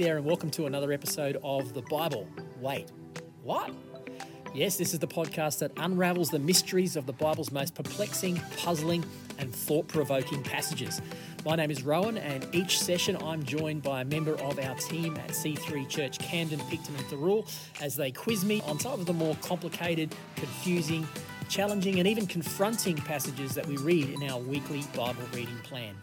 there, and welcome to another episode of The Bible. Wait, what? Yes, this is the podcast that unravels the mysteries of the Bible's most perplexing, puzzling, and thought provoking passages. My name is Rohan, and each session I'm joined by a member of our team at C3 Church Camden, Picton, and Thirroul as they quiz me on some of the more complicated, confusing, challenging, and even confronting passages that we read in our weekly Bible reading plan.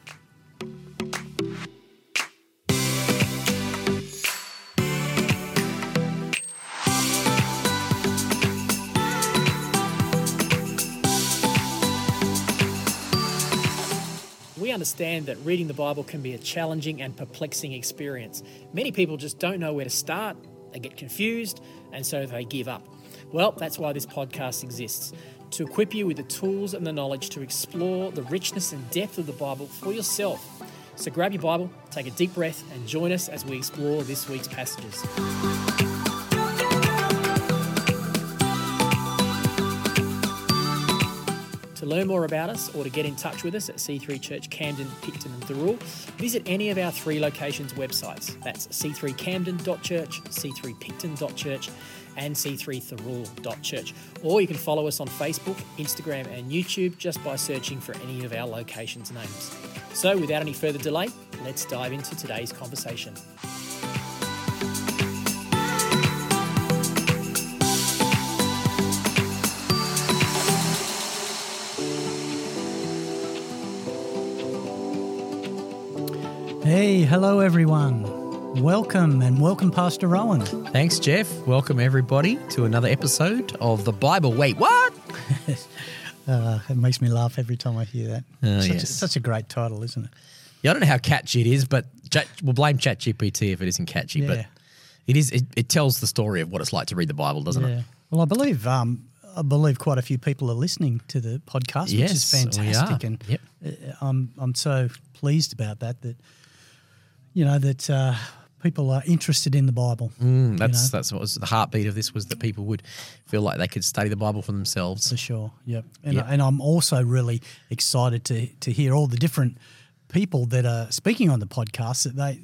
Understand that reading the Bible can be a challenging and perplexing experience. Many people just don't know where to start, they get confused, and so they give up. Well, that's why this podcast exists to equip you with the tools and the knowledge to explore the richness and depth of the Bible for yourself. So grab your Bible, take a deep breath, and join us as we explore this week's passages. Learn more about us or to get in touch with us at C3 Church Camden, Picton, and Thirroul, visit any of our three locations' websites. That's c3camden.church, c3picton.church, and c3thirroul.church. Or you can follow us on Facebook, Instagram, and YouTube just by searching for any of our locations' names. So, without any further delay, let's dive into today's conversation. Hey, hello everyone. Welcome and welcome, Pastor Rohan. Thanks, Jeff. Welcome, everybody, to another episode of the Bible. Wait, what? Uh, it makes me laugh every time I hear that. Oh, such, a, yes. such a great title, isn't it? Yeah, I don't know how catchy it is, but we'll blame ChatGPT if it isn't catchy. Yeah. But it is. It, it tells the story of what it's like to read the Bible, doesn't Yeah. it? Well, I believe um, I believe quite a few people are listening to the podcast, which is Yes, fantastic, and Yep. uh, I'm I'm so pleased about that. That you know that uh, people are interested in the Bible. Mm, that's know? that's what was the heartbeat of this was that people would feel like they could study the Bible for themselves. For sure, yep. And, Yep. and I'm also really excited to to hear all the different people that are speaking on the podcast. That they,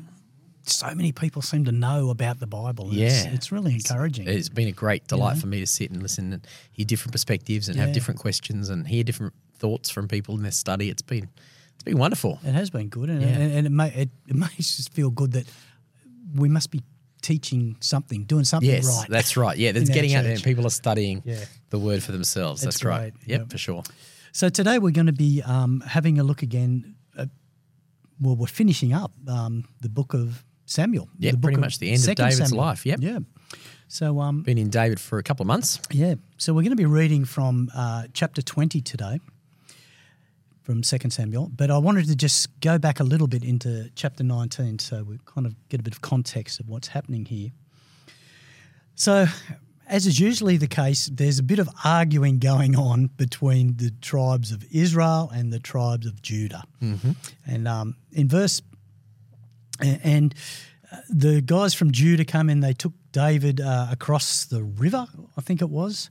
so many people seem to know about the Bible. It's, Yeah. it's really encouraging. It's been a great delight for me to sit and listen and hear different perspectives and Yeah. have different questions and hear different thoughts from people in their study. It's been it's been wonderful. It has been good, and, Yeah. and, and it, may, it, it makes us feel good that we must be teaching something, doing something Yes, right. that's right. Yeah, that's getting out there and people are studying Yeah. the word for themselves. It's That's right. great. Yep, Yep. for sure. So today we're going to be um, having a look again. Uh, well, we're finishing up um, the book of Samuel. Yeah, pretty much the end of David's Samuel. life, yep. Yeah. So um, Been in David for a couple of months. Yeah. So we're going to be reading from uh, chapter 20 today from 2 Samuel. But I wanted to just go back a little bit into chapter 19 so we kind of get a bit of context of what's happening here. So, as is usually the case, there's a bit of arguing going on between the tribes of Israel and the tribes of Judah. And um, in verse and uh, the guys from Judah come in. They took David uh, across the river, I think it was,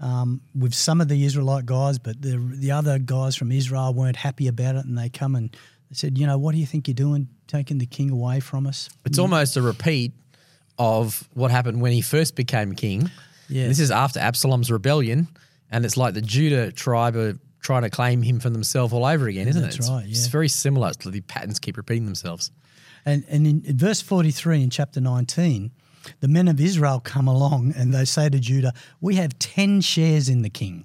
um, with some of the Israelite guys, but the the other guys from Israel weren't happy about it, and they come and they said, "You know, what do you think you're doing, taking the king away from us?" It's almost a repeat of what happened when he first became king. Yeah. This is after Absalom's rebellion, and it's like the Judah tribe are trying to claim him for themselves all over again, isn't That's it? That's right, Yeah. it's very similar. The patterns keep repeating themselves. And, and in, in verse 43 in chapter 19, the men of Israel come along and they say to Judah, We have 10 shares in the king.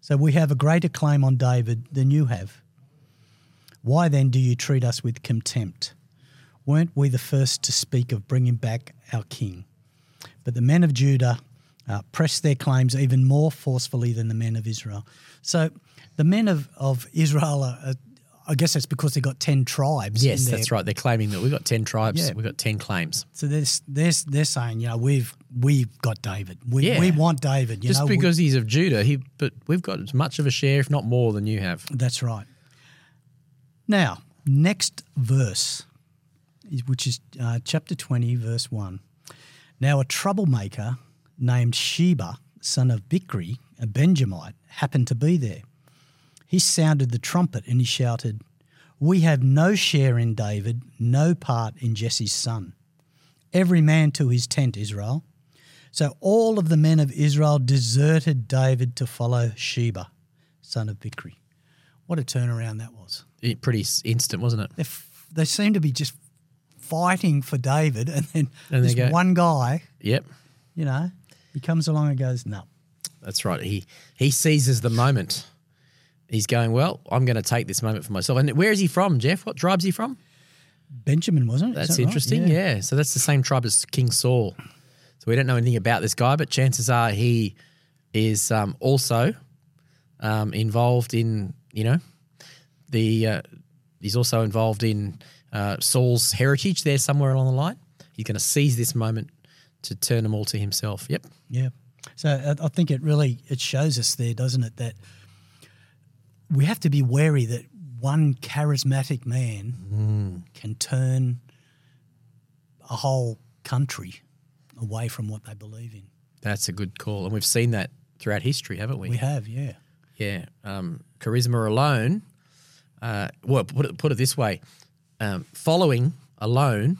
So we have a greater claim on David than you have. Why then do you treat us with contempt? Weren't we the first to speak of bringing back our king? But the men of Judah uh, pressed their claims even more forcefully than the men of Israel. So the men of, of Israel are, are I guess that's because they've got 10 tribes. Yes, that's right. They're claiming that we've got 10 tribes, Yeah. we've got 10 claims. So they're, they're, they're saying, you know, we've we've got David. We, Yeah. we want David. You Just know, we- because he's of Judah, he but we've got as much of a share, if not more, than you have. that's right. Now, next verse, which is uh, chapter 20, verse 1. Now, a troublemaker named Sheba, son of Bichri, a Benjamite, happened to be there. He sounded the trumpet and he shouted, We have no share in David, no part in Jesse's son. every man to his tent, Israel. So all of the men of Israel deserted David to follow Sheba, son of Bichri. What a turnaround that was. It- pretty instant, wasn't it? They, f- they seem to be just fighting for David, and then And this go- one guy, Yep. you know, he comes along and goes, no. That's right. He he seizes the moment. He's going, well, I'm going to take this moment for myself. And where is he from, Jeff? What tribe's he from? Benjamin, wasn't it? That's that right? interesting. Yeah. So that's the same tribe as King Saul. So we don't know anything about this guy, but chances are he is um, also um, involved in, you know, the uh, he's also involved in uh, Saul's heritage there somewhere along the line. He's going to seize this moment to turn them all to himself. Yep. Yeah. So I, I think it really it shows us there, doesn't it, that we have to be wary that one charismatic man can turn a whole country away from what they believe in. That's a good call. And we've seen that throughout history, haven't we? We have, yeah. Yeah, um, charisma alone. Uh, well, put it put it this way: um, following alone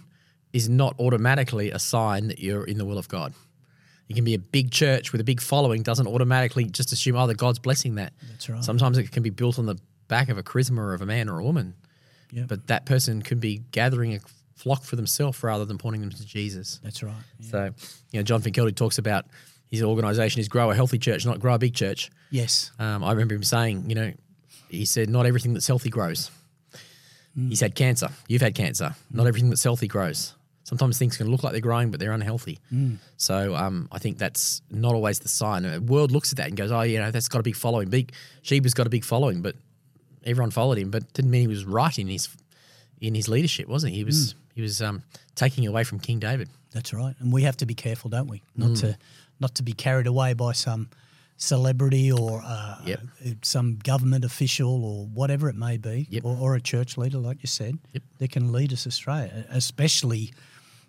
is not automatically a sign that you're in the will of God. You can be a big church with a big following; doesn't automatically just assume, oh, that God's blessing that. That's right. Sometimes it can be built on the back of a charisma of a man or a woman, Yep. but that person could be gathering a flock for themselves rather than pointing them to Jesus. That's right. Yeah. So, you know, John Finkelty talks about his organisation is grow a healthy church, not grow a big church. Yes. Um, I remember him saying, you know, he said, not everything that's healthy grows. He's had cancer. You've had cancer. Not everything that's healthy grows. Sometimes things can look like they're growing, but they're unhealthy. So um, I think that's not always the sign. The world looks at that and goes, oh, you know, that's got a big following. Big Sheba's got a big following, but everyone followed him. But didn't mean he was right in his in his leadership, was he? He was he was um, taking away from King David. That's right. And we have to be careful, don't we? Not to not to be carried away by some celebrity or uh, Yep. some government official or whatever it may be, Yep. or, or a church leader, like you said, Yep. that can lead us astray, especially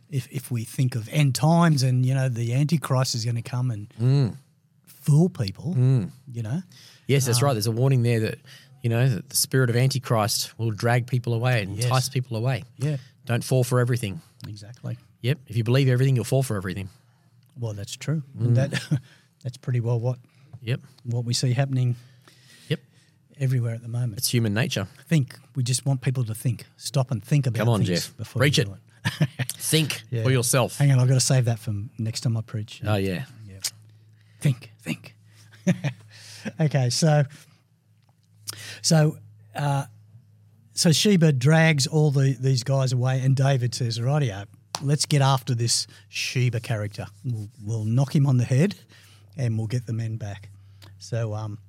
if, if we think of end times and, you know, the Antichrist is going to come and mm. fool people, mm. you know. Yes, that's right. Um, There's a warning there that you know that the spirit of Antichrist will drag people away and Yes. entice people away. Yeah, Don't fall for everything. exactly. Yep. If you believe everything, you'll fall for everything. Well, that's true. Mm. And that that's pretty well what Yep. what we see happening Yep. everywhere at the moment. It's human nature. think. We just want people to think. Stop and think about Come on, Jeff. before Preach you it. it. Think Yeah. for yourself. Hang on, I've got to save that for next time I preach. Oh yeah. Yeah. Think, think. okay, so so uh, so Sheba drags all the these guys away, and David says, "Rightio, let's get after this Sheba character. We'll, we'll knock him on the head, and we'll get the men back." So um.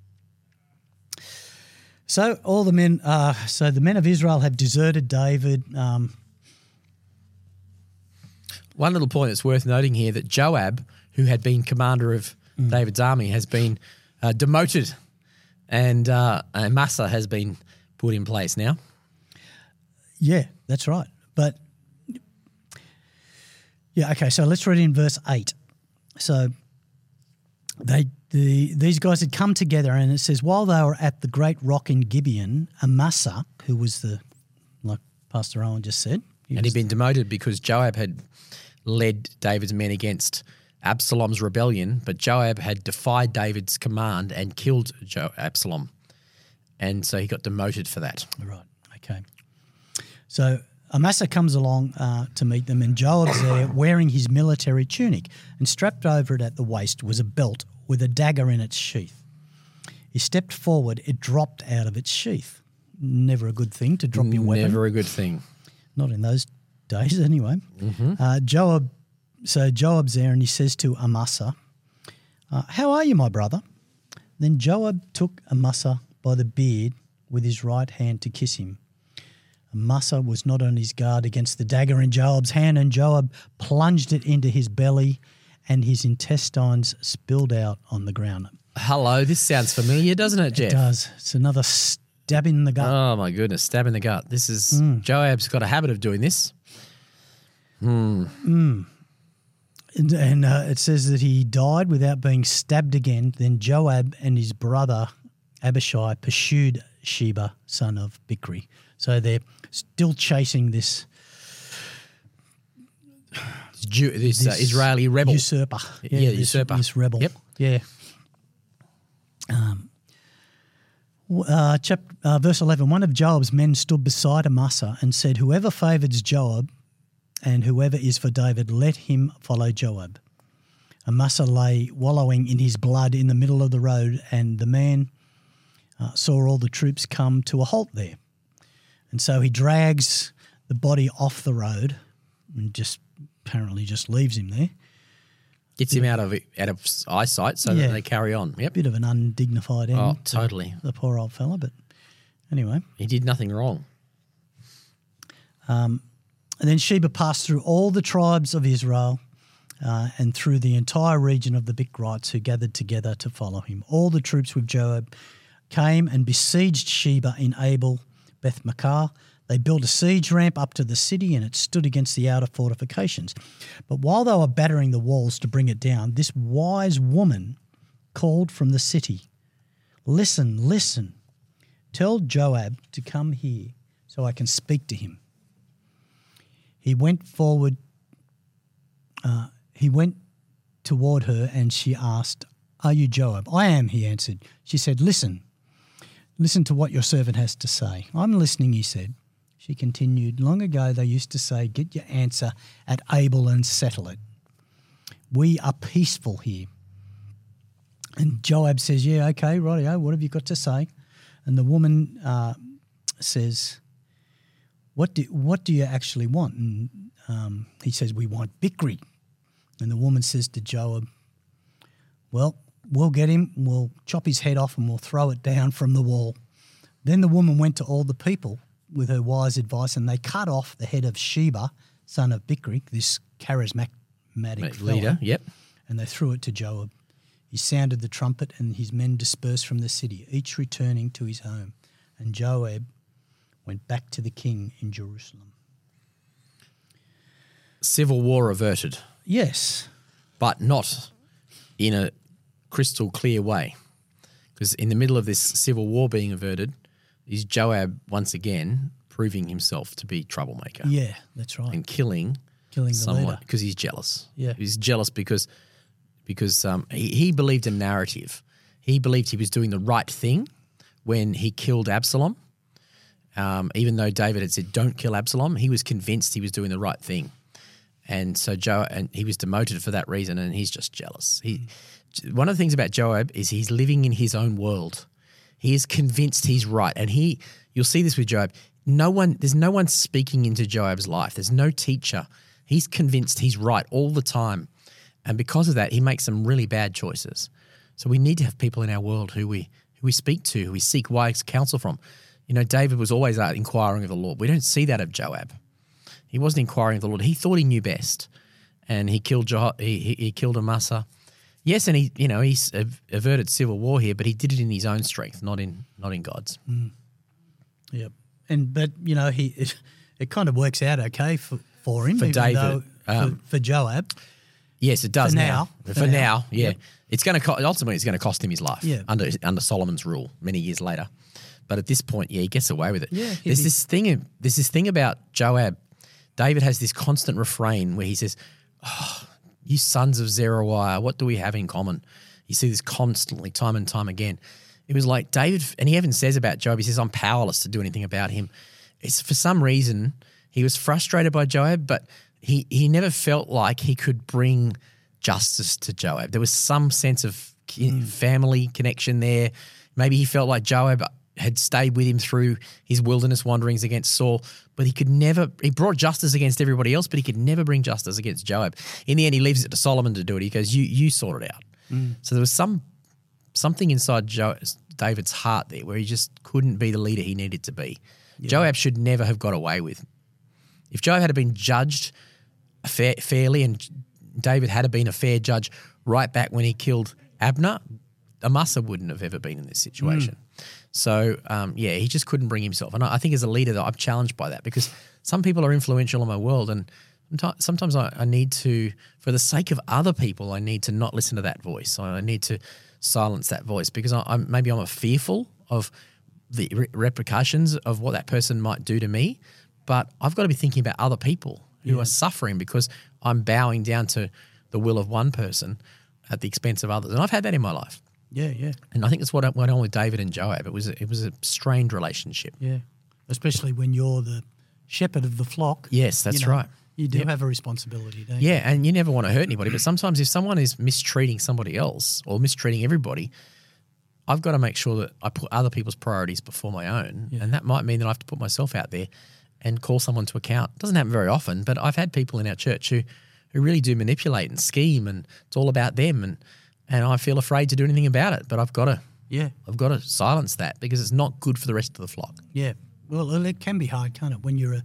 So all the men, uh, so the men of Israel have deserted David. Um, One little point that's worth noting here that Joab, who had been commander of David's army, has been uh, demoted, and uh, Amasa has been put in place now. Yeah, that's right. But yeah, okay. So let's read in verse eight. So they the these guys had come together, and it says while they were at the great rock in Gibeon, Amasa, who was the like Pastor Rohan just said, he And he'd been demoted because Joab had led David's men against Absalom's rebellion, but Joab had defied David's command and killed jo- Absalom. And so he got demoted for that. Right. Okay. So Amasa comes along uh, to meet them, and Joab's there wearing his military tunic, and strapped over it at the waist was a belt with a dagger in its sheath. He stepped forward; it dropped out of its sheath. Never a good thing to drop your weapon. Never a good thing. Not in those days, anyway. Uh, Joab. So Joab's there, and he says to Amasa, uh, "How are you, my brother?" Then Joab took Amasa by the beard with his right hand to kiss him. Amasa was not on his guard against the dagger in Joab's hand, and Joab plunged it into his belly, and his intestines spilled out on the ground. Hello, this sounds familiar, doesn't it, It Jeff? does. It's another stab in the gut. Oh my goodness, stab in the gut. This is Hmm. Joab's got a habit of doing this. And, and uh, it says that he died without being stabbed again. Then Joab and his brother Abishai pursued Sheba, son of Bichri. So they're still chasing this Jew, this, uh, Israeli rebel. usurper. Yeah, this, usurper. This rebel. Yep. Yeah. Um, uh, chap, uh, verse 11 One of Joab's men stood beside Amasa and said, Whoever favours Joab and whoever is for David, let him follow Joab. Amasa lay wallowing in his blood in the middle of the road, and the man uh, saw all the troops come to a halt there. And so he drags the body off the road and just apparently just leaves him there. Gets him out of out of eyesight so Yeah. that they carry on. Yep. Bit of an undignified end. Oh, to totally. The poor old fella, but anyway. He did nothing wrong. And then Sheba passed through all the tribes of Israel uh, and through the entire region of the Bichrites who gathered together to follow him. All the troops with Joab came and besieged Sheba in Abel Beth Makkah. They built a siege ramp up to the city and it stood against the outer fortifications. But while they were battering the walls to bring it down, this wise woman called from the city, Listen, listen, tell Joab to come here so I can speak to him. He went forward. Uh, he went toward her, and she asked, "Are you Joab?" "I am," he answered. She said, "Listen, listen to what your servant has to say." "I'm listening," he said. She continued, "Long ago they used to say, get your answer at Abel and settle it. We are peaceful here." And Joab says, "Yeah, okay, rightio. What have you got to say?" And the woman uh, says, what do what do you actually want? And um, he says, we want Bichri. And the woman says to Joab, well, we'll get him, we'll chop his head off and we'll throw it down from the wall. Then the woman went to all the people with her wise advice and they cut off the head of Sheba, son of Bichri, this charismatic Leader. Yep. and they threw it to Joab. He sounded the trumpet, and his men dispersed from the city, each returning to his home. And Joab went back to the king in Jerusalem. Civil war averted, Yes. but not in a crystal clear way. Because in the middle of this civil war being averted, is Joab once again proving himself to be troublemaker Yeah, that's right. and killing Killing the someone leader. because he's jealous. Yeah. he's jealous because because um, he, he believed a narrative. He believed he was doing the right thing when he killed Absalom. Um, even though David had said, "Don't kill Absalom," he was convinced he was doing the right thing, and so Joab and he was demoted for that reason. And he's just jealous. He one of the things about Joab is he's living in his own world. He is convinced he's right, and he you'll see this with Joab. No one, there's no one speaking into Joab's life. There's no teacher. He's convinced he's right all the time, and because of that, he makes some really bad choices. So we need to have people in our world who we who we speak to, who we seek wise counsel from. You know, David was always out inquiring of the Lord. We don't see that of Joab. He wasn't inquiring of the Lord. He thought he knew best, and he killed jo- he, he, he killed Amasa. Yes, and he you know he's av- averted civil war here, but he did it in his own strength, not in not in God's. Yep. And but you know he it, it kind of works out okay for, for him For David, though- um, for, for Joab. Yes, it does For now. now. For, For now, now. yeah, Yep. it's going to co- ultimately it's going to cost him his life. Yeah. under under Solomon's rule many years later. But at this point, yeah, he gets away with it. Yeah, there's be- this thing. There's this thing about Joab. David has this constant refrain where he says, oh, "You sons of Zeruiah, what do we have in common?" You see this constantly, time and time again. It was like David, and he even says about Joab, he says, "I'm powerless to do anything about him." It's for some reason he was frustrated by Joab, but he he never felt like he could bring justice to Joab. There was some sense of ki- hmm. family connection there. Maybe he felt like Joab had stayed with him through his wilderness wanderings against Saul, but he could never. He brought justice against everybody else, but he could never bring justice against Joab. In the end, he leaves it to Solomon to do it. He goes, "You you sort it out." Mm. So there was some something inside jo- David's heart there where he just couldn't be the leader he needed to be. Joab should never have got away with. If Joab had been judged fair, fairly and David had been a fair judge right back when he killed Abner, Amasa wouldn't have ever been in this mm. situation. So, um, yeah, he just couldn't bring himself. And I I think as a leader, though, I'm challenged by that because some people are influential in my world. And sometimes I, I need to, for the sake of other people, I need to not listen to that voice. I need to silence that voice because I, I'm, maybe I'm fearful of the re- repercussions of what that person might do to me. But I've got to be thinking about other people who are suffering because I'm bowing down to the will of one person at the expense of others. And I've had that in my life. Yeah, yeah, And I think it's what went on with David and Joab. It was a, it was a strained relationship. yeah. Especially when you're the shepherd of the flock. Yes, that's you know, right. You do Yep. have a responsibility, don't you? Yeah, and you never want to hurt anybody, but sometimes if someone is mistreating somebody else or mistreating everybody, I've got to make sure that I put other people's priorities before my own, and that might mean that I have to put myself out there and call someone to account. It doesn't happen very often, but I've had people in our church who who really do manipulate and scheme, and it's all about them, and and I feel afraid to do anything about it, but I've got to Yeah, I've got to silence that because it's not good for the rest of the flock. yeah. Well, it can be hard, can't it? When you're a,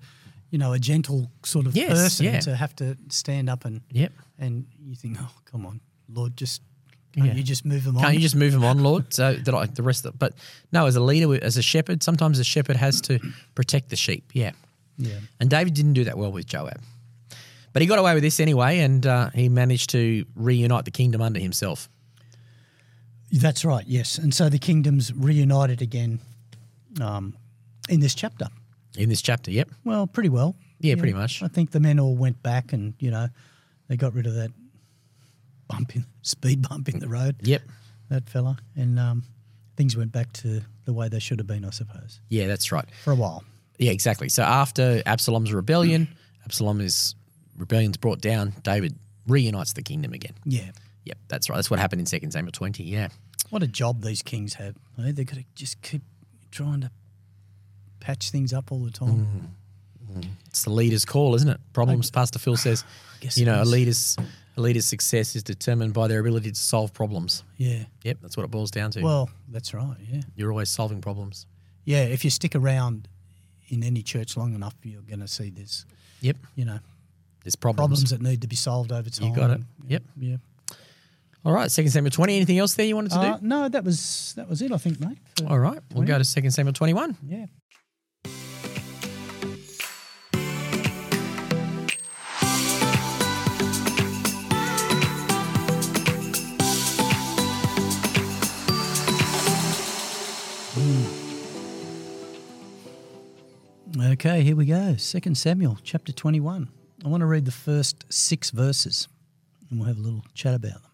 you know, a gentle sort of Yes, person yeah. to have to stand up and Yep. and you think, oh, come on, Lord, just can't Yeah. you just move them on? Can't you just move them on, Lord? So that I, the rest of, but no, as a leader, as a shepherd, sometimes a shepherd has to protect the sheep. Yeah, yeah, and David didn't do that well with Joab, but he got away with this anyway, and uh, he managed to reunite the kingdom under himself. That's right. Yes, and so the kingdoms reunited again um, in this chapter. In this chapter, yep, Well, pretty well. Yeah, pretty much. I think the men all went back and, you know, they got rid of that bump in, speed bump in the road, yep, that fella, and um, things went back to the way they should have been, I suppose, yeah, that's right. for a while. Yeah, exactly. So after Absalom's rebellion, Absalom is rebellion's brought down. David reunites the kingdom again. Yeah. Yep, that's right. That's what happened in Second Samuel twenty. Yeah, What a job these kings have. eh? They've got to just keep trying to patch things up all the time. it's the leader's call, isn't it? Problems. Pastor Phil says, you know, a leader's a leader's success is determined by their ability to solve problems. Yeah. Yep, that's what it boils down to. Well, that's right. Yeah. You're always solving problems. Yeah. If you stick around in any church long enough, you're going to see this, Yep, you know, there's problems. problems that need to be solved over time. You got it. and- Yep. Yeah. All right, Second Samuel twenty. Anything else there you wanted to Uh, do? no, that was that was it. I think, mate. for- All right, we'll go to Second Samuel twenty-one. Yeah. Okay, here we go. Second Samuel, chapter twenty-one. I want to read the first six verses, and we'll have a little chat about them.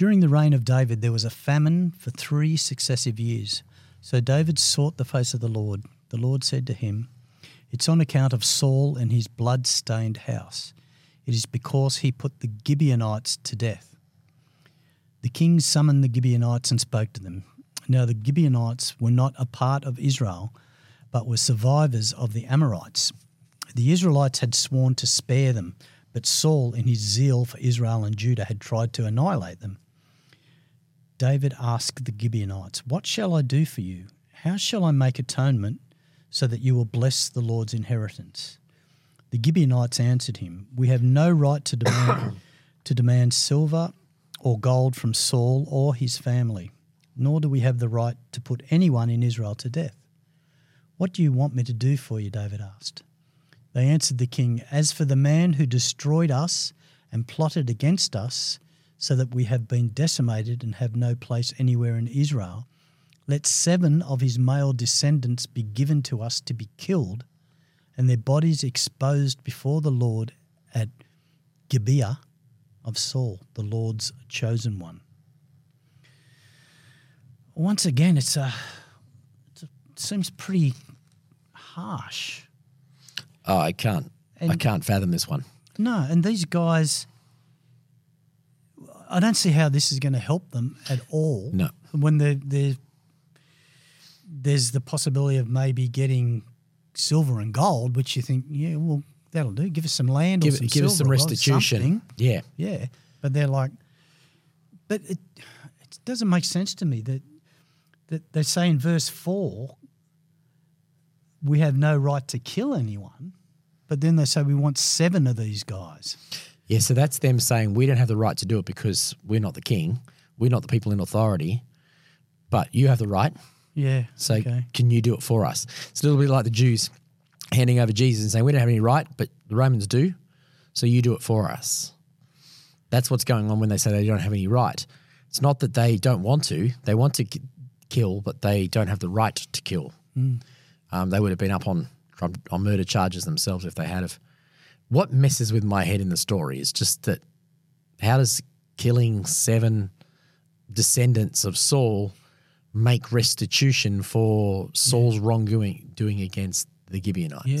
During the reign of David, there was a famine for three successive years. So David sought the face of the Lord. The Lord said to him, It's on account of Saul and his blood stained house. It is because he put the Gibeonites to death. The king summoned the Gibeonites and spoke to them. Now, the Gibeonites were not a part of Israel, but were survivors of the Amorites. The Israelites had sworn to spare them, but Saul, in his zeal for Israel and Judah, had tried to annihilate them. David asked the Gibeonites, What shall I do for you? How shall I make atonement so that you will bless the Lord's inheritance? The Gibeonites answered him, We have no right to demand, to demand silver or gold from Saul or his family, nor do we have the right to put anyone in Israel to death. What do you want me to do for you? David asked. They answered the king, As for the man who destroyed us and plotted against us, so that we have been decimated and have no place anywhere in Israel, let seven of his male descendants be given to us to be killed, and their bodies exposed before the Lord at Gibeah of Saul, the Lord's chosen one. Once again, it's a, it's a it seems pretty harsh. Oh, I can't. I can't fathom this one. No, and these guys, I don't see how this is going to help them at all. No. When they're, they're, there's the possibility of maybe getting silver and gold, which you think, yeah, well, that'll do. Give us some land Give, or some give us some silver or gold, restitution. Yeah. Yeah, but they're like, but it, it doesn't make sense to me that that they say in verse four, we have no right to kill anyone, but then they say we want seven of these guys. Yeah, so that's them saying we don't have the right to do it because we're not the king, we're not the people in authority, but you have the right. Yeah. So okay. can you do it for us? It's a little bit like the Jews handing over Jesus and saying we don't have any right, but the Romans do, so you do it for us. That's what's going on when they say they don't have any right. It's not that they don't want to; they want to ki- kill, but they don't have the right to kill. Um, they would have been up on on murder charges themselves if they had have. What messes with my head in the story is just that how does killing seven descendants of Saul make restitution for Saul's wrongdoing doing against the Gibeonites? Yeah.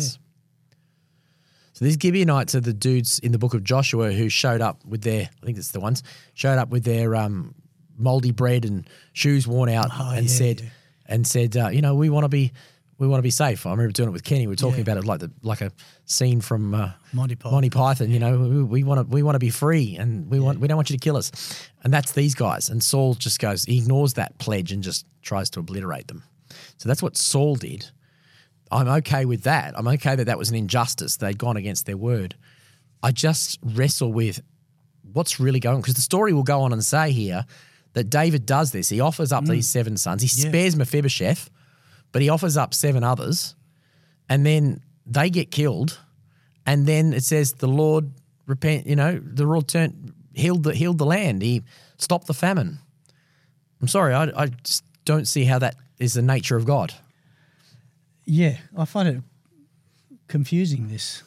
So these Gibeonites are the dudes in the book of Joshua who showed up with their, I think it's the ones, showed up with their um, moldy bread and shoes worn out Oh, and yeah, said, yeah. and said, uh, you know, we want to be, we want to be safe. I remember doing it with Kenny. We were talking Yeah. about it like the like a scene from uh, Monty Python. Monty Python. You know, we, we want to we want to be free, and we want we don't want you to kill us. And that's these guys. And Saul just goes, he ignores that pledge and just tries to obliterate them. So that's what Saul did. I'm okay with that. I'm okay that that was an injustice. They'd gone against their word. I just wrestle with what's really going on because the story will go on and say here that David does this. He offers up these seven sons. He Yeah. spares Mephibosheth, but he offers up seven others, and then they get killed. And then it says the Lord repent. You know, the Lord turned healed the healed the land. He stopped the famine. I'm sorry, I, I just don't see how that is the nature of God. Yeah, I find it confusing. This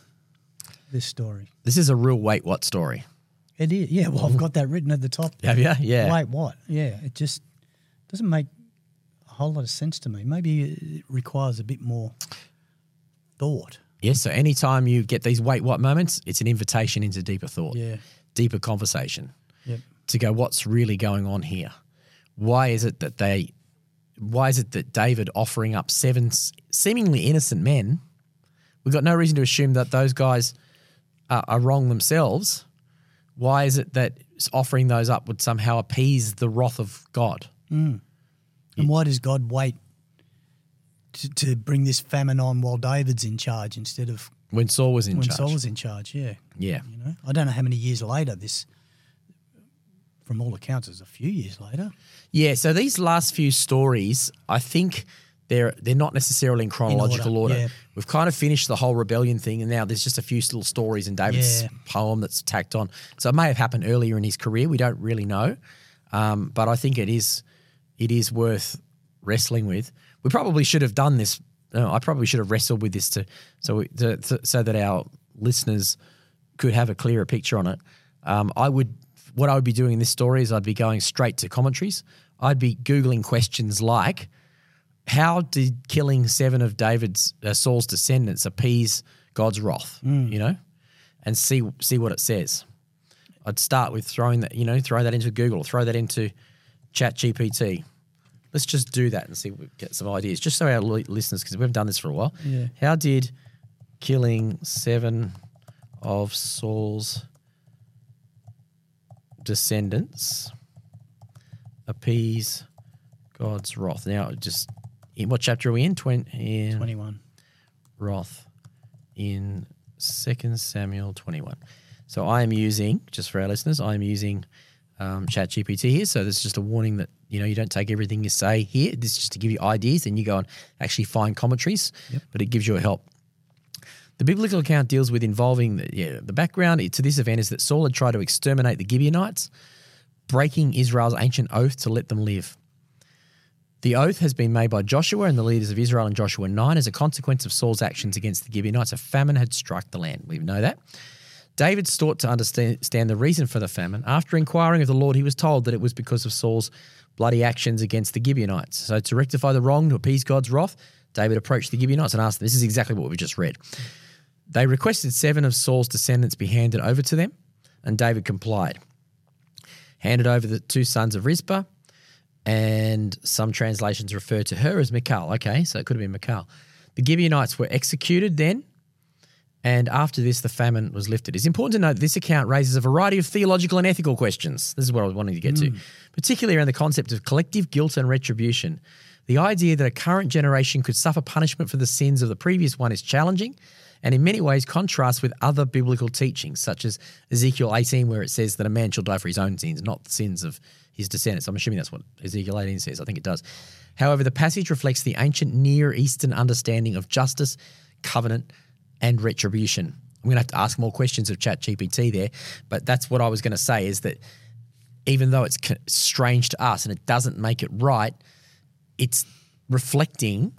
this story. This is a real wait what story. It is. Yeah. Well, I've got that written at the top. Have you? Yeah. Wait, what? Yeah. It just doesn't make a whole lot of sense to me. Maybe it requires a bit more thought. Yes. So anytime you get these wait what moments, it's an invitation into deeper thought, Yeah. deeper conversation Yep. to go, what's really going on here? Why is it that they, why is it that David offering up seven seemingly innocent men? We've got no reason to assume that those guys are, are wrong themselves. Why is it that offering those up would somehow appease the wrath of God? Mm. And why does God wait to, to bring this famine on while David's in charge instead of When Saul was in when charge. Saul was in charge? Yeah. yeah. You know, I don't know how many years later this. From all accounts, is a few years later. Yeah, so these last few stories, I think they're they're not necessarily in chronological order, order. yeah. We've kind of finished the whole rebellion thing, and now there's just a few little stories in David's Yeah. poem that's tacked on. So it may have happened earlier in his career. We don't really know, um, but I think it is it is worth wrestling with. We probably should have done this. No, I probably should have wrestled with this to so we, to, to, so that our listeners could have a clearer picture on it. Um, I would what I would be doing in this story is I'd be going straight to commentaries. I'd be googling questions like, "How did killing seven of David's uh, Saul's descendants appease God's wrath?" You know, and see see what it says. I'd start with throwing that you know throw that into Google throw that into Chat GPT. Let's just do that and see if we get some ideas, just so our listeners, because we haven't done this for a while. Yeah. How did killing seven of Saul's descendants appease God's wrath? Now, just in what chapter are we in? Twen- in 21. wrath in Second Samuel 21. So I am using, just for our listeners, I am using um, ChatGPT here. So this is just a warning that you know you don't take everything you say here. This is just to give you ideas, and you go and actually find commentaries. But it gives you a help. The biblical account deals with involving the, yeah, the background to this event is that Saul had tried to exterminate the Gibeonites, breaking Israel's ancient oath to let them live. The oath has been made by Joshua and the leaders of Israel in Joshua 9 as a consequence of Saul's actions against the Gibeonites. A famine had struck the land. We know that. David sought to understand the reason for the famine. After inquiring of the Lord, he was told that it was because of Saul's bloody actions against the Gibeonites. So, to rectify the wrong, to appease God's wrath, David approached the Gibeonites and asked them, This is exactly what we just read. They requested seven of Saul's descendants be handed over to them, and David complied. Handed over the two sons of Rizpah, and some translations refer to her as Michal. Okay, so it could have been Michal. The Gibeonites were executed then, and after this, the famine was lifted. It's important to note that this account raises a variety of theological and ethical questions. This is what I was wanting to get to, hmm. particularly around the concept of collective guilt and retribution. The idea that a current generation could suffer punishment for the sins of the previous one is challenging and in many ways contrasts with other biblical teachings, such as Ezekiel 18, where it says that a man shall die for his own sins, not the sins of his descendants. I'm assuming that's what Ezekiel 18 says. I think it does. However, the passage reflects the ancient Near Eastern understanding of justice, covenant, and retribution. I'm going to have to ask more questions of ChatGPT there, but that's what I was going to say is that even though it's strange to us and it doesn't make it right, it's reflecting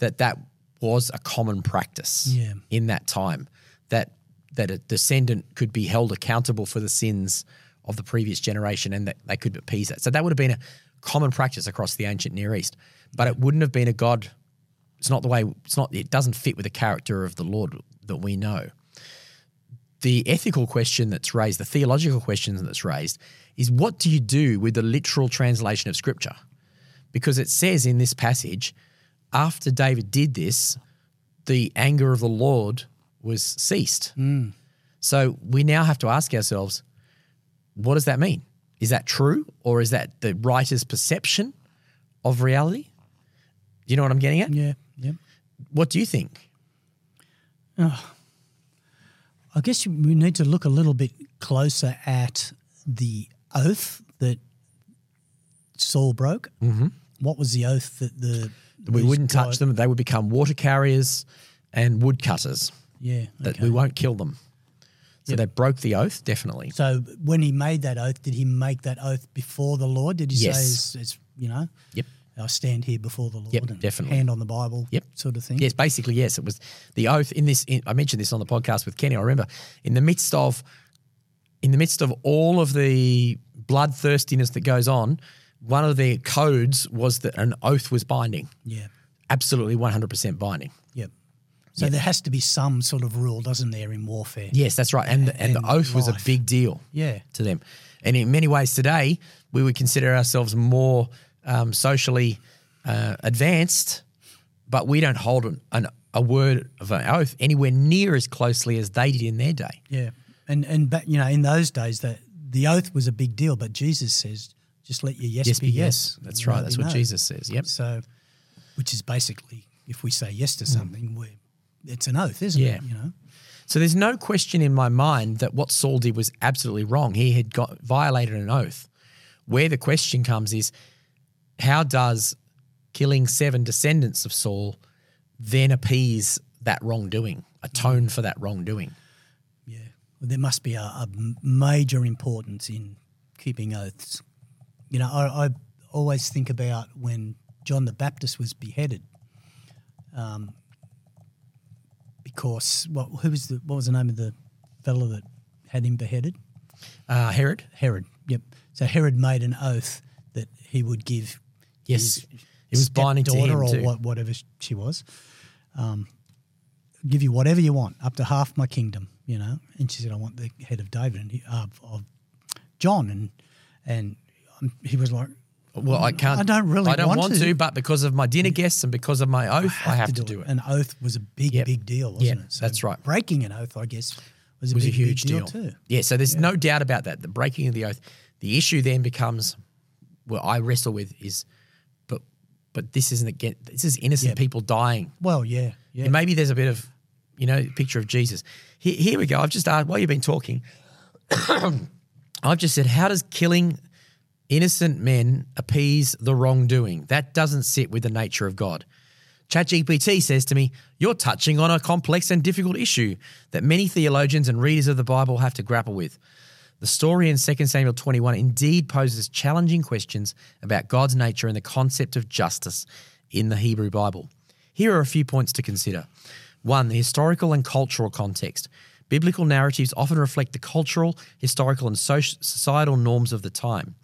that that was a common practice Yeah. in that time. That that a descendant could be held accountable for the sins of the previous generation and that they could appease that. So that would have been a common practice across the ancient Near East, but it wouldn't have been a God. It's not the way. It's not. It doesn't fit with the character of the Lord that we know. The ethical question that's raised, the theological question that's raised, is what do you do with the literal translation of Scripture? Because it says in this passage, after David did this, the anger of the Lord was ceased. Hmm. So we now have to ask ourselves, what does that mean? Is that true or is that the writer's perception of reality? Do you know what I'm getting at? Yeah. What do you think? I guess we need to look a little bit closer at the oath that Saul broke. Mm-hmm. What was the oath that the We wouldn't touch guys- them. They would become water carriers and woodcutters. Yeah, That we won't kill them. So they broke the oath, definitely. So when he made that oath, did he make that oath before the Lord? Did he Yes. say, it's, it's, you know, Yep. I stand here before the Lord Yep, and definitely. hand on the Bible Yep. sort of thing? Yes, basically, yes. It was the oath in this. In, I mentioned this on the podcast with Kenny. I remember in the midst of, in the midst of all of the bloodthirstiness that goes on, one of the codes was that an oath was binding, Yeah. absolutely one hundred percent binding. Yep. So there has to be some sort of rule, doesn't there, in warfare? Yes, that's right. And and, And the oath was a big deal. Yeah. to them. And in many ways today, we would consider ourselves more um, socially uh, advanced, but we don't hold an, an, a word of an oath anywhere near as closely as they did in their day. Yeah. And and back, you know, in those days that the oath was a big deal, but Jesus says, just let your yes, Yes, be yes. That's right. That's what no. Jesus says. Yep. So which is basically if we say yes to something, we're it's an oath, isn't Mm. Yeah. it? You know? So there's no question in my mind that what Saul did was absolutely wrong. He had got violated an oath. Where the question comes is, how does killing seven descendants of Saul then appease that wrongdoing, atone for that wrongdoing? Yeah. Well, there must be a, a major importance in keeping oaths. You know, I, I always think about when John the Baptist was beheaded. Um, because what who was the what was the name of the fellow that had him beheaded? Uh, Herod? Herod. Yep. So Herod made an oath that he would give Yes. his It was binding to him or too. what, whatever she was. Um, give you whatever you want, up to half my kingdom, you know. And she said, "I want the head of David and he, uh, of John." And and um, he was like, Well, I can't. I don't really I don't want want, to. to. but because of my dinner guests and because of my oath, I have, to, do, it. An oath was a big, Yep. big deal, wasn't Yep, it? So that's right. Breaking an oath, I guess, was a, was big, a huge big deal. too. Yeah, so there's no doubt about that. The breaking of the oath. The issue then becomes, what I wrestle with is, but this isn't again. This is innocent Yep. people dying. Well, yeah, yeah. And maybe there's a bit of, you know, picture of Jesus. Here, here we go. I've just asked while you've been talking. I've just said, how does killing innocent men appease the wrongdoing? That doesn't sit with the nature of God. ChatGPT says to me, You're touching on a complex and difficult issue that many theologians and readers of the Bible have to grapple with. The story in 2 Samuel 21 indeed poses challenging questions about God's nature and the concept of justice in the Hebrew Bible. Here are a few points to consider. One, the historical and cultural context. Biblical narratives often reflect the cultural, historical, and societal norms of the time.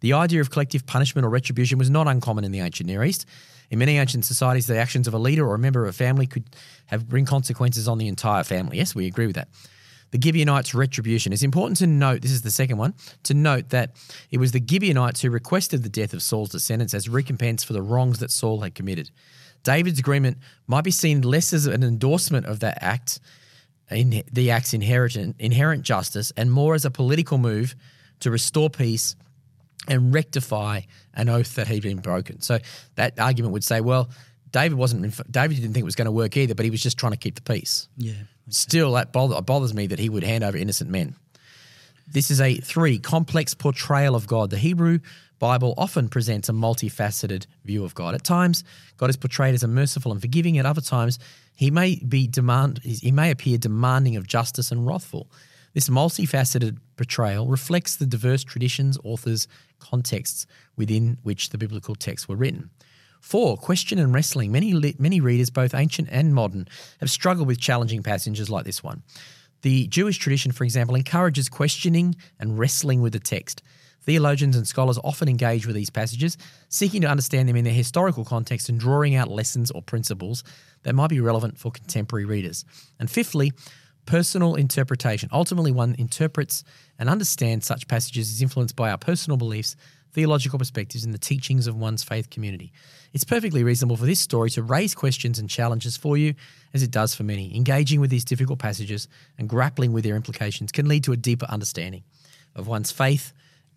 The idea of collective punishment or retribution was not uncommon in the ancient Near East. In many ancient societies, the actions of a leader or a member of a family could have bring consequences on the entire family. Yes, we agree with that. The Gibeonites' retribution. It's important to note, this is the second one, to note that it was the Gibeonites who requested the death of Saul's descendants as recompense for the wrongs that Saul had committed. David's agreement might be seen less as an endorsement of that act, in the act's inherent, inherent justice, and more as a political move to restore peace and rectify an oath that had been broken. So that argument would say, well, David wasn't. David didn't think it was going to work either, but he was just trying to keep the peace. yeah. Still, that bother, bothers me that he would hand over innocent men. This is a three complex portrayal of God. The Hebrew Bible often presents a multifaceted view of God. At times, God is portrayed as a merciful and forgiving. At other times, he may be demand. He may appear demanding of justice and wrathful. This multifaceted portrayal reflects the diverse traditions, authors, contexts within which the biblical texts were written. Four, question and wrestling. Many, many readers, both ancient and modern, have struggled with challenging passages like this one. The Jewish tradition, for example, encourages questioning and wrestling with the text. Theologians and scholars often engage with these passages, seeking to understand them in their historical context and drawing out lessons or principles that might be relevant for contemporary readers. And fifthly, personal interpretation. Ultimately, one interprets and understands such passages is influenced by our personal beliefs, theological perspectives, and the teachings of one's faith community. It's perfectly reasonable for this story to raise questions and challenges for you, as it does for many. Engaging with these difficult passages and grappling with their implications can lead to a deeper understanding of one's faith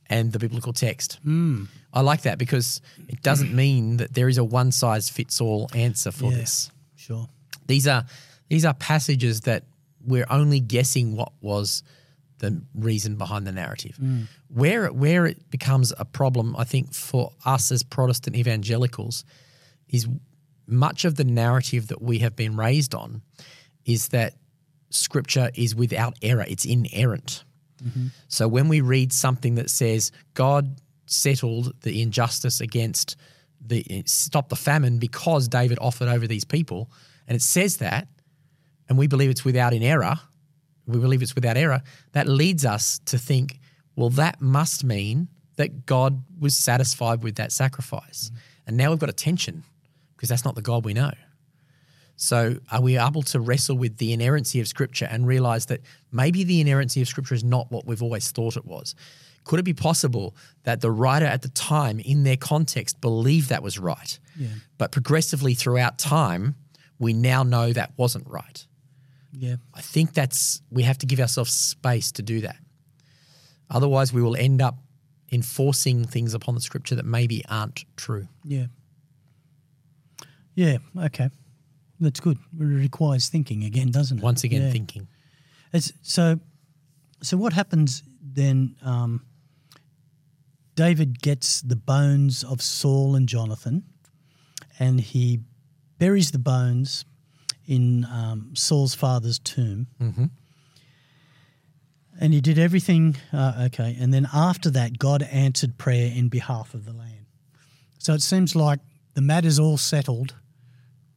and the biblical text. Hmm. I like that because it doesn't mean that there is a one size fits all answer for Yeah. this. Sure. These are these are passages that we're only guessing what was the reason behind the narrative. Mm. Where where it becomes a problem, I think, for us as Protestant evangelicals, is much of the narrative that we have been raised on is that Scripture is without error; it's inerrant. Mm-hmm. So when we read something that says God settled the injustice against the stop the famine because David offered over these people, and it says that, and we believe it's without an error, we believe it's without error, that leads us to think, well, that must mean that God was satisfied with that sacrifice. Mm. And now we've got a tension because that's not the God we know. So, are we able to wrestle with the inerrancy of Scripture and realize that maybe the inerrancy of Scripture is not what we've always thought it was? Could it be possible that the writer at the time, in their context, believed that was right? Yeah. But progressively throughout time, we now know that wasn't right. Yeah. I think that's, we have to give ourselves space to do that. Otherwise, we will end up enforcing things upon the Scripture that maybe aren't true. Yeah. Yeah. Okay. That's good. It requires thinking again, doesn't it? Once again, Yeah. thinking. It's, so, so what happens then? Um, David gets the bones of Saul and Jonathan, and he buries the bones in um, Saul's father's tomb. Mhm. And he did everything uh, okay. And then after that, God answered prayer in behalf of the land. So it seems like the matter's all settled.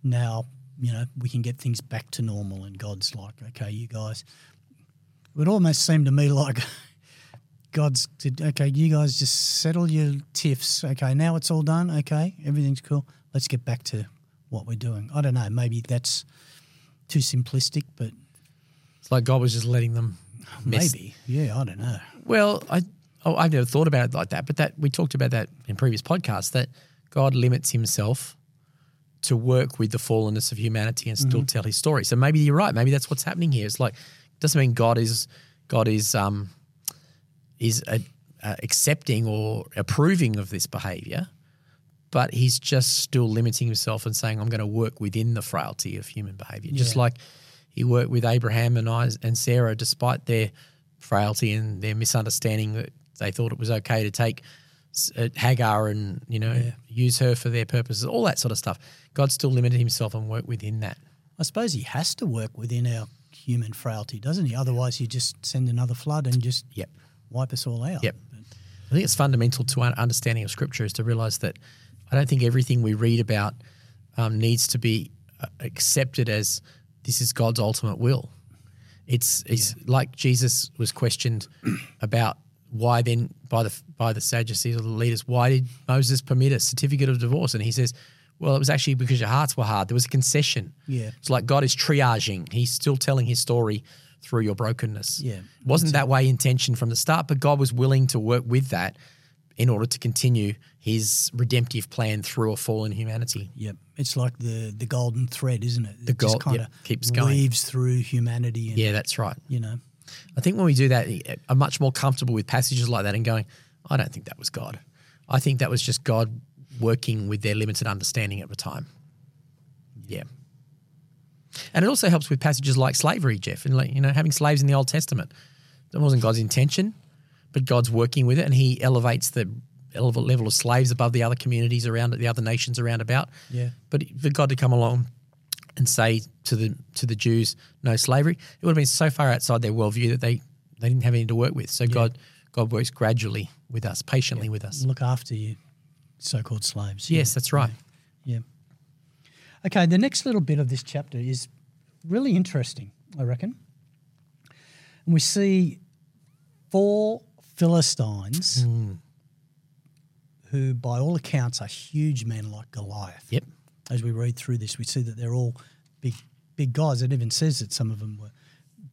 Now, you know, we can get things back to normal. And God's like, okay, you guys. It would almost seem to me like God's said, okay, you guys just settle your tiffs. Okay, now it's all done. Okay, everything's cool. Let's get back to what we're doing. I don't know. Maybe that's too simplistic, but It's like God was just letting them mess maybe. Yeah, I don't know. Well, I oh, I've never thought about it like that, but that we talked about that in previous podcasts that God limits Himself to work with the fallenness of humanity and still tell His story. So maybe you're right. Maybe that's what's happening here. It's like it doesn't mean God is God is um is uh uh, accepting or approving of this behavior, but He's just still limiting Himself and saying, "I'm going to work within the frailty of human behavior," just Yeah. like He worked with Abraham and Is- and Sarah, despite their frailty and their misunderstanding that they thought it was okay to take uh, Hagar and you know Yeah. use her for their purposes, all that sort of stuff. God still limited Himself and worked within that. I suppose he has to work within our human frailty, doesn't he? Otherwise, you just send another flood and just Yep. wipe us all out. Yep. I think it's fundamental to our understanding of Scripture is to realize that I don't think everything we read about um, needs to be uh, accepted as this is God's ultimate will. It's it's like Jesus was questioned about why then by the by the Sadducees or the leaders why did Moses permit a certificate of divorce and he says well it was actually because your hearts were hard there was a concession Yeah. it's like God is triaging he's still telling his story through your brokenness Yeah. it wasn't that way intention from the start, but God was willing to work with that in order to continue his redemptive plan through a fallen humanity. Yep. It's like the the golden thread, isn't it? The it just gold- kind yep, of keeps going. weaves through humanity. And, Yeah, that's right. You know. I think when we do that, eh, eh, I'm much more comfortable with passages like that and going, I don't think that was God. I think that was just God working with their limited understanding at the time. Yeah. And it also helps with passages like slavery, Jeff, and like, you know, having slaves in the Old Testament. That wasn't God's intention, but God's working with it and he elevates the level of slaves above the other communities around it, the other nations around about. Yeah. But for God to come along and say to the to the Jews, no slavery, it would have been so far outside their worldview that they, they didn't have anything to work with. So God God works gradually with us, patiently with us. Look after you, so-called slaves. Yes, Yeah. that's right. Yeah. Okay, the next little bit of this chapter is really interesting, I reckon. And we see four Philistines Hmm. who, by all accounts, are huge men like Goliath. Yep. As we read through this, we see that they're all big, big guys. It even says that some of them were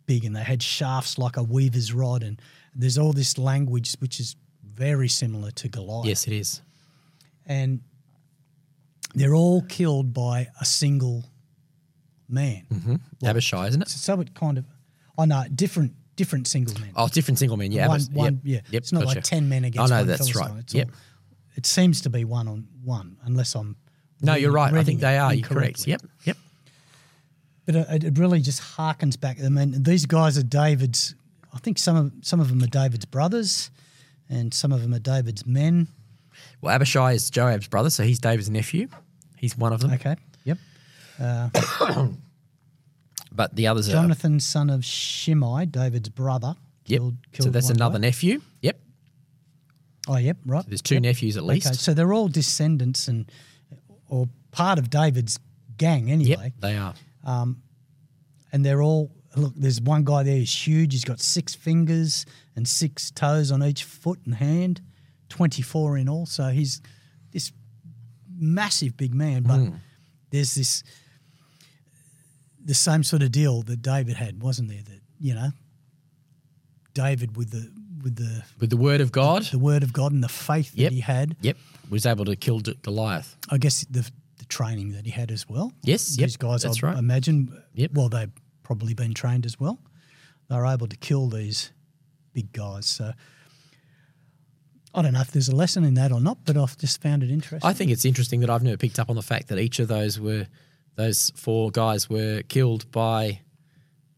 big and they had shafts like a weaver's rod. And there's all this language which is very similar to Goliath. Yes, it is. And they're all killed by a single man. Mm-hmm. Abishai, isn't it? So it kind of, oh no, different, different single men. Oh, different single men. Yeah. one, Abish- one, yep. yeah. Yep. It's not gotcha. like ten men against. No, one that's right. It's Yep. all- it seems to be one on one, unless I'm. No, you're right. I think they are. You're correct. Yep. Yep. But it, it really just harkens back. I mean, these guys are David's. I think some of some of them are David's brothers, and some of them are David's men. Well, Abishai is Joab's brother, so he's David's nephew. He's one of them. Okay. Yep. Uh, But the others are. Jonathan, son of Shimei, David's brother. Yep. Killed, so that's another guy. nephew. Yep. Oh, yep. Right. There's two Yep. nephews at least. Okay, so they're all descendants and or part of David's gang anyway. Yep. They are. Um, And they're all look. There's one guy there. He's huge. He's got six fingers and six toes on each foot and hand, twenty four in all. So he's this massive big man. But Hmm. there's this the same sort of deal that David had, wasn't there? That you know, David with the with the With the word of God. the word of God and the faith Yep. that he had. Yep. Was able to kill D- Goliath. I guess the the training that he had as well. Yes, yep, these guys, that's I right. imagine. Yep. Well, they've probably been trained as well. They're able to kill these big guys. So I don't know if there's a lesson in that or not, but I've just found it interesting. I think it's interesting that I've never picked up on the fact that each of those were, those four guys were killed by,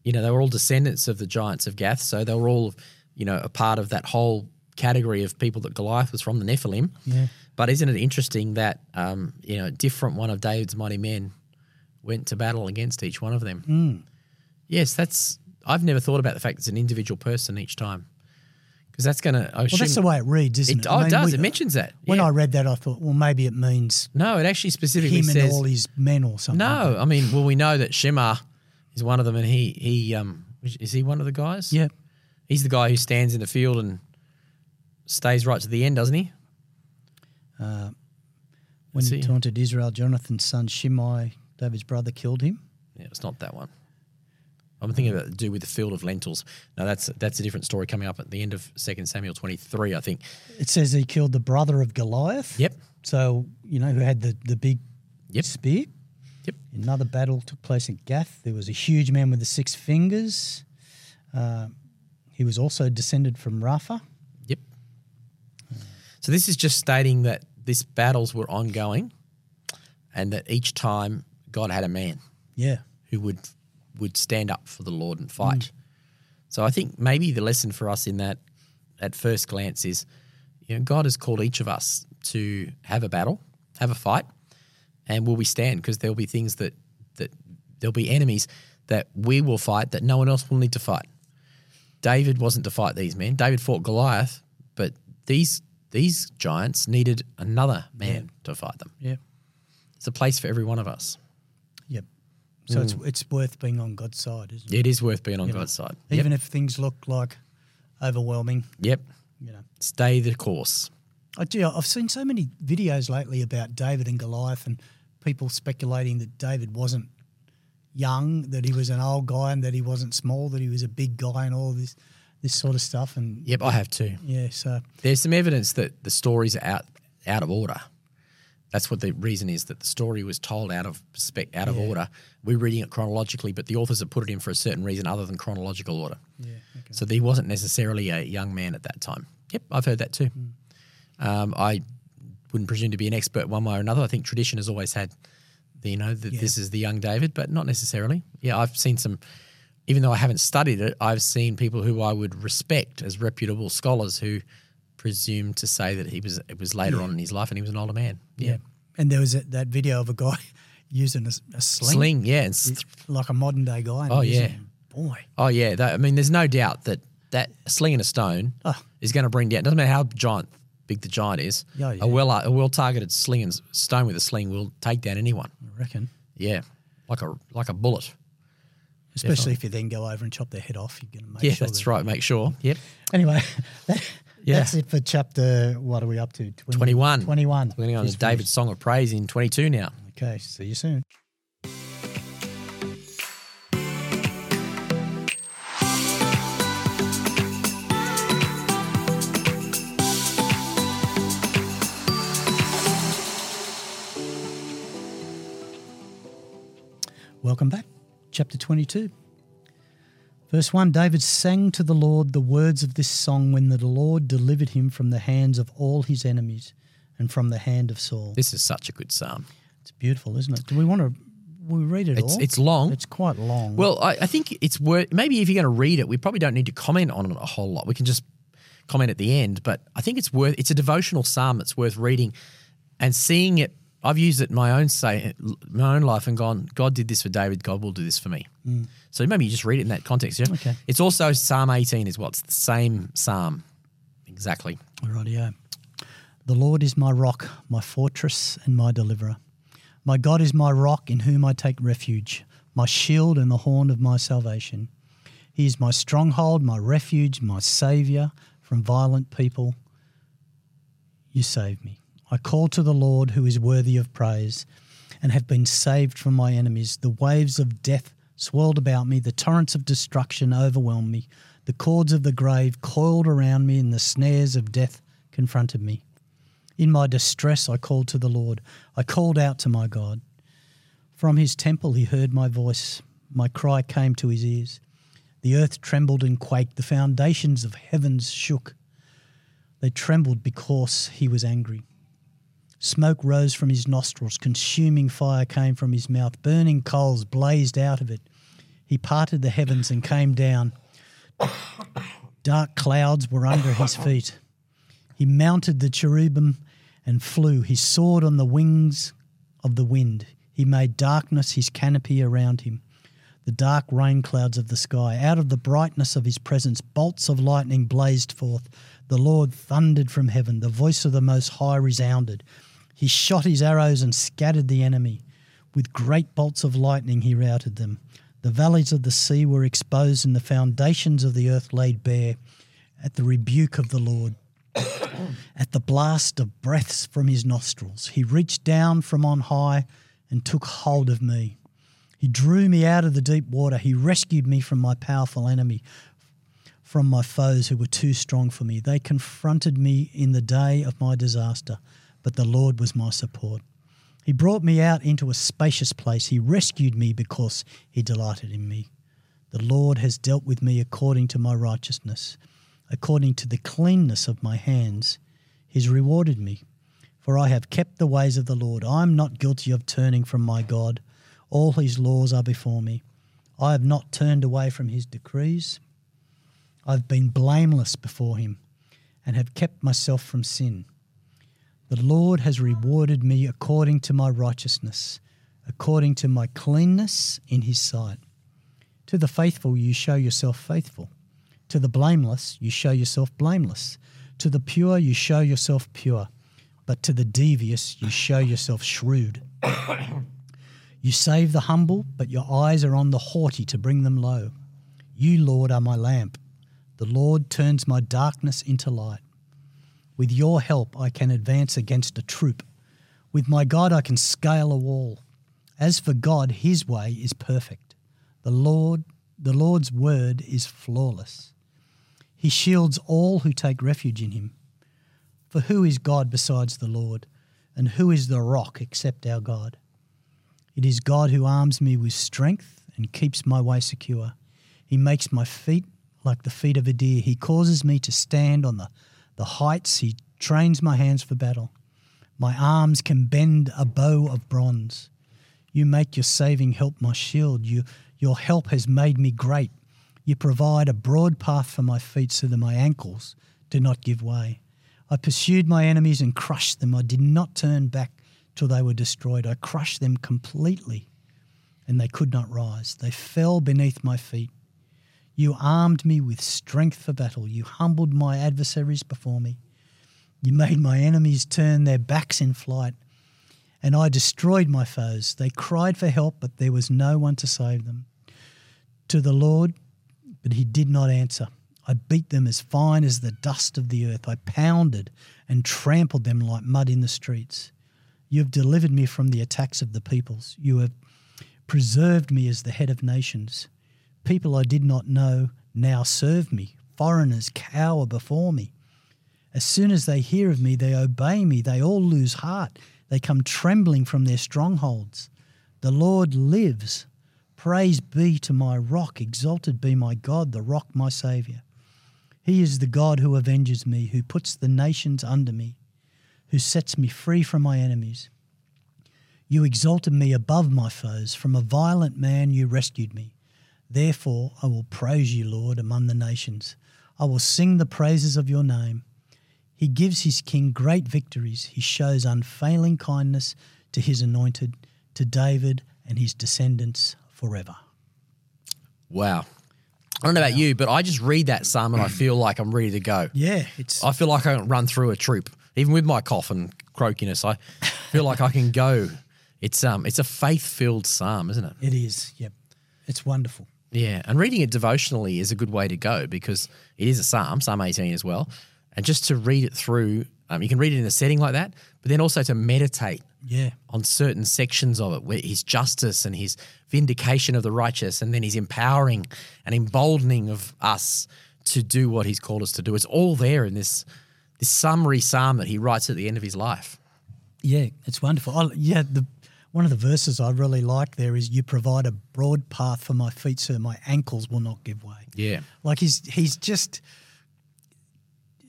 you know, they were all descendants of the giants of Gath. So they were all, you know, a part of that whole category of people that Goliath was from, the Nephilim. Yeah. But isn't it interesting that, um, you know, a different one of David's mighty men went to battle against each one of them? Hmm. Yes, that's, I've never thought about the fact it's an individual person each time. Because that's going to, well, that's the way it reads, isn't it, it? oh, I it does. we- it mentions that. When. I read that, I thought, well, maybe it means No, it actually specifically him says and all his men or something. no. I mean, well, we know that Shammah is one of them, and he he um is he one of the guys? Yeah. he's the guy who stands in the field and stays right to the end, doesn't he? When Let's he taunted Israel, Jonathan's son Shimei, David's brother, killed him. Yeah, it's not that one. I'm thinking about do with the field of lentils. Now that's that's a different story coming up at the end of Second Samuel 23, I think. It says he killed the brother of Goliath. Yep, So, you know, who had the, the big Yep. spear. yep. Another battle took place at Gath. There was a huge man with the six fingers. Uh, he was also descended from Rapha. Yep. So this is just stating that these battles were ongoing, and that each time God had a man Yeah. who would would stand up for the Lord and fight. Mm. So I think maybe the lesson for us in that at first glance is, you know, God has called each of us to have a battle, have a fight, and will we stand? Because there'll be things that that there'll be enemies that we will fight that no one else will need to fight. David wasn't to fight these men. David fought Goliath, but these these giants needed another man to fight them. Yeah. It's a place for every one of us. So it's hmm. it's worth being on God's side, isn't it? It is worth being on You know, God's side. Yep. Even if things look like overwhelming, Yep. you know. Stay the course. I gee, I've seen so many videos lately about David and Goliath and people speculating that David wasn't young, that he was an old guy and that he wasn't small, that he was a big guy and all this this sort of stuff. And Yep, I have too. yeah, so There's some evidence that the stories are out out of order. That's what the reason is that the story was told out of spec out of Yeah. order. We're reading it chronologically, but the authors have put it in for a certain reason other than chronological order. yeah, okay. So he wasn't necessarily a young man at that time. Yep, I've heard that too. Um, I wouldn't presume to be an expert one way or another. I think tradition has always had, the, you know, that Yeah. this is the young David, but not necessarily. Yeah, I've seen some, even though I haven't studied it, I've seen people who I would respect as reputable scholars who presume to say that he was it was later Yeah. on in his life and he was an older man. yeah. And there was a, that video of a guy using a, a sling, Sling, yeah, and like a modern day guy. and Oh, yeah. boy, Oh yeah, that, I mean, there's no doubt that that sling and a stone Oh. is going to bring down. Doesn't matter how giant, big the giant is. Yeah, yeah. A well a well targeted sling and stone with a sling will take down anyone. I reckon. Yeah, like a like a bullet. Especially if you then go over and chop their head off, you're going to make Yeah, sure. that's that- right. Make sure. Yep. Anyway, that, Yeah. that's it for chapter. What are we up to? 20 21. 21. We're going to go on David's Song of Praise in 22 now. Okay, see you soon. Welcome back. Chapter 22. Verse 1 David sang to the Lord the words of this song when the Lord delivered him from the hands of all his enemies and from the hand of Saul. This is such a good psalm. It's beautiful, isn't it? Do we want to we read it It's, all? it's long. It's quite long. Well, I, I think it's worth. Maybe if you're going to read it, we probably don't need to comment on it a whole lot. We can just comment at the end. But I think it's worth. It's a devotional psalm that's worth reading and seeing it. I've used it in my own say, my own life, and gone. God did this for David. God will do this for me. Mm. So maybe you just read it in that context. Yeah. Okay. It's also Psalm 18 is what's the same psalm, exactly. Rightio. The Lord is my rock, my fortress, and my deliverer. My God is my rock in whom I take refuge, my shield and the horn of my salvation. He is my stronghold, my refuge, my saviour from violent people. You save me. I call to the Lord who is worthy of praise and have been saved from my enemies. The waves of death swirled about me, the torrents of destruction overwhelmed me. The cords of the grave coiled around me, and the snares of death confronted me. In my distress, I called to the Lord. I called out to my God. From his temple, he heard my voice. My cry came to his ears. The earth trembled and quaked. The foundations of heavens shook. They trembled because he was angry. Smoke rose from his nostrils. Consuming fire came from his mouth. Burning coals blazed out of it. He parted the heavens and came down. Dark clouds were under his feet. He mounted the cherubim and flew. his sword on the wings of the wind. He made darkness his canopy around him, the dark rain clouds of the sky. Out of the brightness of his presence, bolts of lightning blazed forth. The Lord thundered from heaven. The voice of the Most High resounded. He shot his arrows and scattered the enemy. With great bolts of lightning, he routed them. The valleys of the sea were exposed, and the foundations of the earth laid bare at the rebuke of the Lord at the blast of breaths from his nostrils. He reached down from on high and took hold of me. He drew me out of the deep water. He rescued me from my powerful enemy, from my foes who were too strong for me. They confronted me in the day of my disaster, but the Lord was my support. He brought me out into a spacious place. He rescued me because he delighted in me. The Lord has dealt with me according to my righteousness according to the cleanness of my hands, he's rewarded me. For I have kept the ways of the Lord. I am not guilty of turning from my God. All his laws are before me. I have not turned away from his decrees. I've been blameless before him and have kept myself from sin. The Lord has rewarded me according to my righteousness, according to my cleanness in his sight. To the faithful, you show yourself faithful. To the blameless, you show yourself blameless. To the pure, you show yourself pure. But to the devious, you show yourself shrewd. you save the humble, but your eyes are on the haughty to bring them low. You, Lord, are my lamp. The Lord turns my darkness into light. With your help, I can advance against a troop. With my God, I can scale a wall. As for God, his way is perfect. The Lord, the Lord's word is flawless. He shields all who take refuge in him. For who is God besides the Lord? And who is the rock except our God? It is God who arms me with strength and keeps my way secure. He makes my feet like the feet of a deer. He causes me to stand on the, the heights. He trains my hands for battle. My arms can bend a bow of bronze. You make your saving help my shield. You, your help has made me great. You provide a broad path for my feet so that my ankles do not give way. I pursued my enemies and crushed them. I did not turn back till they were destroyed. I crushed them completely and they could not rise. They fell beneath my feet. You armed me with strength for battle. You humbled my adversaries before me. You made my enemies turn their backs in flight, and I destroyed my foes. They cried for help, but there was no one to save them. to the Lord, but he did not answer. I beat them as fine as the dust of the earth. I pounded and trampled them like mud in the streets. You have delivered me from the attacks of the peoples. You have preserved me as the head of nations. People I did not know now serve me. Foreigners cower before me. As soon as they hear of me, they obey me. They all lose heart. They come trembling from their strongholds. The Lord lives. Praise be to my rock. Exalted be my God, the rock, my Saviour. He is the God who avenges me, who puts the nations under me, who sets me free from my enemies. You exalted me above my foes. From a violent man you rescued me. Therefore I will praise you, Lord, among the nations. I will sing the praises of your name. He gives his king great victories. He shows unfailing kindness to his anointed, to David and his descendants forever. Wow. I don't know about you, but I just read that psalm and I feel like I'm ready to go. Yeah, it's I feel like I can run through a troop, even with my cough and croakiness. I feel like I can go. It's um, it's a faith filled psalm, isn't it? it is. Yep, it's wonderful. Yeah, and reading it devotionally is a good way to go because it is a psalm, Psalm 18 as well, and just to read it through, um, you can read it in a setting like that, but then also to meditate Yeah, on certain sections of it, where his justice and his vindication of the righteous, and then his empowering and emboldening of us to do what he's called us to do. It's all there in this this summary psalm that he writes at the end of his life. yeah, it's wonderful. I, yeah, the one of the verses I really like there is, "You provide a broad path for my feet, so my ankles will not give way." Yeah, Like he's he's just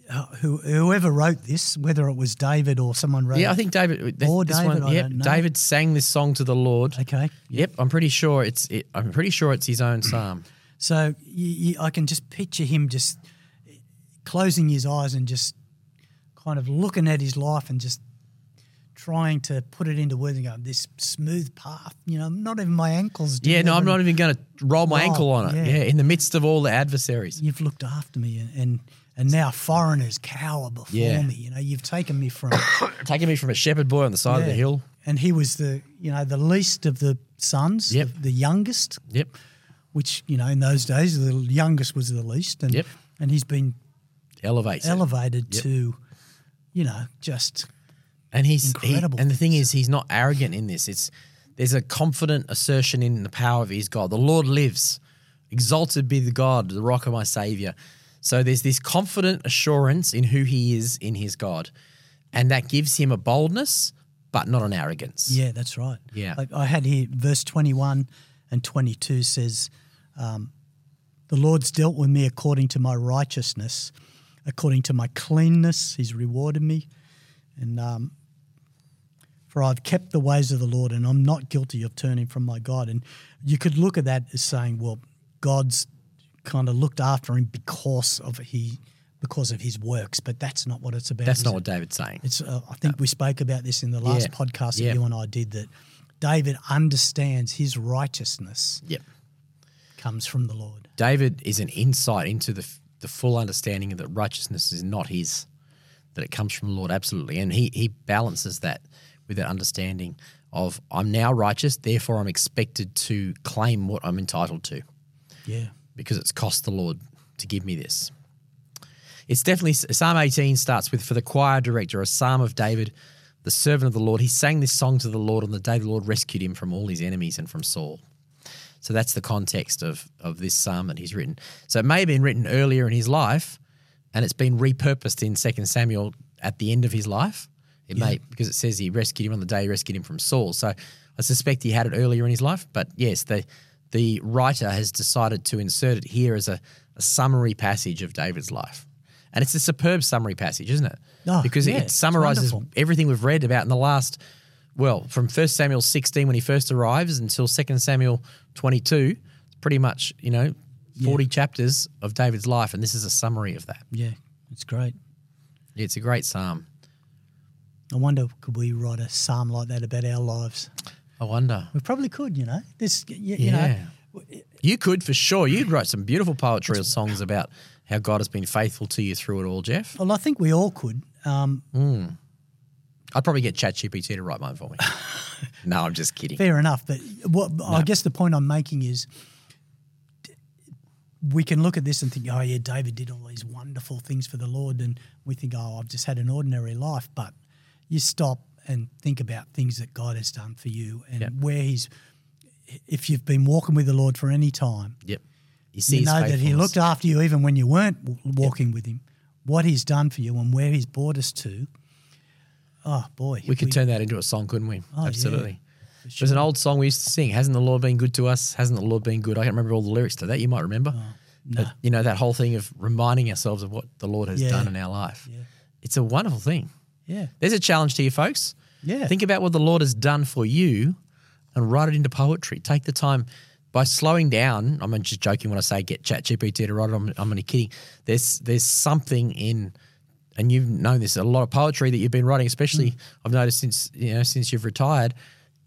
uh, who, whoever wrote this, whether it was David or someone wrote. yeah. I think David. Or David, one, I yep. David sang this song to the Lord. Okay, Yep, I'm pretty sure it's. It, I'm pretty sure it's his own psalm. so you, you, I can just picture him just closing his eyes and just kind of looking at his life and just trying to put it into words and go, this smooth path, you know, not even my ankles. do Yeah, no, I'm not even going to roll my Roll, ankle on it. yeah. Yeah. in the midst of all the adversaries. You've looked after me and, and, and now foreigners cower before Yeah. me. You know, you've taken me from Taking me from a shepherd boy on the side of the hill. And he was the, you know, the least of the sons, Yep. the, the youngest, Yep, which, you know, in those days, the youngest was the least. And, Yep. and he's been elevates. it. elevated Yep. to, you know, just, And he's he- Incredible and the thing is, he's not arrogant in this. It's there's a confident assertion in the power of his God. The Lord lives. Exalted be the God, the rock of my savior. So there's this confident assurance in who he is in his God, and that gives him a boldness, but not an arrogance. yeah, that's right. Yeah. Like I had here, verse 21 and 22 says, um, The Lord's dealt with me according to my righteousness, according to my cleanness, he's rewarded me. And um, for I've kept the ways of the Lord and I'm not guilty of turning from my God. And you could look at that as saying, well, God's kind of looked after him because of he because of his works, but that's not what it's about. That's not it? what David's saying. It's. Uh, I think we spoke about this in the last Yeah. podcast that Yeah. you and I did. That David understands his righteousness Yep. comes from the Lord. David is an insight into the the full understanding that righteousness is not his, that it comes from the Lord absolutely, and he he balances that with that understanding of I'm now righteous, therefore I'm expected to claim what I'm entitled to Yeah, because it's cost the Lord to give me this. It's definitely Psalm 18 starts with for the choir director, a psalm of David, the servant of the Lord. He sang this song to the Lord on the day the Lord rescued him from all his enemies and from Saul. So that's the context of of this psalm that he's written. So it may have been written earlier in his life, and it's been repurposed in 2 Samuel at the end of his life. It may because it says he rescued him on the day he rescued him from Saul. So I suspect he had it earlier in his life. But yes, the the writer has decided to insert it here as a, a summary passage of David's life. And it's a superb summary passage, isn't it? Oh, because yeah, it summarizes everything we've read about in the last, well, from 1 Samuel 16 when he first arrives until 2 Samuel 22, it's pretty much, you know, 40 chapters of David's life. And this is a summary of that. yeah, it's great. It's a great psalm. I wonder, could we write a psalm like that about our lives? I wonder. We probably could. You know, this. You, you Yeah. know, You could for sure. You'd write some beautiful poetry or songs about how God has been faithful to you through it all, Jeff. well, I think we all could. Um, I'd probably get ChatGPT to write mine for me. no, I'm just kidding. fair enough, but what I guess the point I'm making is, we can look at this and think, oh yeah, David did all these wonderful things for the Lord, and we think, oh, I've just had an ordinary life. But you stop and think about things that God has done for you and Yep. where He's. If you've been walking with the Lord for any time, Yep. You see you know that He looked after you even when you weren't walking with Him. What He's done for you and where He's brought us to. Oh boy, We could turn that into a song, couldn't we? Oh, yeah, Absolutely. for There's an old song we used to sing. Hasn't the Lord been good to us? Hasn't the Lord been good? I can't remember all the lyrics to that. You might remember. no. But you know that whole thing of reminding ourselves of what the Lord has Yeah. done in our life. Yeah. It's a wonderful thing. Yeah, There's a challenge to you folks. Yeah. Think about what the Lord has done for you and write it into poetry. Take the time by slowing down. I'm just joking when I say get ChatGPT to write it. I'm, I'm only kidding. There's there's something in, and you've known this a lot of poetry that you've been writing, especially mm. I've noticed since you know since you've retired,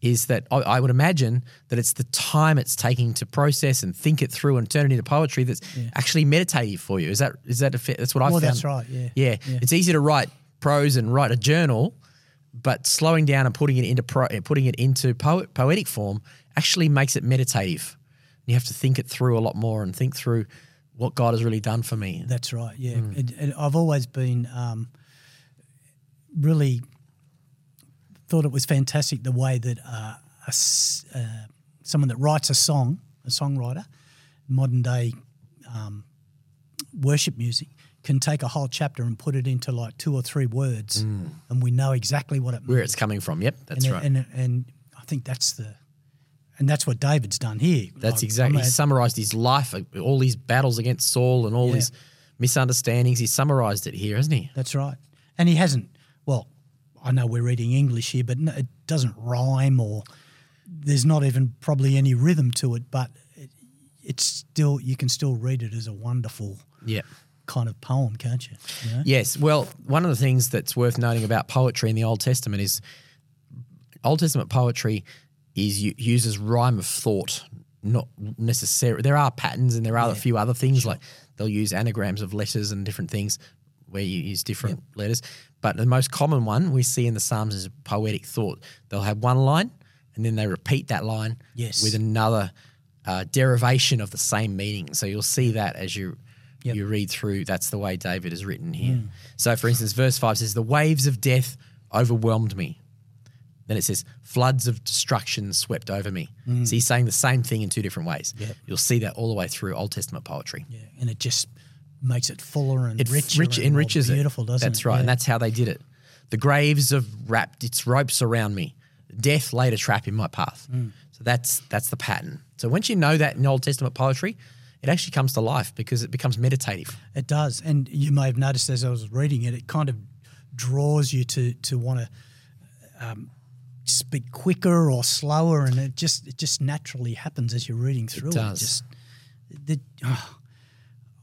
is that I, I would imagine that it's the time it's taking to process and think it through and turn it into poetry that's actually meditative for you. Is that is that a? That's what I've Well, found. that's right, yeah. yeah, Yeah. It's easy to write prose and write a journal, but slowing down and putting it into pro, putting it into po- poetic form actually makes it meditative. You have to think it through a lot more and think through what God has really done for me. That's right. Yeah, Mm. and, and I've always been um, really thought it was fantastic the way that uh, a uh, someone that writes a song, a songwriter, modern day um, worship music, can take a whole chapter and put it into like two or three words, and we know exactly what it means. Mm. Where it's coming from. Yep, that's and, right. And, and I think that's the, and that's what David's done here. that's Like, exactly. He summarized his life, uh, all these battles against Saul and all Yeah. his misunderstandings. He summarized it here, hasn't he? That's right. And he hasn't, well, I know we're reading English here, but no, it doesn't rhyme or there's not even probably any rhythm to it, but it, it's still, you can still read it as a wonderful Yeah. Kind of poem, can't you? You know? Yes. Well, one of the things that's worth noting about poetry in the Old Testament is Old Testament poetry is uses rhyme of thought, not necessarily. There are patterns and there are a few other things like they'll use anagrams of letters and different things where you use different letters. But the most common one we see in the Psalms is poetic thought. They'll have one line and then they repeat that line Yes. with another uh, derivation of the same meaning. So you'll see that as you Yep. you read through. That's the way David has written here. So, for instance, verse five says, "The waves of death overwhelmed me." Then it says, "Floods of destruction swept over me." So he's saying the same thing in two different ways. Yep. You'll see that all the way through Old Testament poetry. Yeah. And it just makes it fuller and It richer. rich, and enriches it. beautiful, doesn't That's it? right, and that's how they did it. The graves have wrapped its ropes around me. Death laid a trap in my path. Mm. So that's that's the pattern. So once you know that in Old Testament poetry, it actually comes to life because it becomes meditative. It does, and you may have noticed as I was reading it, it kind of draws you to to want to um, speak quicker or slower, and it just it just naturally happens as you're reading through it. does. Just the, oh,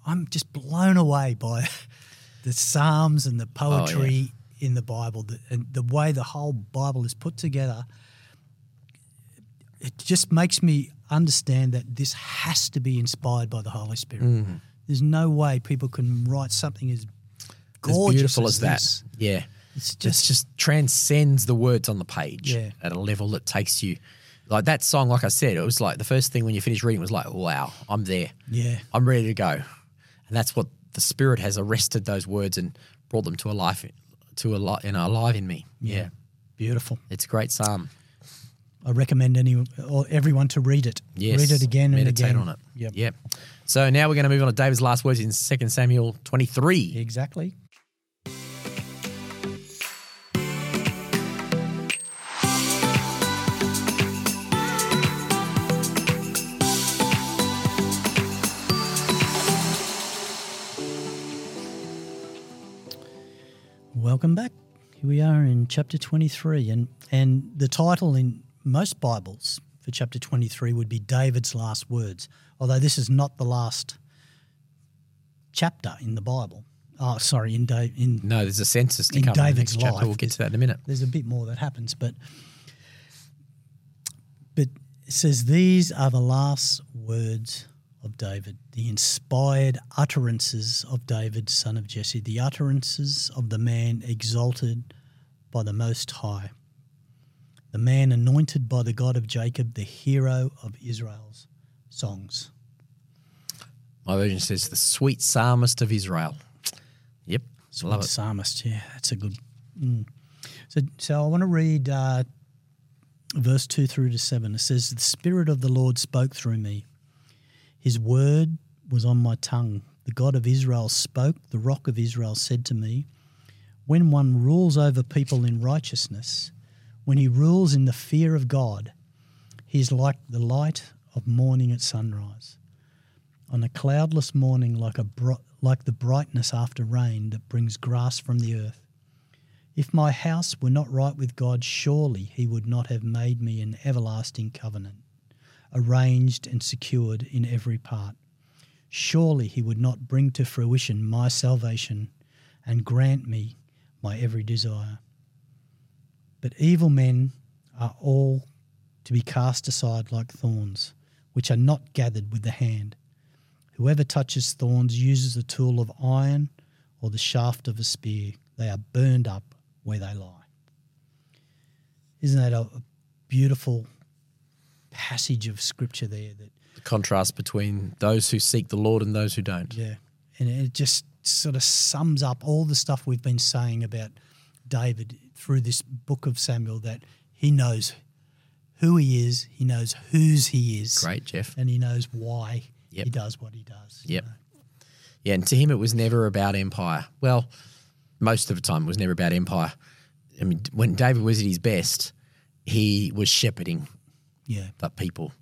I'm just blown away by the Psalms and the poetry in the Bible, the, and the way the whole Bible is put together. It just makes me understand that this has to be inspired by the Holy Spirit. Mm-hmm. There's no way people can write something as As gorgeous beautiful as, that. this. Yeah. It's Just, just, just transcends the words on the page Yeah. at a level that takes you. Like that song, like I said, it was like the first thing when you finish reading was like, wow, I'm there. yeah, I'm ready to go. And that's what the Spirit has arrested those words and brought them to a life, to a li- you know, alive in me. Yeah. beautiful. It's a great psalm. I recommend any or everyone to read it. Yes. Read it again and Meditate again. on it. Yep. Yep. So now we're going to move on to David's last words in 2 Samuel 23. Exactly. Welcome back. Here we are in chapter 23 and and the title in most Bibles for chapter 23 would be David's last words. Although this is not the last chapter in the Bible. Oh, sorry, in Dave in No, there's a census to In come in the David's chapter. life, We'll get to that in a minute. there's a bit more that happens, but but it says these are the last words of David, the inspired utterances of David, son of Jesse, the utterances of the man exalted by the Most High, the man anointed by the God of Jacob, the hero of Israel's songs. My version says the sweet psalmist of Israel. Yep. Sweet Love it. psalmist. Yeah, that's a good. Mm. So, so I want to read uh, verse two through to seven. It says, "The Spirit of the Lord spoke through me. His word was on my tongue. The God of Israel spoke. The Rock of Israel said to me, When one rules over people in righteousness, when he rules in the fear of God, he is like the light of morning at sunrise." on a cloudless morning like a like the brightness after rain that brings grass from the earth. If my house were not right with God, surely he would not have made me an everlasting covenant, arranged and secured in every part. Surely he would not bring to fruition my salvation and grant me my every desire. But evil men are all to be cast aside like thorns, which are not gathered with the hand. Whoever touches thorns uses a tool of iron or the shaft of a spear. They are burned up where they lie. Isn't that a a beautiful passage of scripture there that The contrast between those who seek the Lord and those who don't. yeah. And it just sort of sums up all the stuff we've been saying about David through this book of Samuel that he knows who he is, he knows whose he is, Great, Jeff. and he knows why Yep. he does what he does. you Yep. know. Yeah, and to him it was never about empire. Well, most of the time it was never about empire. I mean, when David was at his best, he was shepherding Yeah. the people.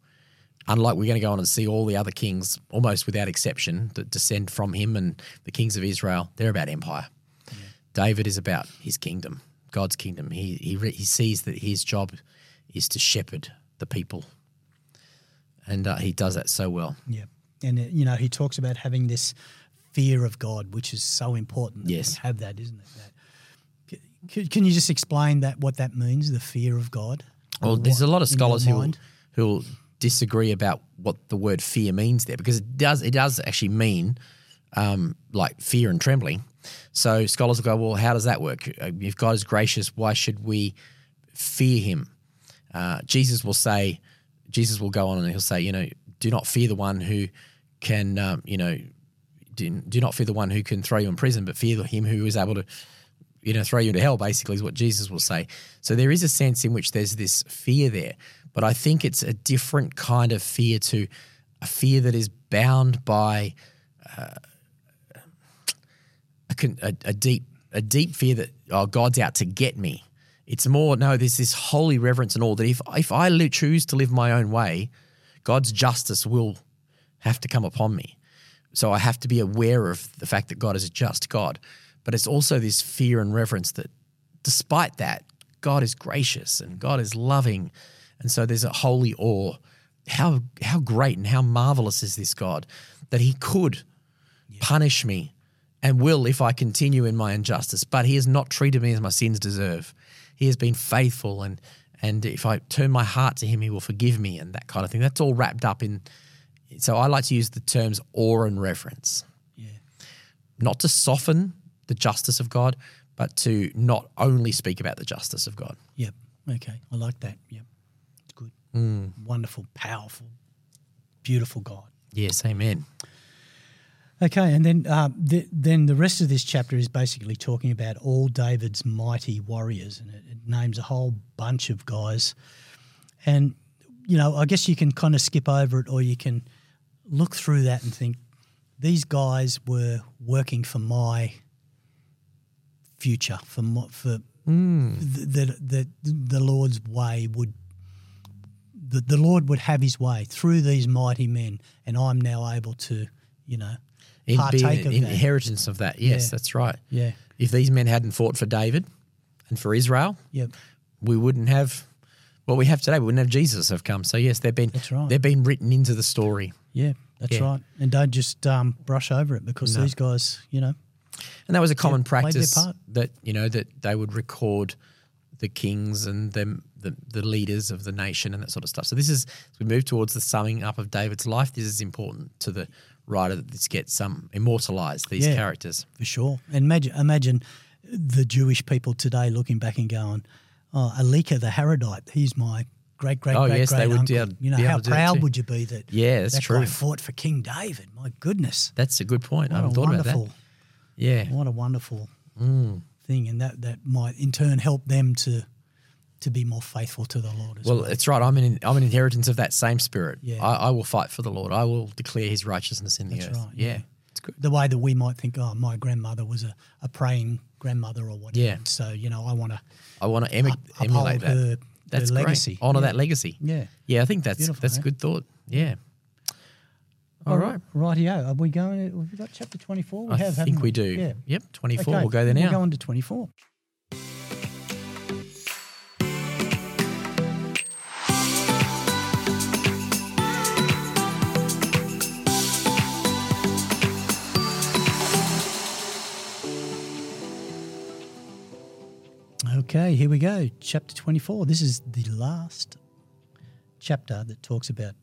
Unlike we're going to go on and see all the other kings, almost without exception, that descend from him and the kings of Israel, they're about empire. David is about his kingdom, God's kingdom. He he re- he sees that his job is to shepherd the people, and uh, he does that so well. Yeah. And, uh, you know, he talks about having this fear of God, which is so important. Yes. Have that, isn't it? That, can, can you just explain that, what that means, the fear of God? Well, there's a lot of scholars who who disagree about what the word fear means there because it does it does actually mean um, like fear and trembling. So scholars will go, well, how does that work? Uh, If God is gracious, why should we fear Him? Uh, Jesus will say, Jesus will go on and he'll say, you know, do not fear the one who can, um, you know, do, do not fear the one who can throw you in prison, but fear him who is able to you know, throw you into hell, basically, is what Jesus will say. So there is a sense in which there's this fear there, but I think it's a different kind of fear to a fear that is bound by uh, con- a, a deep a deep fear that oh God's out to get me. It's more no, there's this holy reverence and all that if if I li- choose to live my own way, God's justice will have to come upon me. So I have to be aware of the fact that God is a just God. But it's also this fear and reverence that despite that, God is gracious and God is loving. And so there's a holy awe. How how great and how marvelous is this God that he could punish me and will if I continue in my injustice, but he has not treated me as my sins deserve. He has been faithful and and if I turn my heart to him, he will forgive me and that kind of thing. That's all wrapped up in so I like to use the terms awe and reverence Yeah. not to soften the justice of God, but to not only speak about the justice of God. Yep. Okay. I like that. Yep. It's good. Mm. Wonderful, powerful, beautiful God. Yes, amen. Okay, and then uh, the, then the rest of this chapter is basically talking about all David's mighty warriors, and it, it names a whole bunch of guys. And you know, I guess you can kind of skip over it, or you can look through that and think these guys were working for my future, for my, for the, the the Lord's way would. The, the Lord would have his way through these mighty men, and I'm now able to, you know, Be partake an of that. inheritance of that. Yes, Yeah. that's right. Yeah. If these men hadn't fought for David and for Israel, Yep. we wouldn't have what we have today. We wouldn't have Jesus have come. So yes, they've been That's right. they've been written into the story. Yeah. That's Yeah. right. And don't just um, brush over it because No. these guys, you know, And that was a common practice that you know that they would record the kings and them the, the leaders of the nation and that sort of stuff. So this is as we move towards the summing up of David's life. This is important to the writer that this gets um, immortalized. These Yeah. characters. for sure. And imagine, imagine the Jewish people today looking back and going, "Oh, Elika the Harodite, he's my great, great, Oh, great, yes, great they would uncle. you know, how proud would you be that Yeah, that's that true. guy fought for King David? My goodness. That's a good point. I What a haven't thought about that. Yeah. what a wonderful Mm. thing. And that, that might in turn help them to to be more faithful to the Lord as well. Well, it's right. I'm an I'm an inheritance of that same spirit. Yeah. I, I will fight for the Lord. I will declare His righteousness in the That's earth. right, Yeah. yeah. it's good. the way that we might think, oh, my grandmother was a, a praying grandmother or whatever. Yeah. So, you know, I want to I want to emulate that. her, that's her great. legacy. Honor yeah. that legacy. Yeah. Yeah, I think that's Beautiful, that's eh? a good thought. Yeah. All right. Right. Rightio. Are we going? We've we got chapter 24? We I have, think we do. Yeah. Yep. Twenty four. Okay, We'll go there now. We'll go on to 24. Okay, here we go. Chapter 24. This is the last chapter that talks about.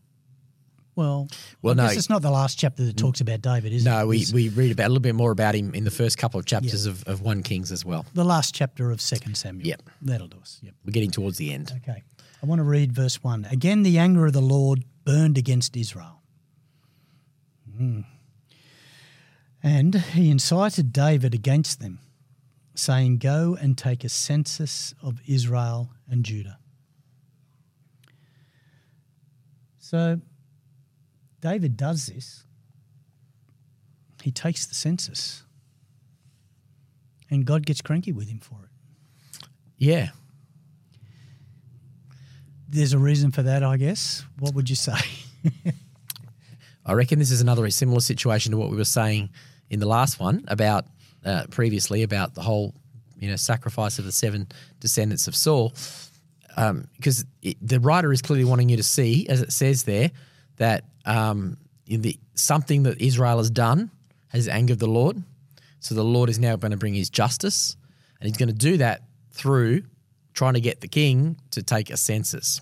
Well, Well, no. it's not the last chapter that talks about David, is it? no, we, we read about a little bit more about him in the first couple of chapters of, of one Kings as well. the last chapter of Second Samuel. Yep. That'll do us. Yep. We're getting towards the end. Okay. I want to read verse 1. Again, the anger of the Lord burned against Israel. Hmm. And he incited David against them, saying, Go and take a census of Israel and Judah. So David does this. He takes the census. And God gets cranky with him for it. Yeah. There's a reason for that, I guess. What would you say? I reckon this is another similar situation to what we were saying in the last one about uh, previously about the whole you know sacrifice of the seven descendants of Saul. Because the writer is clearly wanting you to see, as it says there, that um, in the something that Israel has done has angered the Lord. So the Lord is now going to bring His justice, and He's going to do that through trying to get the king to take a census.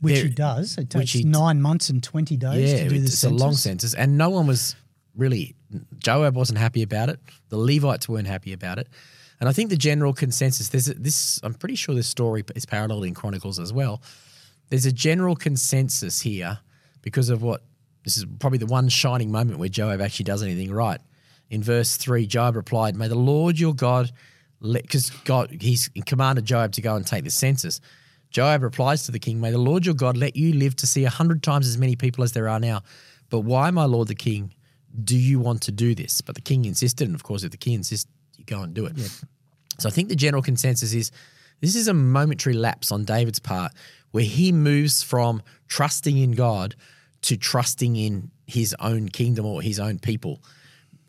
Which There- he does. It which takes he- nine months and 20 days Yeah, to do the it's a long census, and no one was really. Joab wasn't happy about it. The Levites weren't happy about it, and I think the general consensus. There's a, this. I'm pretty sure this story is paralleled in Chronicles as well. There's a general consensus here because of what this is probably the one shining moment where Joab actually does anything right. In verse three, Joab replied, "May the Lord your God, because God he's commanded Joab to go and take the census." Joab replies to the king, May the Lord your God let you live to see a hundred times as many people as there are now. But why, my lord the king, do you want to do this? But the king insisted, and of course, if the king insists, you go and do it. So I think the general consensus is this is a momentary lapse on David's part where he moves from trusting in God to trusting in his own kingdom or his own people.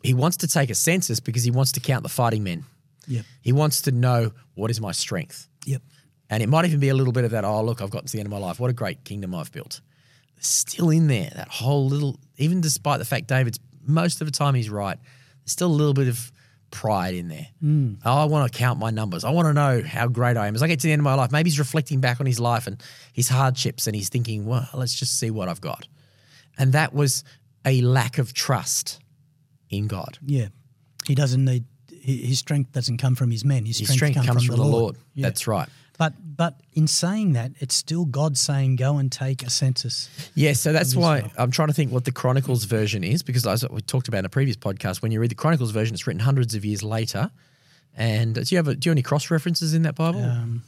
He wants to take a census because he wants to count the fighting men. Yep. He wants to know what is my strength. Yep. And it might even be a little bit of that, oh, look, I've got to the end of my life. What a great kingdom I've built. Still in there, that whole little, even despite the fact David's most of the time he's right, there's still a little bit of pride in there. Mm. Oh, I want to count my numbers. I want to know how great I am. As I get to the end of my life, maybe he's reflecting back on his life and his hardships and he's thinking, well, let's just see what I've got. And that was a lack of trust in God. Yeah. He doesn't need, his strength doesn't come from his men. His, His strength, strength comes from the Lord. Yeah. That's right. But but in saying that, it's still God saying, "Go and take a census." Yeah, so that's why. I'm trying to think what the Chronicles version is because as we talked about in a previous podcast, when you read the Chronicles version, it's written hundreds of years later. And do you have a, do you have any cross references in that Bible? Um,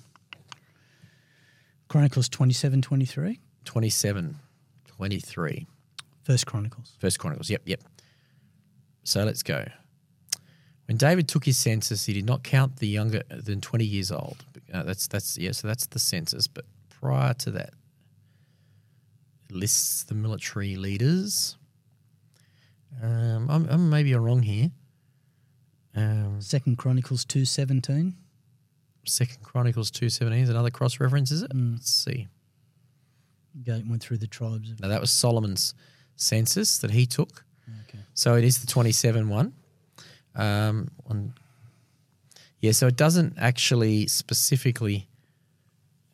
Chronicles 27, 23. 27, 23. First Chronicles. First Chronicles. Yep, yep. So let's go. When David took his census, he did not count the younger than 20 years old. Uh, that's that's yeah, so that's the census. But prior to that, it lists the military leaders. Um, I'm, I'm maybe I'm wrong here. Um, Second Chronicles 2, 17. Second Chronicles two seventeen is another cross reference, is it? Let's see. Go, went through the tribes. Now that was Solomon's census that he took. Okay. So it is the 27 one. Um, on, yeah, so it doesn't actually specifically,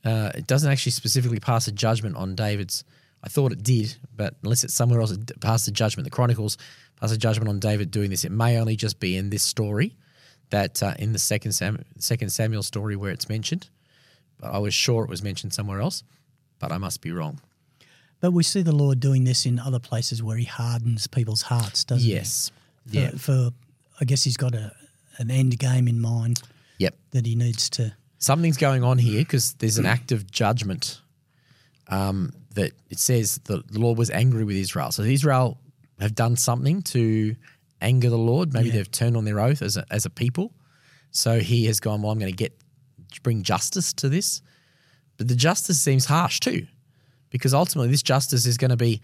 uh, it doesn't actually specifically pass a judgment on David's. I thought it did, but unless it's somewhere else, it passed a judgment. The Chronicles pass a judgment on David doing this. It may only just be in this story, that uh, in the second Sam, second Samuel story where it's mentioned. but I was sure it was mentioned somewhere else, but I must be wrong. But we see the Lord doing this in other places where He hardens people's hearts, doesn't Yes. He? Yeah. For, for I guess He's got a an end game in mind Yep. that He needs to. Something's going on here because there's an act of judgment um, that it says that the Lord was angry with Israel. So Israel have done something to anger the Lord. Maybe Yeah. they've turned on their oath as a, as a people. So he has gone, well, I'm going to get bring justice to this. But the justice seems harsh too, because ultimately this justice is going to be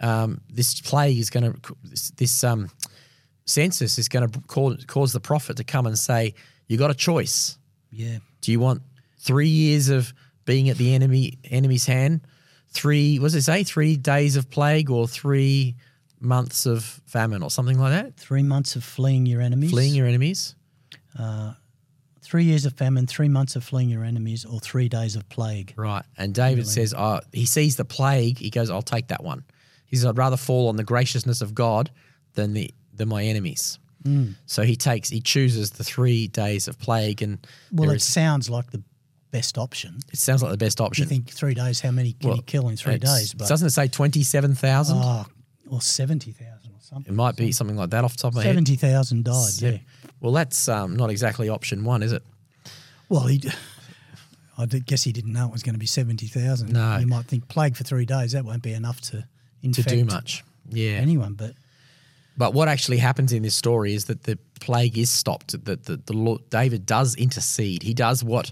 um, this plague is going to this, this um, census is going to cause, cause the prophet to come and say, you got a choice. Yeah. Do you want three years of being at the enemy enemy's hand? Three what does it say? Three days of plague or three months of famine or something like that? Three months of fleeing your enemies. Fleeing your enemies? Uh, three years of famine, three months of fleeing your enemies, or three days of plague. Right. And David says, oh, he sees the plague. He goes, I'll take that one. He says, I'd rather fall on the graciousness of God than the than my enemies. So he takes, he chooses the three days of plague, and Well, it is- sounds like the best option. it sounds like the best option. You think three days? How many can Well, you kill in three days? But doesn't it say twenty seven thousand? oh, or seventy thousand or something. it might be something like that off the top of my head. Seventy thousand died. Yeah. Well, that's um, not exactly option one, is it? Well, he. I guess he didn't know it was going to be seventy thousand. No. You might think plague for three days that won't be enough to To infect do much. Yeah. anyone, but But what actually happens in this story is that the plague is stopped. That the, the Lord, David does intercede. He does what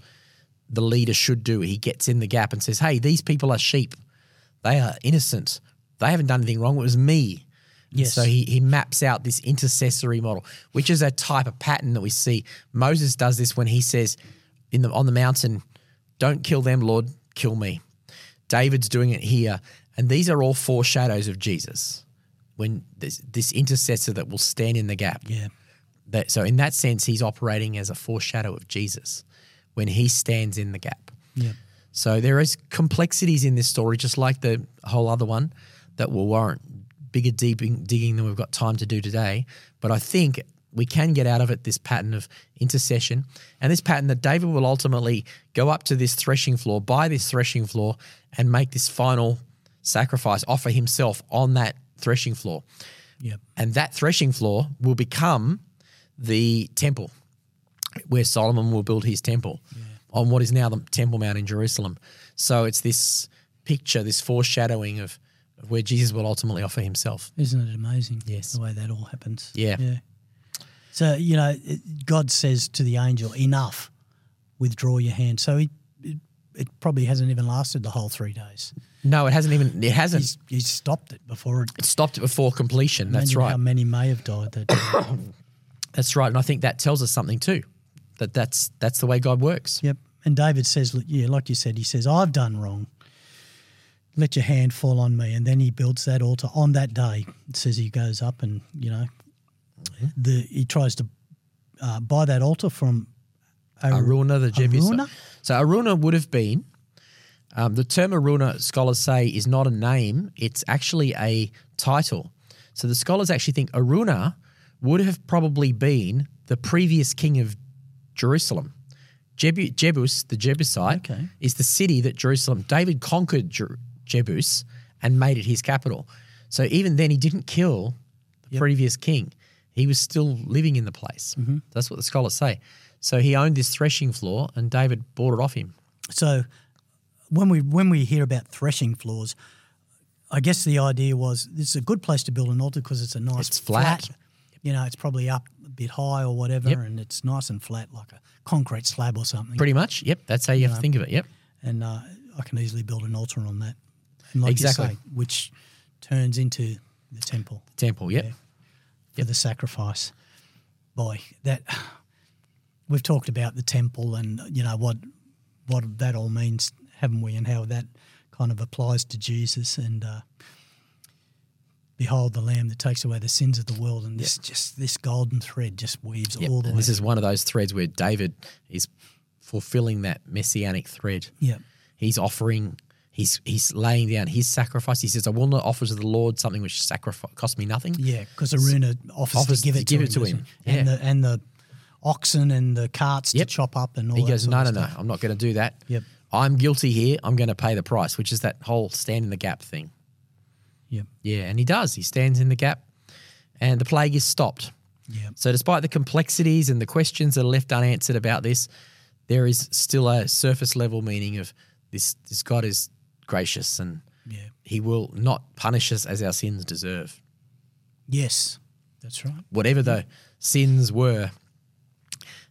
the leader should do. He gets in the gap and says, "Hey, these people are sheep. They are innocent. They haven't done anything wrong. It was me." Yes. So he he maps out this intercessory model, which is a type of pattern that we see. Moses does this when he says, "In the on the mountain, don't kill them, Lord, kill me." David's doing it here, and these are all foreshadows of Jesus. When this, this intercessor that will stand in the gap. yeah, That, so in that sense, he's operating as a foreshadow of Jesus when he stands in the gap. yeah, So there is complexities in this story, just like the whole other one, that will warrant bigger deeping, digging than we've got time to do today. But I think we can get out of it this pattern of intercession and this pattern that David will ultimately go up to this threshing floor, buy this threshing floor, and make this final sacrifice, offer himself on that threshing floor. yeah, And that threshing floor will become the temple where Solomon will build his temple on what is now the Temple Mount in Jerusalem. So it's this picture, this foreshadowing of, of where Jesus will ultimately offer himself. Isn't it amazing? Yes. the way that all happens. Yeah. yeah. So you know, God says to the angel, "Enough, withdraw your hand." So he, it, probably hasn't even lasted the whole three days. No, it hasn't even, it hasn't He's, he's stopped it before it. it. stopped it before completion. That's right. How many may have died that day. That's right. And I think that tells us something too, that that's, that's the way God works. Yep. And David says, yeah, like you said, he says, I've done wrong. Let your hand fall on me. And then he builds that altar on that day. It says he goes up and, you know, the he tries to uh, buy that altar from Aruna the Jebusite. Araunah? So Aruna would have been, um, the term Aruna, scholars say, is not a name, it's actually a title. So the scholars actually think Aruna would have probably been the previous king of Jerusalem. Jebu- Jebus, the Jebusite, Okay. is the city that Jerusalem, David conquered Jer- Jebus and made it his capital. So even then, he didn't kill the previous king. He was still living in the place. That's what the scholars say. So he owned this threshing floor, and David bought it off him. So when we when we hear about threshing floors, I guess the idea was this is a good place to build an altar because it's a nice It's flat. You know, it's probably up a bit high or whatever, Yep. and it's nice and flat like a concrete slab or something. Pretty much. Yep. That's how you have to think of it. Yep. and uh, I can easily build an altar on that. Like Exactly. you say, which turns into the temple The Temple. Yep. for the sacrifice. Boy, that we've talked about the temple and you know what what that all means, haven't we? And how that kind of applies to Jesus and. Uh, Behold the Lamb that takes away the sins of the world, and this just this golden thread just weaves Yep. all the And way. this is one of those threads where David is fulfilling that messianic thread. yeah, He's offering. He's he's laying down his sacrifice. He says, "I will not offer to the Lord something which sacrifice cost me nothing." Yeah, because Aruna offers, Offers to give to it give to it to him, him. and the and the oxen and the carts Yep. to chop up and all. He goes, "No, no, no. I'm not going to do that. Yep. I'm guilty here. I'm going to pay the price, which is that whole stand in the gap thing. Yep. Yeah, and he does. He stands in the gap, and the plague is stopped. Yeah. So, despite the complexities and the questions that are left unanswered about this, there is still a surface level meaning of this. This God is gracious, and Yeah. He will not punish us as our sins deserve. Yes. That's right. Whatever the sins were,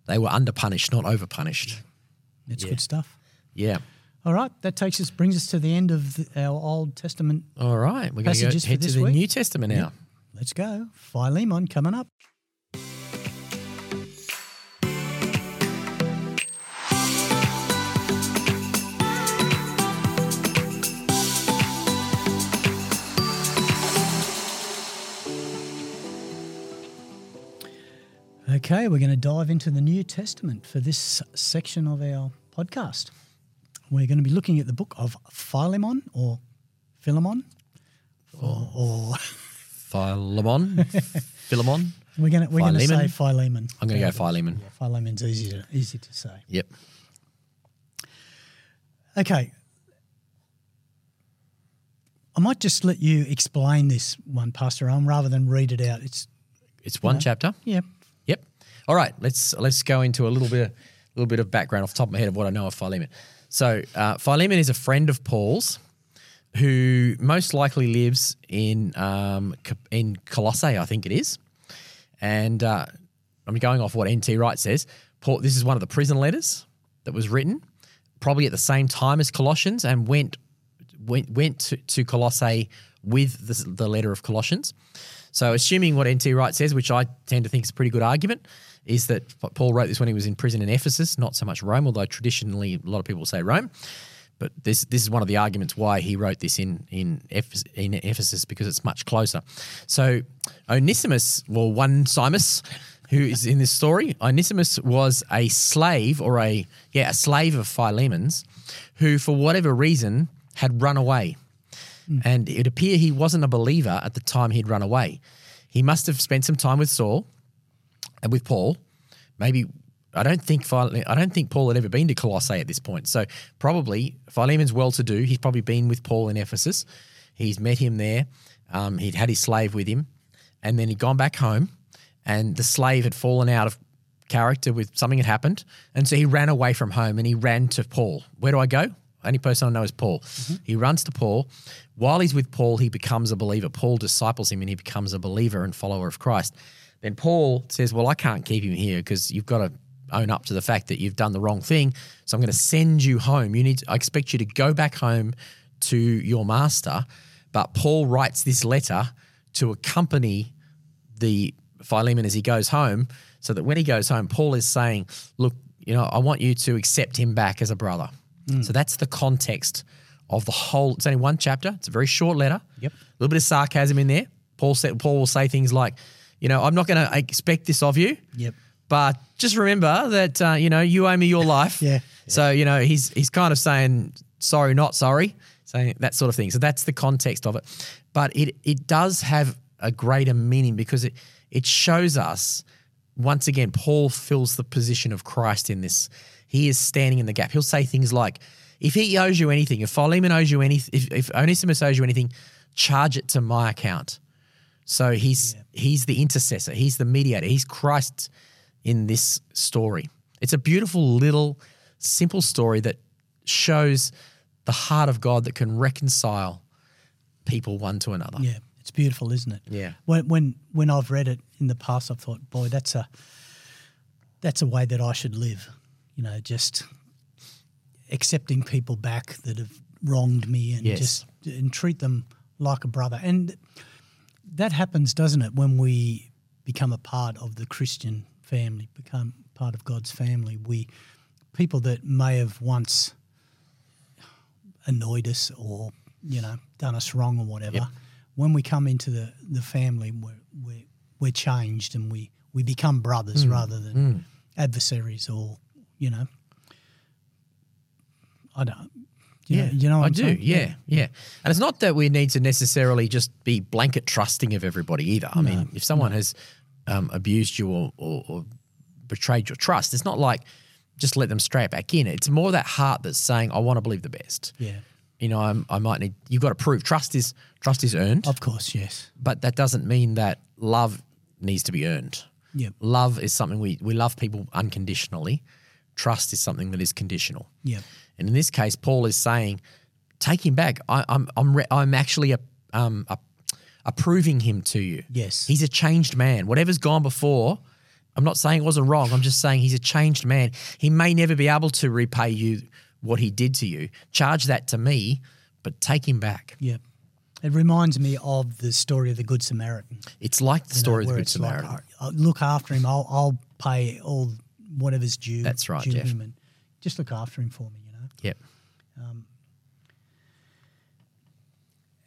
they were underpunished, not overpunished. That's Yeah. good stuff. Yeah. All right. That takes us brings us to the end of the, our Old Testament. All right, we're going to go head to the week? New Testament now. Let's go. Philemon coming up. Okay, we're going to dive into the New Testament for this section of our podcast. We're going to be looking at the book of Philemon or Philemon. Or, or Philemon, Philemon. we're going to we're going to say Philemon? I'm going to go Philemon. Yeah, Philemon's easy to easy to say. Yep. Okay. I might just let you explain this one, Pastor Rohan, rather than read it out. It's It's one know. chapter. yeah, Yep. All right. Let's let's go into a little bit a little bit of background off the top of my head of what I know of Philemon. So uh, Philemon is a friend of Paul's, who most likely lives in um, in Colossae, I think it is. And uh, I'm going off what N.T. Wright says. Paul, this is one of the prison letters that was written, probably at the same time as Colossians, and went went went to, to Colossae with the, the letter of Colossians. So, assuming what N.T. Wright says, which I tend to think is a pretty good argument, is that Paul wrote this when he was in prison in Ephesus, not so much Rome, although traditionally a lot of people say Rome. But this this is one of the arguments why he wrote this in in Ephes- in Ephesus because it's much closer. So Onesimus, well, one Simus, who is in this story, Onesimus was a slave or a yeah a slave of Philemon's, who for whatever reason had run away, hmm. and it appear he wasn't a believer at the time he'd run away. He must have spent some time with Saul and with Paul. Maybe I don't think Phile- I don't think Paul had ever been to Colossae at this point. So probably Philemon's well to do. He's probably been with Paul in Ephesus. He's met him there. Um, he'd had his slave with him, and then he'd gone back home, and the slave had fallen out of character with something had happened, and so he ran away from home and he ran to Paul. Where do I go? Only person I know is Paul. He runs to Paul. While he's with Paul, he becomes a believer. Paul disciples him and he becomes a believer and follower of Christ. Then Paul says, Well, I can't keep him here because you've got to own up to the fact that you've done the wrong thing. So I'm going to send you home. You need to, I expect you to go back home to your master. But Paul writes this letter to accompany the Philemon as he goes home, so that when he goes home, Paul is saying, "Look, you know, I want you to accept him back as a brother." Mm. So that's the context of the whole. It's only one chapter. It's a very short letter. Yep. A little bit of sarcasm in there. Paul said, Paul will say things like, "You know, I'm not going to expect this of you." Yep. But just remember that uh, you know you owe me your life. Yeah. So you know he's he's kind of saying sorry, not sorry, saying that sort of thing. So that's the context of it. But it it does have a greater meaning because it it shows us once again Paul fills the position of Christ in this. He is standing in the gap. He'll say things like, "If he owes you anything, if Philemon owes you anything, if, if Onesimus owes you anything, charge it to my account." So he's he's the intercessor. He's the mediator. He's Christ in this story. It's a beautiful little simple story that shows the heart of God that can reconcile people one to another. Yeah, it's beautiful, isn't it? Yeah. When when when I've read it in the past, I've thought, boy, that's a that's a way that I should live. You know, just accepting people back that have wronged me and Yes. just and treat them like a brother. And that happens, doesn't it, when we become a part of the Christian family, become part of God's family. We people that may have once annoyed us or you know done us wrong or whatever. Yep. When we come into the the family, we're we're, we're changed and we we become brothers Hmm. rather than adversaries or you know. I don't. You Yeah, know, you know what I do. saying? Yeah, yeah. And it's not that we need to necessarily just be blanket trusting of everybody either. I mean, if someone has um, abused you or, or, or betrayed your trust, it's not like just let them straight back in. It's more that heart that's saying, I want to believe the best. Yeah. You know, I'm, I might need, you've got to prove trust is, trust is earned, Of course, yes. but that doesn't mean that love needs to be earned. Yep. Love is something we, we love people unconditionally. Trust is something that is conditional. Yep. And in this case, Paul is saying, take him back. I, I'm, I'm, re- I'm actually a, um, a, approving him to you. Yes. He's a changed man. Whatever's gone before, I'm not saying it wasn't wrong. I'm just saying he's a changed man. He may never be able to repay you what he did to you. Charge that to me, but take him back. Yep. It reminds me of the story of the Good Samaritan. It's like the you know, story of the Good like, Samaritan. "I- I'll look after him. I'll, I'll pay all whatever's due. That's right, due Jeff. him and just look after him for me, yep.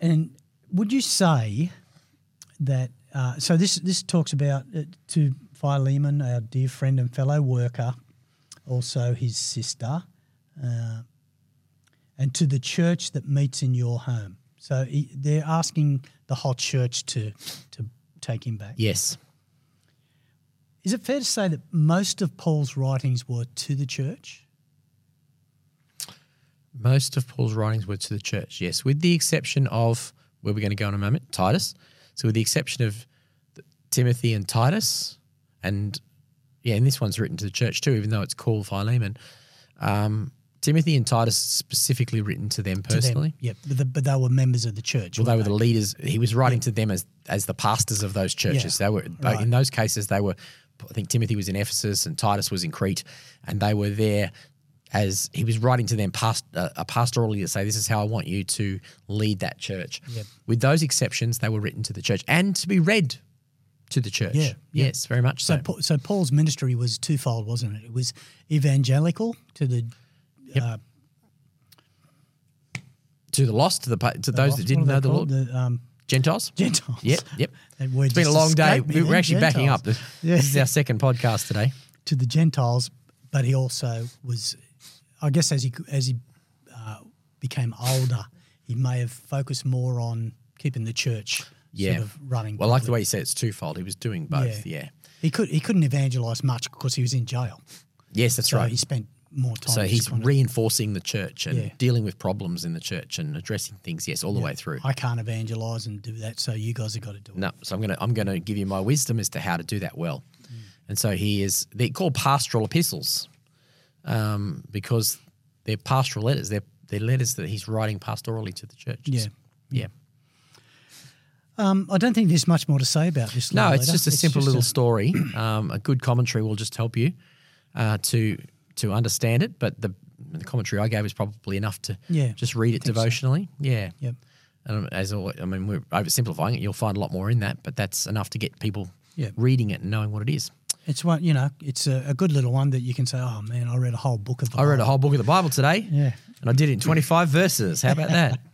And would you say that? Uh, so this this talks about uh, to Philemon, our dear friend and fellow worker, also his sister, uh, and to the church that meets in your home. So he, they're asking the whole church to to take him back. Yes. Is it fair to say that most of Paul's writings were to the church? Most of Paul's writings were to the church, yes, with the exception of where we're going to go in a moment, Titus. So, with the exception of Timothy and Titus, and yeah, and this one's written to the church too, even though it's called Philemon. Um, Timothy and Titus specifically written to them To them, personally. Yep, but, the, but they were members of the church. Well, they were the leaders. He was writing to them as as the pastors of those churches. Yeah, They were right. in those cases. They were. I think Timothy was in Ephesus and Titus was in Crete, and they were there as he was writing to them past, uh, a pastorally to say, "This is how I want you to lead that church." Yep. With those exceptions, they were written to the church and to be read to the church. Yeah, yeah. Yes, very much So, so. So Paul's ministry was twofold, wasn't it? It was evangelical to the uh, to the lost, to the to those lost- that didn't know the Lord. The, um, Gentiles. Gentiles. Yep, yep. It's been a long day. me We're actually backing up. This Yeah. this is our second podcast today. to the Gentiles, but he also was, I guess, as he as he uh, became older, he may have focused more on keeping the church Yeah. sort of running. Well, I like the way you say it's twofold. He was doing both. Yeah. yeah. he could he couldn't evangelize much because he was in jail. Yes, that's So right. he spent more time. So he's kind of, reinforcing the church and Yeah. dealing with problems in the church and addressing things. Yes, all the way through. I can't evangelize and do that, so you guys have got to do it. No, so I'm gonna I'm gonna give you my wisdom as to how to do that well. Mm. And so he is they're called pastoral epistles, um, because they're pastoral letters. They're they're letters that he's writing pastorally to the church. Yeah. yeah. Um, I don't think there's much more to say about this. No, it's letter. just a simple just little story. Um, a good commentary will just help you uh, to to understand it. But the the commentary I gave is probably enough to Yeah, just read it think so. devotionally. Yeah. Yep. And as always, I mean, we're oversimplifying it. You'll find a lot more in that, but that's enough to get people Yeah. reading it and knowing what it is. It's one, you know, it's a, a good little one that you can say, oh man, I read a whole book of the I read a Bible." whole book of the Bible today. Yeah. And I did it in 25 verses. How about that?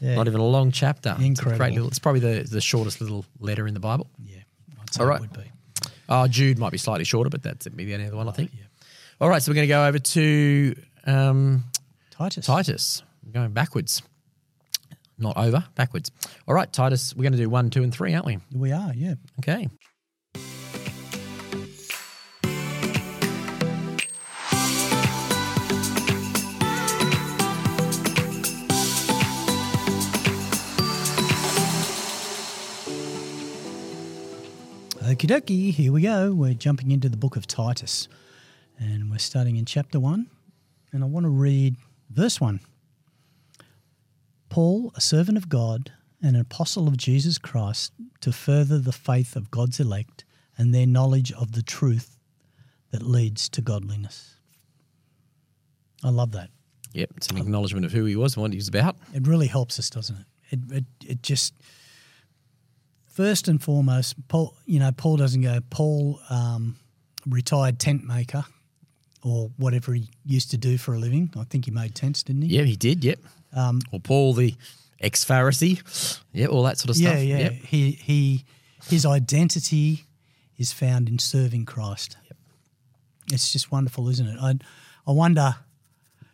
Yeah. Not even a long chapter. It's, Incredible. great little, it's probably the, the shortest little letter in the Bible. Yeah. I'd say All it would be. Oh, Jude might be slightly shorter, but that's maybe the only other one, I think. yeah. All right, so we're going to go over to um, Titus. Titus. We're going backwards. Not over, backwards. All right, Titus, we're going to do one, two, and three, aren't we? We are, yeah. Okay. Okie dokie, here we go. We're jumping into the book of Titus. And we're starting in chapter 1. And I want to read verse 1. Paul, a servant of God and an apostle of Jesus Christ, to further the faith of God's elect and their knowledge of the truth that leads to godliness. I love that. Yep, it's an acknowledgement of who he was and what he was about. It really helps us, doesn't it? It it, it just first and foremost, Paul. You know, Paul doesn't go. Paul, um, retired tent maker, or whatever he used to do for a living. I think he made tents, didn't he? Yeah, he did, yep. Um, or Paul, the ex Pharisee. Yeah, all that sort of yeah, stuff. yeah. Yep. He he, his identity is found in serving Christ. Yep. It's just wonderful, isn't it? I I wonder,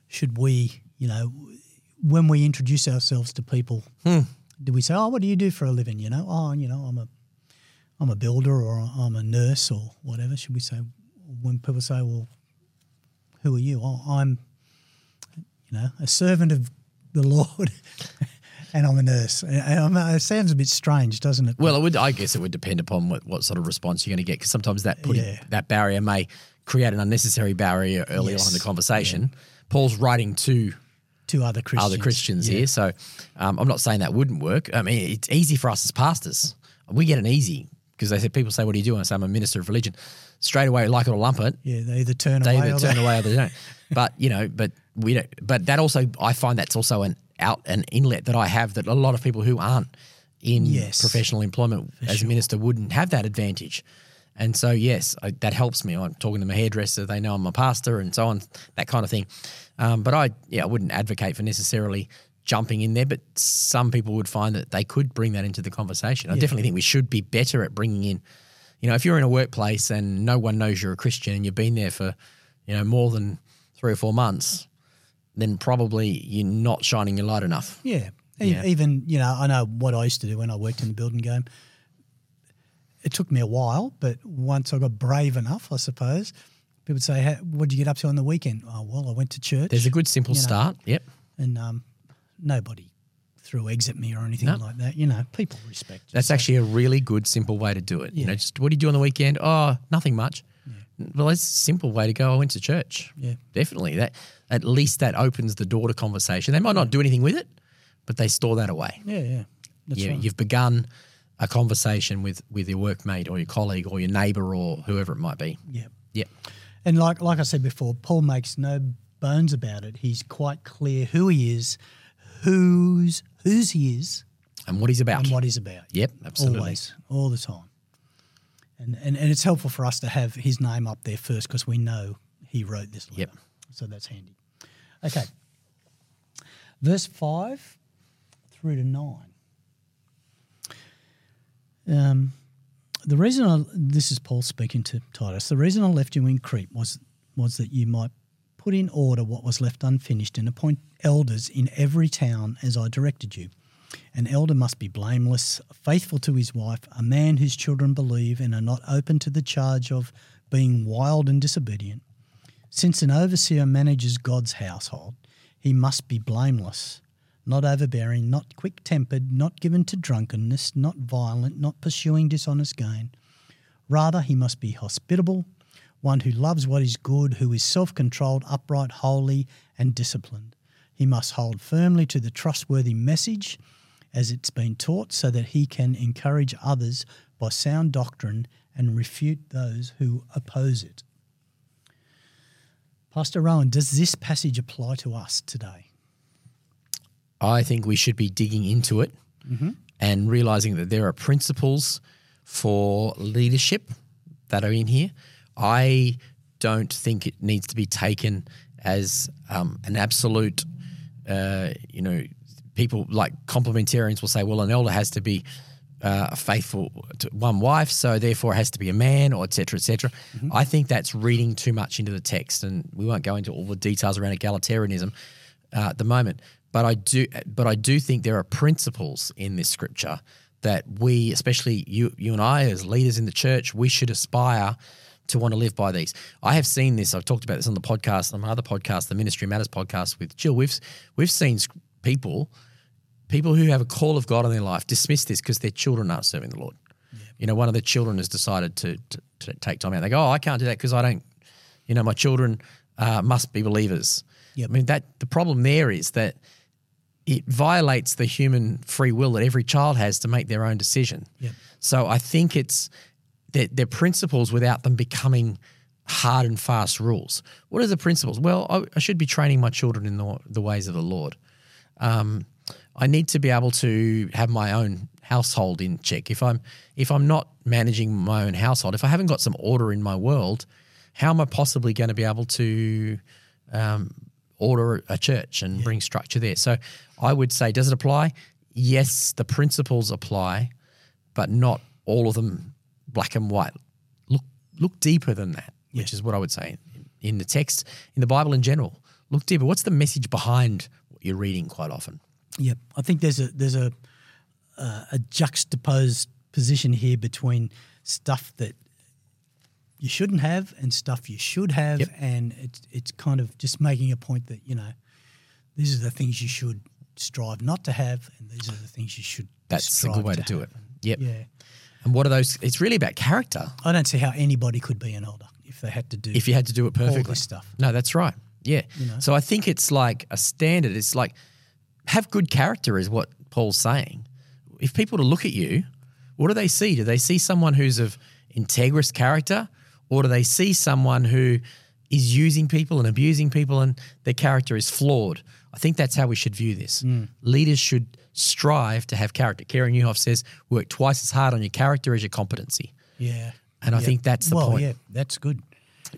should we, you know, when we introduce ourselves to people, Hmm. Do we say, "Oh, what do you do for a living?" You know, "Oh, you know, I'm a I'm a builder or I'm a nurse or whatever." Should we say when people say, "Well, who are you? Oh, I'm, you know, a servant of the Lord, and I'm a nurse. It sounds a bit strange, doesn't it? Well, it would. I guess it would depend upon what, what sort of response you're going to get, because sometimes that putting Yeah. that barrier may create an unnecessary barrier early on in the Yes. conversation. Paul's writing to to other Christians. other Christians Yeah. here, so um, I'm not saying that wouldn't work. I mean, it's easy for us as pastors. We get an easy because they say people say, "What do you do?" And I say, "I'm a minister of religion." Straight away, like it or lump it, Yeah, they either turn they away either or turn they, away or they don't. But you know, but we don't. But that also, I find that's also an out an inlet that I have that a lot of people who aren't in Yes. professional employment as a minister wouldn't have that advantage. And so, yes, I, that helps me. I'm talking to my hairdresser; they know I'm a pastor, and so on, that kind of thing. Um, but I, yeah, I wouldn't advocate for necessarily jumping in there. But some people would find that they could bring that into the conversation. I definitely think we should be better at bringing in you know, if you're in a workplace and no one knows you're a Christian and you've been there for, you know, more than three or four months, then probably you're not shining your light enough. Yeah. E- Yeah. Even, you know, I know what I used to do when I worked in the building game. It took me a while, but once I got brave enough, I suppose, people would say, hey, "What did you get up to on the weekend? Oh, well, I went to church. There's a good simple You know. start. Yep. and um, nobody threw eggs at me or anything No. like that. You know, people respect. you. That's So- actually a really good, simple way to do it. You know, just what do you do on the weekend? Oh, nothing much. Well, it's a simple way to go. I went to church. Yeah. Definitely. That at least that opens the door to conversation. They might not do anything with it, but they store that away. Yeah, yeah. That's you, right. You've begun a conversation with with your workmate or your colleague or your neighbour or whoever it might be. yeah. Yeah. And like like I said before, Paul makes no bones about it. He's quite clear who he is, whose whose he is, And what he's about. and what he's about. Yep, absolutely. Always, all the time. And, and and it's helpful for us to have his name up there first because we know he wrote this letter. Yep. So that's handy. Okay. Verse 5 through to 9. Um, the reason I, this is Paul speaking to Titus, the reason I left you in Crete was, was that you might put in order what was left unfinished and appoint elders in every town as I directed you. An elder must be blameless, faithful to his wife, a man whose children believe and are not open to the charge of being wild and disobedient. Since an overseer manages God's household, he must be blameless, not overbearing, not quick tempered, not given to drunkenness, not violent, not pursuing dishonest gain. Rather, he must be hospitable, one who loves what is good, who is self controlled, upright, holy, and disciplined. He must hold firmly to the trustworthy message as it's been taught so that he can encourage others by sound doctrine and refute those who oppose it. Pastor Rohan, does this passage apply to us today? I think we should be digging into it and realizing that there are principles for leadership that are in here. I don't think it needs to be taken as um, an absolute, uh, you know, people like complementarians will say, well, an elder has to be uh, faithful to one wife, so therefore it has to be a man, or etc. cetera, et cetera. I think that's reading too much into the text, and we won't go into all the details around egalitarianism uh, at the moment. But I do, but I do think there are principles in this scripture that we, especially you, you and I, as leaders in the church, we should aspire to want to live by these. I have seen this. I've talked about this on the podcast, on my other podcast, the Ministry Matters podcast with Jill. We've we've seen people, people who have a call of God in their life, dismiss this because their children aren't serving the Lord. You know, one of the children has decided to, to, to take time out. They go, "Oh, I can't do that because I don't." You know, my children uh, must be believers. Yep. I mean that the problem there is that it violates the human free will that every child has to make their own decision. Yep. So I think it's they're, they're principles without them becoming hard and fast rules. What are the principles? Well, I, I should be training my children in the, the ways of the Lord. Um, I need to be able to have my own household in check. If I'm if I'm not managing my own household, if I haven't got some order in my world, how am I possibly going to be able to um, order a church and bring structure there? So I would say, does it apply? Yes, the principles apply, but not all of them black and white. Look look deeper than that, which is what I would say in, in the text, in the Bible in general. Look deeper. What's the message behind what you're reading quite often? Yeah, I think there's a there's a uh, a juxtaposed position here between stuff that you shouldn't have and stuff you should have, Yep. and it's it's kind of just making a point that you know these are the things you should strive not to have, and these are the things you should. That's a good way to do have. it. Yep. Yeah, And what are those? It's really about character. I don't see how anybody could be an elder if they had to do If you had to do it perfectly. this stuff. No, that's right. Yeah. So I think it's like a standard. It's like have good character is what Paul's saying. If people to look at you, what do they see? Do they see someone who's of integrous character, or do they see someone who is using people and abusing people and their character is flawed? I think that's how we should view this. Hmm. Leaders should strive to have character. Carey Nieuwhof says, work twice as hard on your character as your competency. Yeah, And I Yeah. think that's the well, point. yeah, that's good.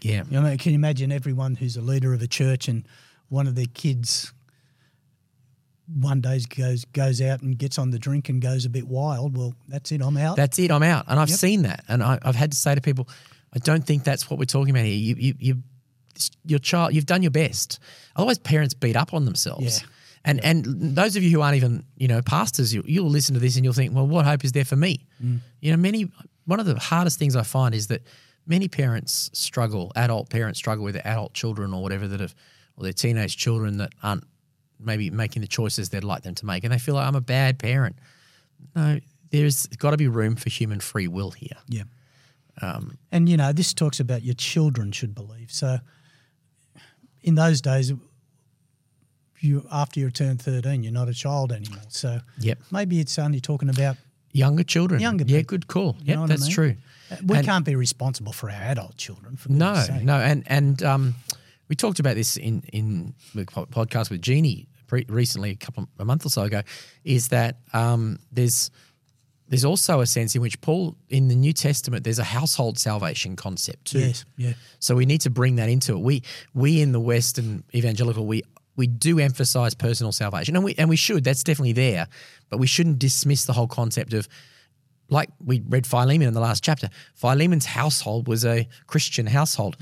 Yeah. You know, can you imagine everyone who's a leader of a church and one of their kids one day goes goes out and gets on the drink and goes a bit wild? Well, that's it. I'm out. That's it. I'm out, and I've seen that, and I, I've had to say to people, I don't think that's what we're talking about here. You, you, you your child, you've done your best. Otherwise, parents beat up on themselves. Yeah. And and those of you who aren't even you know pastors, you, you'll listen to this and you'll think, well, what hope is there for me? Mm. You know, many one of the hardest things I find is that many parents struggle, adult parents struggle with their adult children or whatever that have, or their teenage children that aren't maybe making the choices they'd like them to make, and they feel like I'm a bad parent. No, there's got to be room for human free will here. yeah. Um, and you know, this talks about your children should believe. So, in those days, you after you turn thirteen, you're not a child anymore. So, Yep. maybe it's only talking about Younger children. Younger Yeah, good call. Yeah, what I that's mean? true. we And- can't be responsible for our adult children. For No, no, and and um, we talked about this in in the podcast with Jeannie pre- recently, a couple a month or so ago. Is that um, there's there's also a sense in which Paul in the New Testament there's a household salvation concept too. Yes, yeah. So we need to bring that into it. We we in the Western evangelical we we do emphasize personal salvation, and we and we should. That's definitely there, but we shouldn't dismiss the whole concept of. Like we read Philemon in the last chapter, Philemon's household was a Christian household.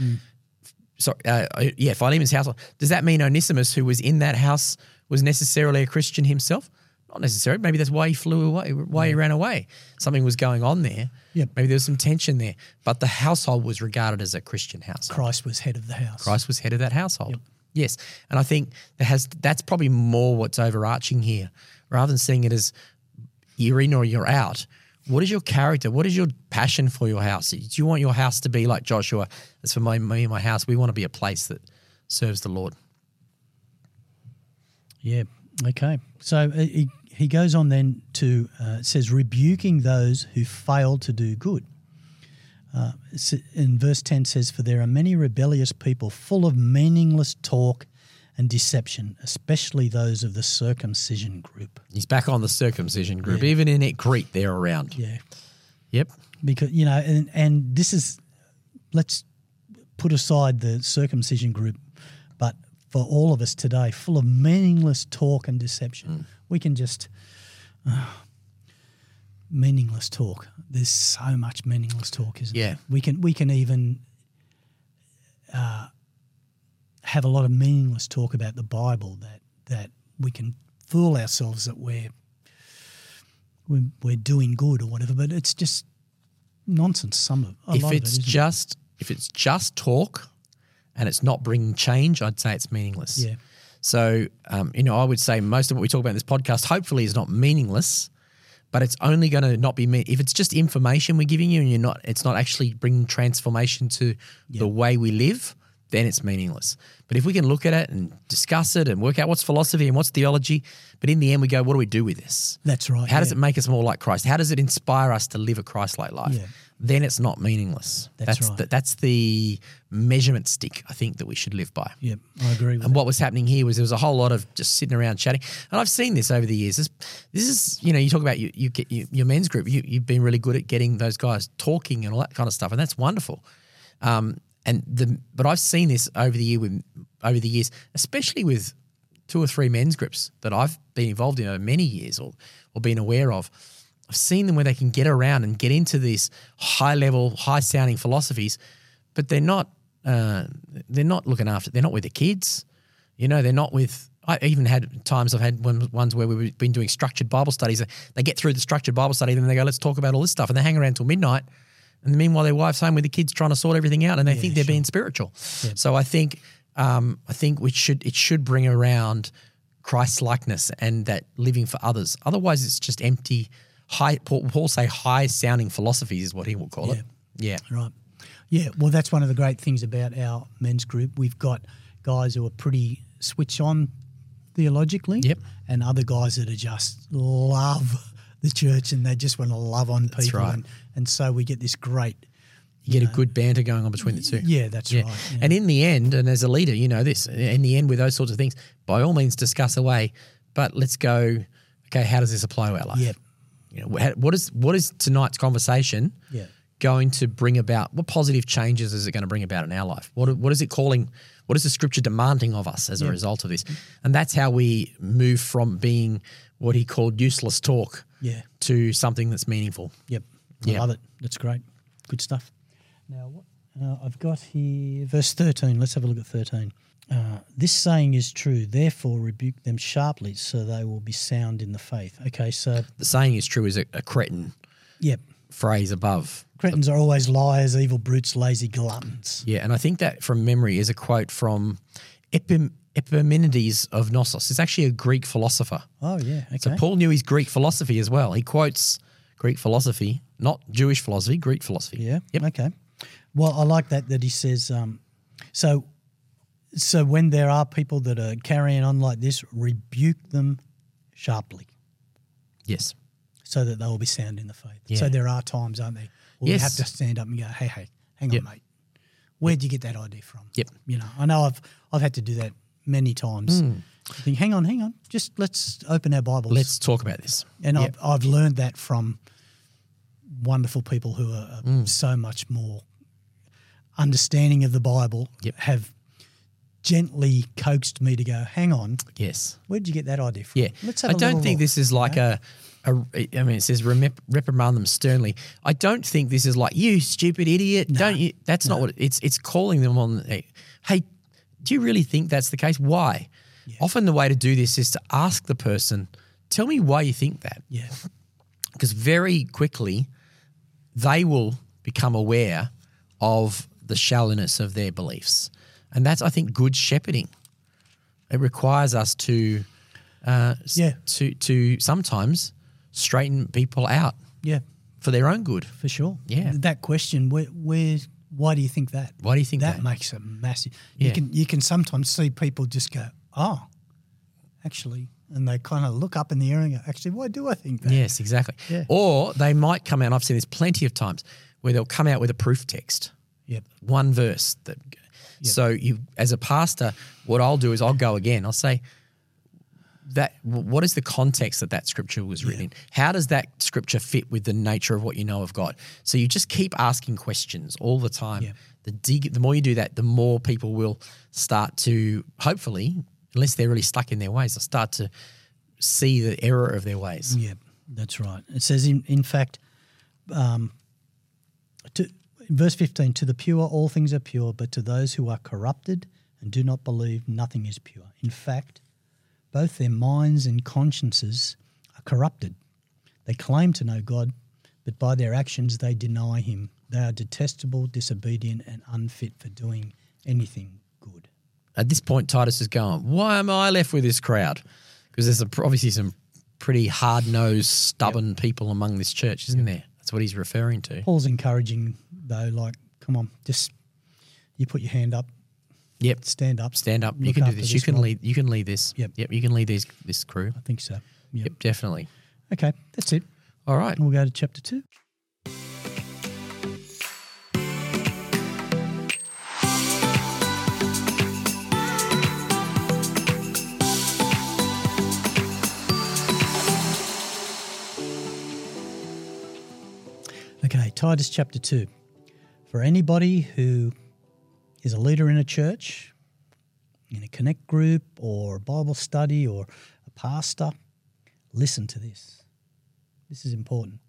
Sorry, uh, yeah, Philemon's household. Does that mean Onesimus, who was in that house, was necessarily a Christian himself? Not necessarily. Maybe that's why he flew away, why he ran away. Something was going on there. Yeah. Maybe there was some tension there. But the household was regarded as a Christian household. Christ was head of the house. Christ was head of that household. Yes, and I think that has that's probably more what's overarching here, rather than seeing it as you're in or you're out. What is your character? What is your passion for your house? Do you want your house to be like Joshua? As for my, me and my house, we want to be a place that serves the Lord. Yeah. Okay. So uh, he, he goes on then to uh, says rebuking those who fail to do good. Uh, in verse ten says, "For there are many rebellious people, full of meaningless talk and deception, especially those of the circumcision group." He's back on the circumcision group, even in Crete, they're around. Yeah. Yep. because you know and, and this is let's put aside the circumcision group but for all of us today full of meaningless talk and deception we can just uh, meaningless talk there's so much meaningless talk isn't Yeah. there we can we can even uh, have a lot of meaningless talk about the bible that that we can fool ourselves that we're we're, we're doing good or whatever, but it's just nonsense. Some of if lot of it, it's isn't it? just if it's just talk and it's not bringing change, I'd say it's meaningless. Yeah. So, um, you know, I would say most of what we talk about in this podcast, hopefully, is not meaningless, but it's only going to not be me- if it's just information we're giving you and you're not, it's not actually bringing transformation to the way we live. Then it's meaningless. But if we can look at it and discuss it and work out what's philosophy and what's theology, but in the end we go, what do we do with this? That's right. How does it make us more like Christ? How does it inspire us to live a Christ-like life? Yeah. Then it's not meaningless. That's right. the, that's the measurement stick I think that we should live by. Yeah, I agree with And that. what was happening here was there was a whole lot of just sitting around chatting. And I've seen this over the years. This, this is, you know, you talk about you, you get you, your men's group. You, you've been really good at getting those guys talking and all that kind of stuff, and that's wonderful. Um, and the but I've seen this over the year with over the years, especially with two or three men's groups that I've been involved in over many years or or been aware of. I've seen them where they can get around and get into these high level, high sounding philosophies, but they're not uh, they're not looking after. They're not with the kids. You know, they're not with. I even had times I've had one, ones where we've been doing structured Bible studies. They get through the structured Bible study, then they go, "Let's talk about all this stuff," and they hang around till midnight, And meanwhile, their wife's home with the kids trying to sort everything out, and they think they're being spiritual. So I think um, I think we should it should bring around Christ likeness and that living for others. Otherwise, it's just empty. High Paul, Paul say high sounding philosophies is what he will call it. Yeah. Right. Yeah. Well, that's one of the great things about our men's group. We've got guys who are pretty switch on theologically. Yep. And other guys that are just love the church and they just want to love on people. right. And, and so we get this great. You get a good banter going on between the two. Yeah, that's Yeah. right. yeah. And in the end, and as a leader, you know this, in the end, with those sorts of things, by all means, discuss away. But let's go, okay, how does this apply to our life? Yep. You know, what is what is tonight's conversation Yeah. going to bring about? What positive changes is it going to bring about in our life? What what is it calling? What is the scripture demanding of us as a result of this? And that's how we move from being what he called useless talk Yeah. to something that's meaningful. Yep. I Yeah. love it. That's great. Good stuff. Now, what, uh, I've got here verse 13. Let's have a look at 13. Uh, this saying is true. Therefore, rebuke them sharply so they will be sound in the faith. Okay, so, The saying is true is a, a Cretan yep. phrase above. Cretans are always liars, evil brutes, lazy gluttons. Yeah, and I think that from memory is a quote from Epim- Epimenides of Knossos. It's actually a Greek philosopher. Oh, yeah. Okay. So Paul knew his Greek philosophy as well. He quotes Greek philosophy, not Jewish philosophy, Greek philosophy. Yeah. Yep. Okay. Well, I like that that he says. Um, so, so when there are people that are carrying on like this, rebuke them sharply, Yes. so that they will be sound in the faith. Yeah. So there are times, aren't there? Where Yes. we have to stand up and go, "Hey, hey, hang Yep. on, mate. Where'd you get that idea from?" Yep. You know, I know I've I've had to do that many times. I think, hang on, hang on, just let's open our Bibles. Let's talk about this. And Yep. I've, I've learned that from wonderful people who are are Mm. so much more understanding of the Bible, Yep. have gently coaxed me to go, hang on, Yes. where'd you get that idea from? Yeah. Let's have I don't think look, this is you like know? a, a. I mean, it says reprimand them sternly. I don't think this is like you stupid idiot. Don't you? That's not what it's. It's calling them on. Hey, hey, do you really think that's the case? Why? Often the way to do this is to ask the person, "Tell me why you think that," Yeah. because very quickly they will become aware of the shallowness of their beliefs, and that's I think good shepherding. It requires us to, uh, Yeah. to to sometimes straighten people out Yeah, for their own good. for sure. Yeah. That question, where, where, why do you think that? Why do you think that, that? makes a massive. Yeah. You can you can sometimes see people just go, oh, actually, and they kind of look up in the air and go, actually, why do I think that? Yes, exactly. Yeah. Or they might come out. And I've seen this plenty of times where they'll come out with a proof text. Yep. one verse that so you as a pastor what i'll do is i'll go again. I'll say that what is the context that that scripture was written in? How does that scripture fit with the nature of what you know of god? So you just keep asking questions all the time. Yeah. the dig, the more you do that the more people will start to hopefully unless they're really stuck in their ways they'll start to see the error of their ways. Yeah, that's right. It says, in, in fact, um, verse 15, to the pure, all things are pure, but to those who are corrupted and do not believe, nothing is pure. In fact, both their minds and consciences are corrupted. They claim to know God, but by their actions they deny Him. They are detestable, disobedient, and unfit for doing anything good. at this point, Titus is going, Why am I left with this crowd? Because there's a, obviously some pretty hard nosed, stubborn people among this church, isn't there? That's what he's referring to. Paul's encouraging, though, like, come on, just you put your hand up, Yep. stand up, Stand up. You can do after this. You can mob. lead. You can lead this. Yep. Yep. You can lead these this crew. I think so. Yep. Yep. Definitely. Okay, that's it. All right. And we'll go to chapter two. Okay, Titus chapter 2. For anybody who is a leader in a church, in a connect group, or a Bible study, or a pastor, listen to this. This is important.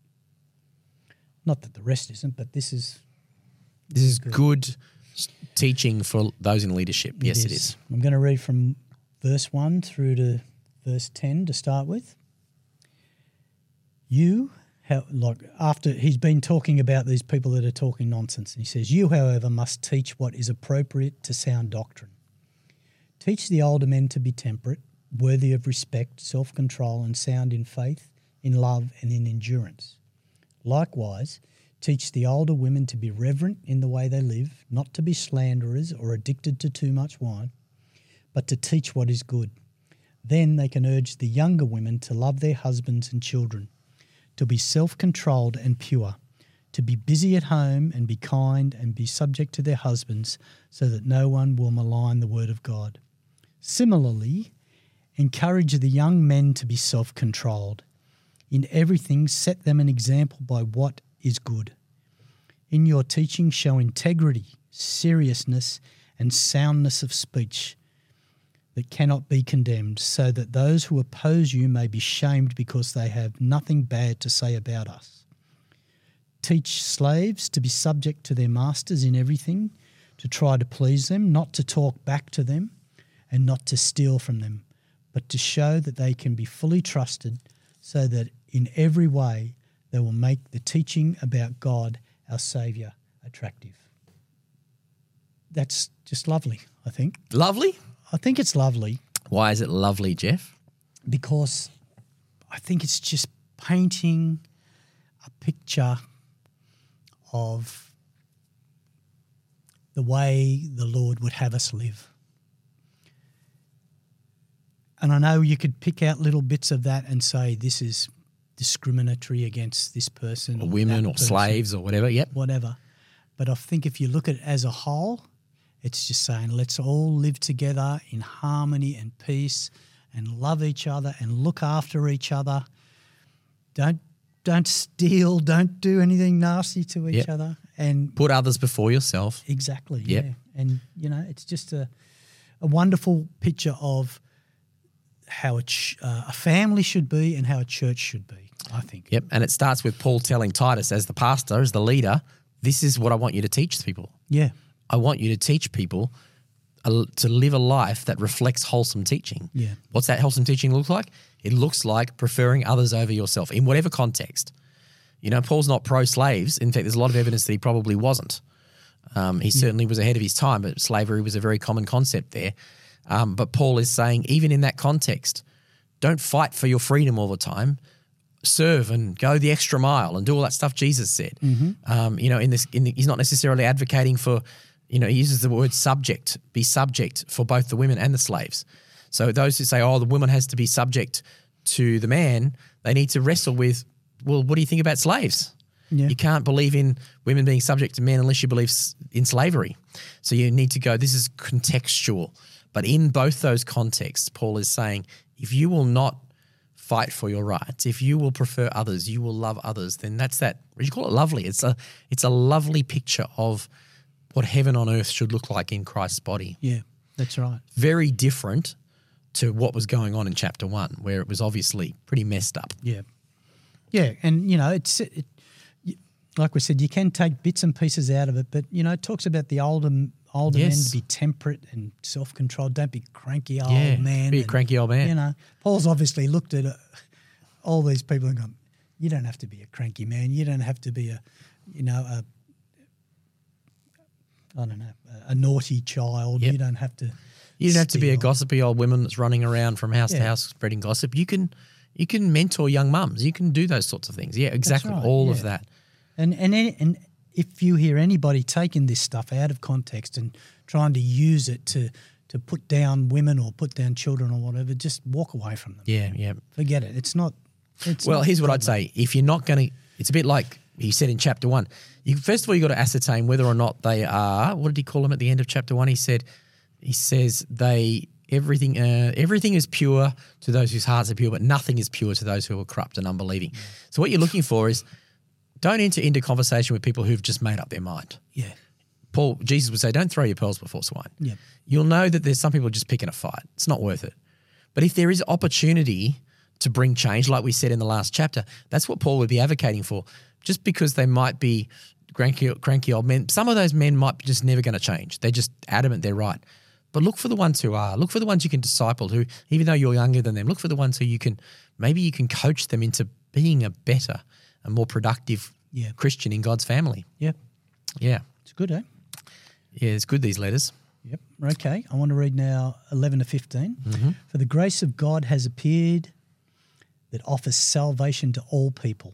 Not that the rest isn't, but this is. This is good s- teaching for those in leadership. yes, it is. I'm going to read from verse 1 through to verse 10 to start with. You, how like after he's been talking about these people that are talking nonsense, and he says, "You, however, must teach what is appropriate to sound doctrine. Teach the older men to be temperate, worthy of respect, self-control, and sound in faith, in love, and in endurance. Likewise." Teach the older women to be reverent in the way they live, not to be slanderers or addicted to too much wine, but to teach what is good. Then they can urge the younger women to love their husbands and children, to be self controlled and pure, to be busy at home and be kind and be subject to their husbands, so that no one will malign the word of God. Similarly, encourage the young men to be self controlled. In everything, set them an example by what is good. In your teaching, show integrity, seriousness, and soundness of speech that cannot be condemned, so that those who oppose you may be shamed because they have nothing bad to say about us. Teach slaves to be subject to their masters in everything, to try to please them, not to talk back to them, and not to steal from them, but to show that they can be fully trusted, so that in every way they will make the teaching about God, our Saviour, attractive. That's just lovely, I think. Lovely. I think it's lovely Why is it lovely, Jeff? because I think it's just painting a picture of the way the Lord would have us live. And I know you could pick out little bits of that and say this is discriminatory against this person Or women that or person, slaves or whatever. Yep. whatever. But I think if you look at it as a whole, it's just saying let's all live together in harmony and peace and love each other and look after each other. Don't don't steal, don't do anything nasty to each Yep. other. And Put others before yourself. exactly, Yep. yeah. And you know, it's just a a wonderful picture of how a, ch- uh, a family should be and how a church should be. I think. Yep. And it starts with Paul telling Titus, as the pastor, as the leader, this is what I want you to teach people. Yeah. I want you to teach people a, to live a life that reflects wholesome teaching. Yeah. What's that wholesome teaching look like? It looks like preferring others over yourself in whatever context. You know, Paul's not pro slaves. In fact, there's a lot of evidence that he probably wasn't. Um, he certainly was ahead of his time, but slavery was a very common concept there. Um, but Paul is saying, even in that context, don't fight for your freedom all the time. Serve and go the extra mile and do all that stuff Jesus said. Um, you know, in this, in the, he's not necessarily advocating for, you know, he uses the word subject, be subject for both the women and the slaves. So those who say, oh, the woman has to be subject to the man, they need to wrestle with, well, what do you think about slaves? Yeah. You can't believe in women being subject to men unless you believe in slavery. So you need to go, this is contextual. But in both those contexts, Paul is saying, if you will not fight for your rights, if you will prefer others, you will love others, then that's that. You call it lovely. It's a it's a lovely picture of what heaven on earth should look like in Christ's body. Yeah. That's right. Very different to what was going on in chapter one, where it was obviously pretty messed up. Yeah, yeah, and you know, it's it, like we said, you can take bits and pieces out of it, but you know, it talks about the older older men Yes. to be temperate and self controlled. Don't be cranky old Yeah, man. be a and, cranky old man. You know, Paul's obviously looked at uh, all these people and gone, "You don't have to be a cranky man. You don't have to be a, you know, a." I don't know, a, naughty child. Yep. You don't have to. You don't have to be a gossipy old woman that's running around from house to house spreading gossip. You can you can mentor young mums. You can do those sorts of things. Yeah, exactly. right, All of that. And and and if you hear anybody taking this stuff out of context and trying to use it to to put down women or put down children or whatever, just walk away from them. Yeah, yeah. Forget it. It's not. It's Well, not here's what I'd say. If you're not going to, it's a bit like he said in chapter one. You first of all, you've got to ascertain whether or not they are. What did he call them at the end of chapter one? He said, he says they everything uh, everything is pure to those whose hearts are pure, but nothing is pure to those who are corrupt and unbelieving. So what you're looking for is don't enter into conversation with people who've just made up their mind. Yeah. Paul, Jesus would say, don't throw your pearls before swine. Yeah. You'll know that there's some people just picking a fight. It's not worth it. But if there is opportunity to bring change, like we said in the last chapter, that's what Paul would be advocating for. Just because they might be cranky, cranky old men, some of those men might be just never going to change. They're just adamant they're right. But look for the ones who are. Look for the ones you can disciple who, even though you're younger than them, look for the ones who you can, maybe you can coach them into being a better, a a more productive Yeah. Christian in God's family. Yeah. Yeah. It's good, eh? Yeah, it's good, these letters. Yep. Okay. I want to read now 11 to 15. For the grace of God has appeared that offers salvation to all people.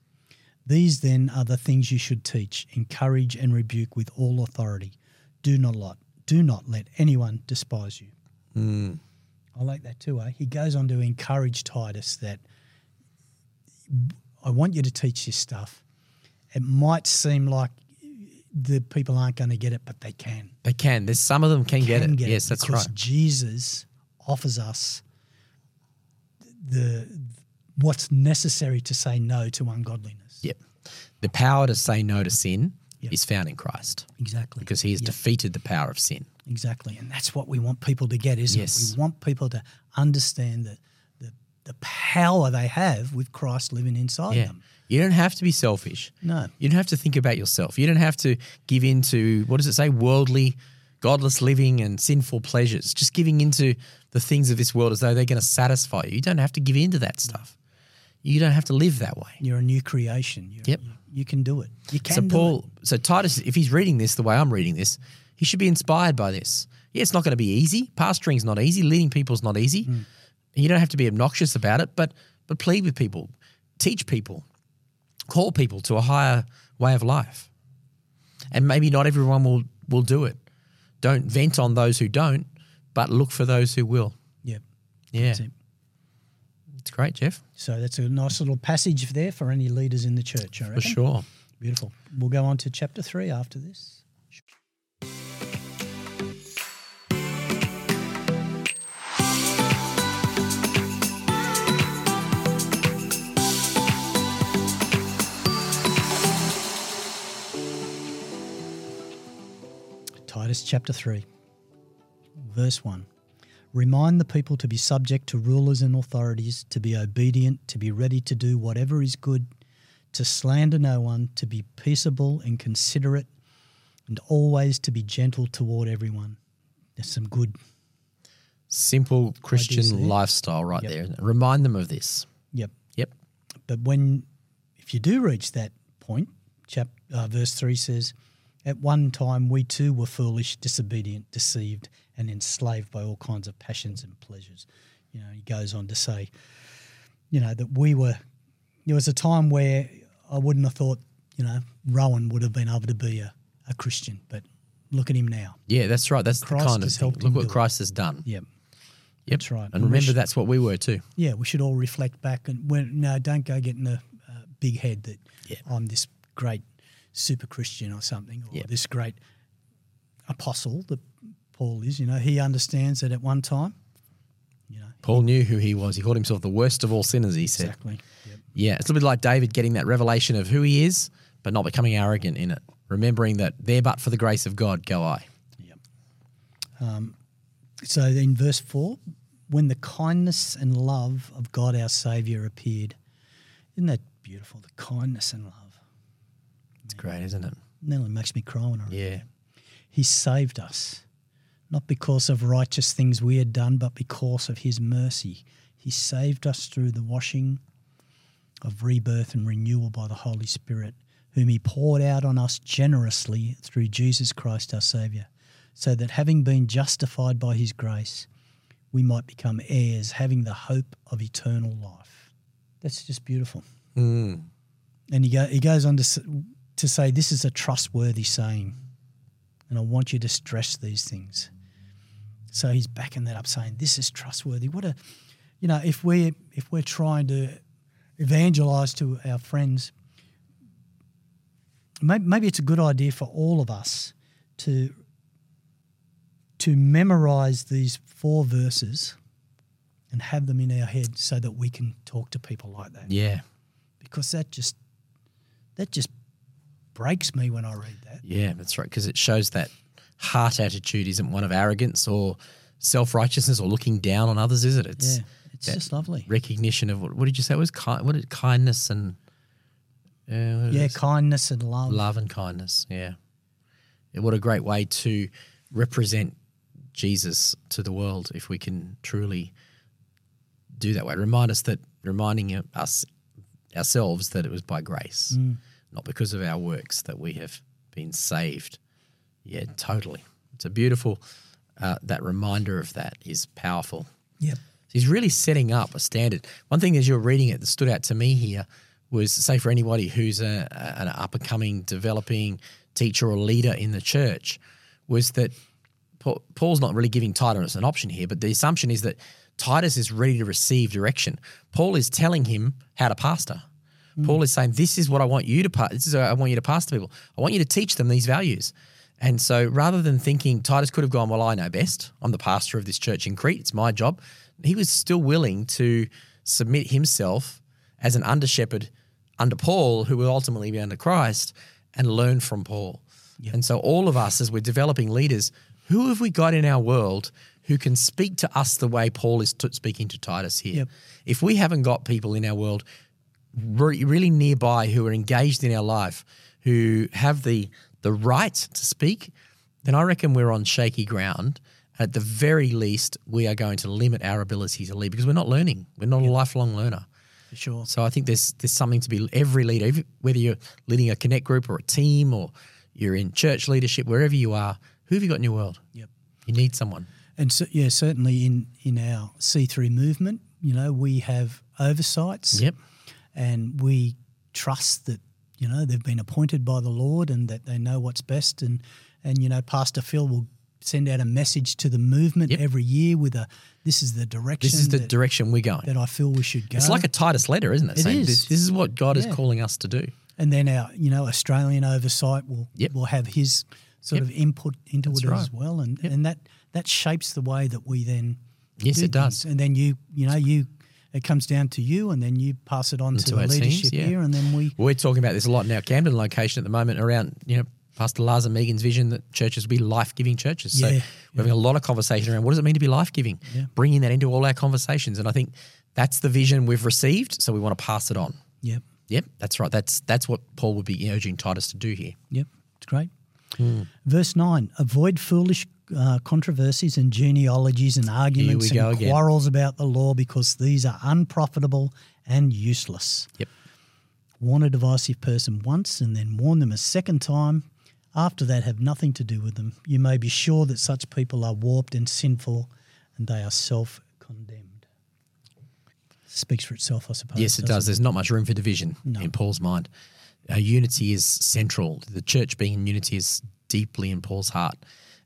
These then are the things you should teach, encourage and rebuke with all authority. Do not let, do not let anyone despise you. I like that too, eh? He goes on to encourage Titus that I want you to teach this stuff. It might seem like the people aren't going to get it, but they can. They can. There's some of them can, get Can it. yes, that's because right. Jesus offers us the what's necessary to say no to ungodliness. Yep. The power to say no to sin Yep. is found in Christ Exactly. because he has Yep. defeated the power of sin. Exactly. And that's what we want people to get, isn't Yes. it? We want people to understand that the, the power they have with Christ living inside Yeah. them. You don't have to be selfish. No. You don't have to think about yourself. You don't have to give in to, what does it say, worldly, godless living and sinful pleasures. Just giving into the things of this world as though they're going to satisfy you. You don't have to give in to that stuff. You don't have to live that way. You're a new creation. You're, Yep. You, you can do it. You can So Paul, so Titus, if he's reading this the way I'm reading this, he should be inspired by this. Yeah, it's not going to be easy. Pastoring's not easy. Leading people's not easy. Hmm. You don't have to be obnoxious about it, but but plead with people, teach people, call people to a higher way of life. And maybe not everyone will will do it. Don't vent on those who don't, but look for those who will. it. Yep. Yeah, That's great, Jeff, So that's a nice little passage there for any leaders in the church, I reckon. for sure. Beautiful. We'll go on to chapter three after this. Titus chapter 3, verse 1. Remind the people to be subject to rulers and authorities, to be obedient, to be ready to do whatever is good, to slander no one, to be peaceable and considerate, and always to be gentle toward everyone. There's some good. Simple Christian lifestyle right Yep. there. Remind them of this. Yep. Yep. But when, if you do reach that point, chap, uh, verse 3 says, At one time we too were foolish, disobedient, deceived, and enslaved by all kinds of passions and pleasures. You know, he goes on to say, you know, that we were, there was a time where I wouldn't have thought, you know, Rohan would have been able to be a, a Christian, but look at him now. Yeah, that's right. That's Christ the kind of thing. Look what do it. Christ has done. Yep. Yep. That's right. And remember, should- that's what we were too. yeah, we should all reflect back and when no, don't go getting a uh, big head that Yeah. I'm this great super Christian or something, or Yeah. this great apostle that Paul is. You know, he understands that at one time, you know, Paul knew who he was. He called himself the worst of all sinners, he said. exactly. Yep. Yeah, it's a little bit like David getting that revelation of who he is, but not becoming arrogant in it. Remembering that there but for the grace of God go I. Yep. Um, so in verse four, when the kindness and love of God our Saviour appeared, isn't that beautiful? The kindness and love. It's great, isn't it? Nearly makes me cry when I read Yeah. He saved us, not because of righteous things we had done, but because of His mercy. He saved us through the washing of rebirth and renewal by the Holy Spirit, whom He poured out on us generously through Jesus Christ our Saviour, so that having been justified by His grace, we might become heirs, having the hope of eternal life. That's just beautiful. Mm. And he, go, he goes on to, to say, This is a trustworthy saying. And I want you to stress these things. So he's backing that up, saying, This is trustworthy. What a, you know, if we're, if we're trying to evangelize to our friends, maybe, maybe it's a good idea for all of us to, to memorize these four verses and have them in our head so that we can talk to people like that Yeah. because that just that just breaks me when I read that. Yeah, that's right. Because it shows that heart attitude isn't one of arrogance or self righteousness or looking down on others, is it? It's Yeah, it's just lovely. recognition of what, what did you say it was? Ki- what did kindness and uh, Yeah, kindness and love. love and kindness. Yeah. What a great way to represent Jesus to the world if we can truly do that way. Remind us that reminding us ourselves that it was by grace, not because of our works that we have been saved. Yeah, totally. It's a beautiful uh, that reminder of that is powerful. Yep. He's really setting up a standard. One thing as you're reading it that stood out to me here was, say, for anybody who's a, an up and coming, developing teacher or leader in the church, was that Paul, Paul's not really giving Titus an option here, but the assumption is that Titus is ready to receive direction. Paul is telling him how to pastor. Mm. Paul is saying, "This is what I want you to pass. This is what I want you to pass to people. I want you to teach them these values." And so, rather than thinking Titus could have gone, "Well, I know best. I'm the pastor of this church in Crete. It's my job," he was still willing to submit himself as an under shepherd under Paul, who will ultimately be under Christ, and learn from Paul. And so, all of us, as we're developing leaders, who have we got in our world who can speak to us the way Paul is t- speaking to Titus here? Yep. If we haven't got people in our world re- really nearby who are engaged in our life, who have the the right to speak, then I reckon we're on shaky ground. At the very least, we are going to limit our ability to lead because we're not learning. We're not a lifelong learner. For sure. So I think there's there's something to be every leader, whether you're leading a connect group or a team or you're in church leadership, wherever you are, who have you got in your world? Yep. You need someone. And so, yeah, certainly in in our C3 movement, you know, we have oversights. Yep. And we trust that you know they've been appointed by the Lord and that they know what's best and and you know Pastor Phil will send out a message to the movement Yep. every year with a this is the direction This is the that, direction we're going. that I feel we should go. It's like a Titus letter, isn't it? It Saying is. This, this is what God is calling us to do. and then our you know Australian oversight will Yep. will have his sort Yep. of input into That's it right. as well and and that that shapes the way that we then Yes, do it does. things. and then you you know you it comes down to you and then you pass it on to to the leadership yeah. here and then we We're talking about this a lot in our Camden location at the moment around, you know, Pastor Lars and Megan's vision that churches will be life giving churches. So Yeah, we're having a lot of conversation around what does it mean to be life giving? Yeah. Bringing that into all our conversations. And I think that's the vision we've received. So we want to pass it on. yep Yep, that's right. That's that's what Paul would be urging Titus to do here. Yep, it's great. Hmm. Verse 9 Avoid foolish uh, controversies and genealogies and arguments and again. quarrels about the law because these are unprofitable and useless. Yep. Warn a divisive person once and then warn them a second time. After that, have nothing to do with them. You may be sure that such people are warped and sinful and they are self condemned. Speaks for itself, I suppose. Yes, it does. There's not much room for division in Paul's mind. Uh, unity is central. The church being in unity is deeply in Paul's heart.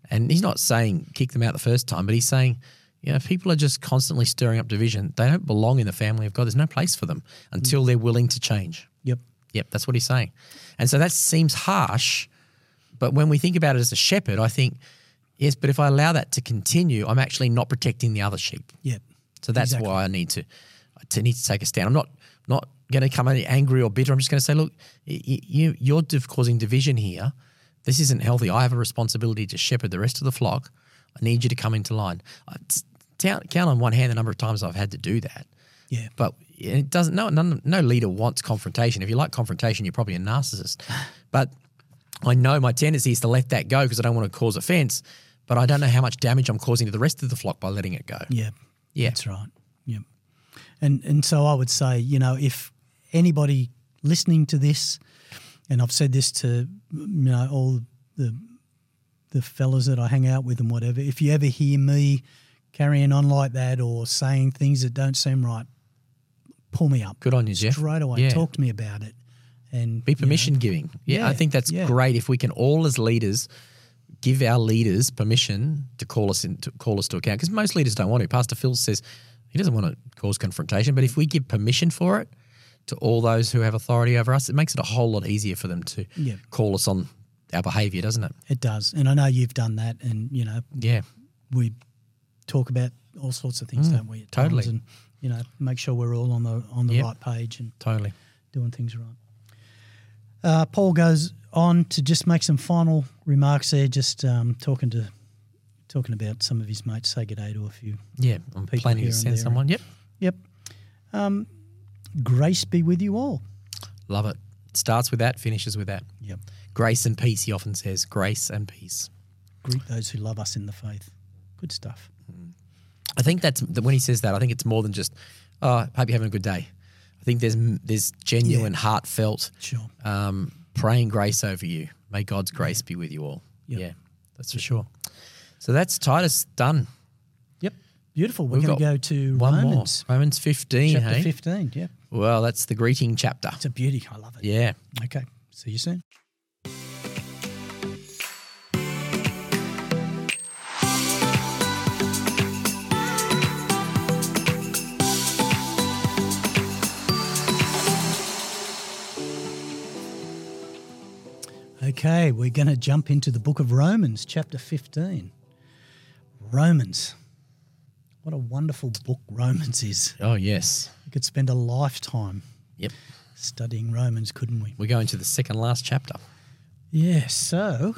And he's not saying kick them out the first time, but he's saying, you know, if people are just constantly stirring up division, they don't belong in the family of God. There's no place for them until mm. they're willing to change. Yep. Yep, that's what he's saying. And so that seems harsh, but when we think about it as a shepherd, I think, yes, but if I allow that to continue, I'm actually not protecting the other sheep. Yep. So that's Exactly. why I need to, to need to take a stand. I'm not not going to come any angry or bitter. I'm just going to say, look, you you're div- causing division here. This isn't healthy. I have a responsibility to shepherd the rest of the flock. I need you to come into line. I, count, count on one hand the number of times I've had to do that. Yeah. But it doesn't. No, none, no leader wants confrontation. If you like confrontation, you're probably a narcissist. But I know my tendency is to let that go because I don't want to cause offense. But I don't know how much damage I'm causing to the rest of the flock by letting it go. Yeah. Yeah. That's right. Yep. And and so I would say, you know, if anybody listening to this, and I've said this to you know all the the fellas that I hang out with and whatever, if you ever hear me carrying on like that or saying things that don't seem right, pull me up Good on you, Jeff. straight away. Yeah. Talk to me about it. And Be you know, permission giving. Yeah, I think that's yeah. great if we can all as leaders give our leaders permission to call us in to call us to account because most leaders don't want to. Pastor Phil says he doesn't want to cause confrontation, but if we give permission for it to all those who have authority over us, it makes it a whole lot easier for them to Yeah. call us on our behaviour, doesn't it? it does. And I know you've done that, and you know Yeah. we talk about all sorts of things, don't we? At Mm, totally. and you know, make sure we're all on the on the Yep. right page and Totally. doing things right. Uh, Paul goes on to just make some final remarks there, just um, talking to talking about some of his mates. Say good day to a few. Yeah, I'm planning to send someone. Yep, Yep. Um, grace be with you all. love it. Starts with that, finishes with that. Yep. Grace and peace, he often says. Grace and peace. Greet those who love us in the faith. Good stuff. I think that's that when he says that. I think it's more than just, "Oh, hope you're having a good day." I think there's there's genuine, heartfelt, Sure. um, praying grace over you. May God's grace be with you all. Yep. Yeah, that's for sure. So that's Titus done. Yep. Beautiful. We're going to go to One Romans more. Romans 15, chapter hey? 15. Yep. Well, that's the greeting chapter. It's a beauty. I love it. Yeah. Okay. See you soon. Okay, we're going to jump into the book of Romans, chapter 15. Romans. What a wonderful book Romans is. Oh, yes. Could spend a lifetime Yep. studying Romans, couldn't we? We're going to the second last chapter. Yeah, so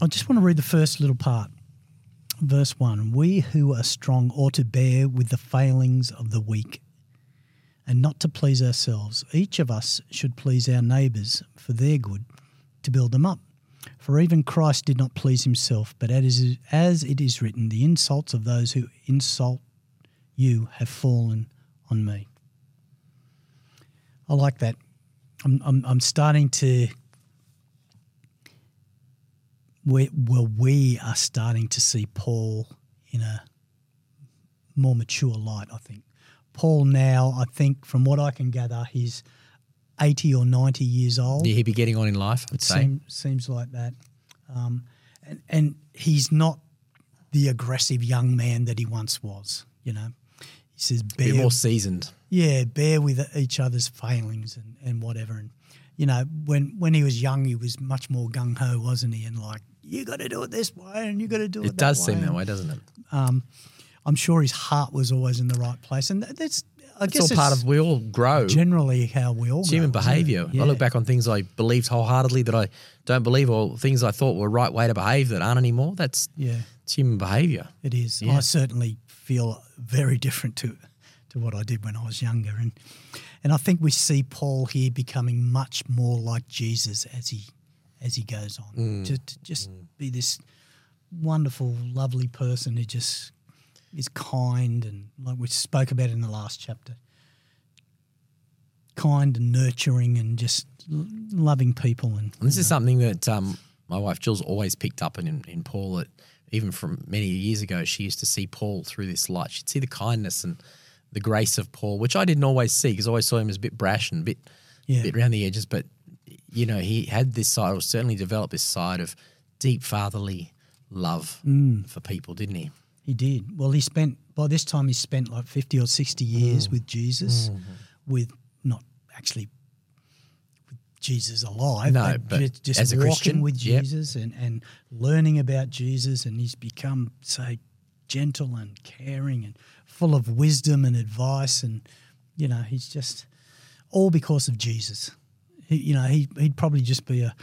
I just want to read the first little part. Verse 1 We who are strong ought to bear with the failings of the weak and not to please ourselves. Each of us should please our neighbours for their good, to build them up. For even Christ did not please himself, but as as it is written, the insults of those who insult you have fallen on me. I like that. I'm, I'm, I'm starting to. We, well, we are starting to see Paul in a more mature light, I think. Paul now, I think, from what I can gather, he's 80 or 90 years old. Yeah, he'd be getting on in life, I'd It say. seem, seems like that. Um, and, and he's not the aggressive young man that he once was, you know. He says, bear, more seasoned. yeah, bear with each other's failings and, and whatever. And, you know, when, when he was young, he was much more gung ho, wasn't he? And like, you got to do it this way and you got to do it, It does seem that way, doesn't it? Um, I'm sure his heart was always in the right place. And that- that's, I It's guess all part of we all grow. generally how we all It's human grow, behaviour. Yeah. I look back on things I believed wholeheartedly that I don't believe, or things I thought were right way to behave that aren't anymore. That's Yeah. it's human behaviour. It is. Yeah. I certainly feel very different to to what I did when I was younger, and and I think we see Paul here becoming much more like Jesus as he as he goes on. Mm. Just to just be this wonderful, lovely person who just is kind and like we spoke about in the last chapter, kind and nurturing and just l- loving people and. And this is something that um, my wife Jill's always picked up in, in Paul. That even from many years ago, she used to see Paul through this light. She'd see the kindness and the grace of Paul, which I didn't always see because I always saw him as a bit brash and a bit, Yeah. bit around the edges. But you know, he had this side, or certainly developed this side of deep fatherly love Mm. for people, didn't he? He did. Well, he spent by this time he spent like fifty or sixty years with Jesus, with not actually Jesus alive, No, but ju- just as a walking Christian, with yep. Jesus and and learning about Jesus, and he's become so gentle and caring and full of wisdom and advice, and you know he's just all because of Jesus. He, you know he he'd probably just be a,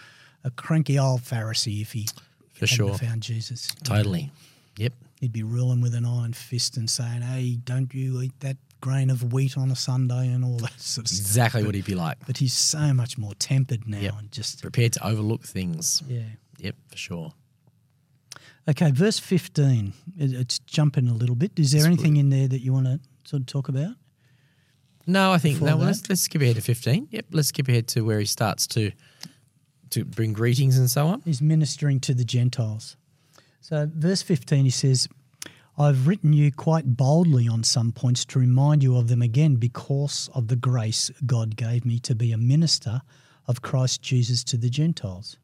a cranky old Pharisee if he For hadn't sure. found Jesus. Totally. Yep. He'd be ruling with an iron fist and saying, "Hey, don't you eat that grain of wheat on a Sunday and all that sort of stuff." Exactly what he'd be like. But he's so much more tempered now Yep. and just Prepared to overlook things. yeah. Yep, for sure. Okay, verse fifteen. It, it's jumping a little bit. Is there anything in there that you want to sort of talk about? No, I think no. Well, let's let's skip ahead to fifteen. Yep, let's skip ahead to where he starts to to bring greetings and so on. He's ministering to the Gentiles. So, verse 15, he says, I've written you quite boldly on some points to remind you of them again because of the grace God gave me to be a minister of Christ Jesus to the Gentiles.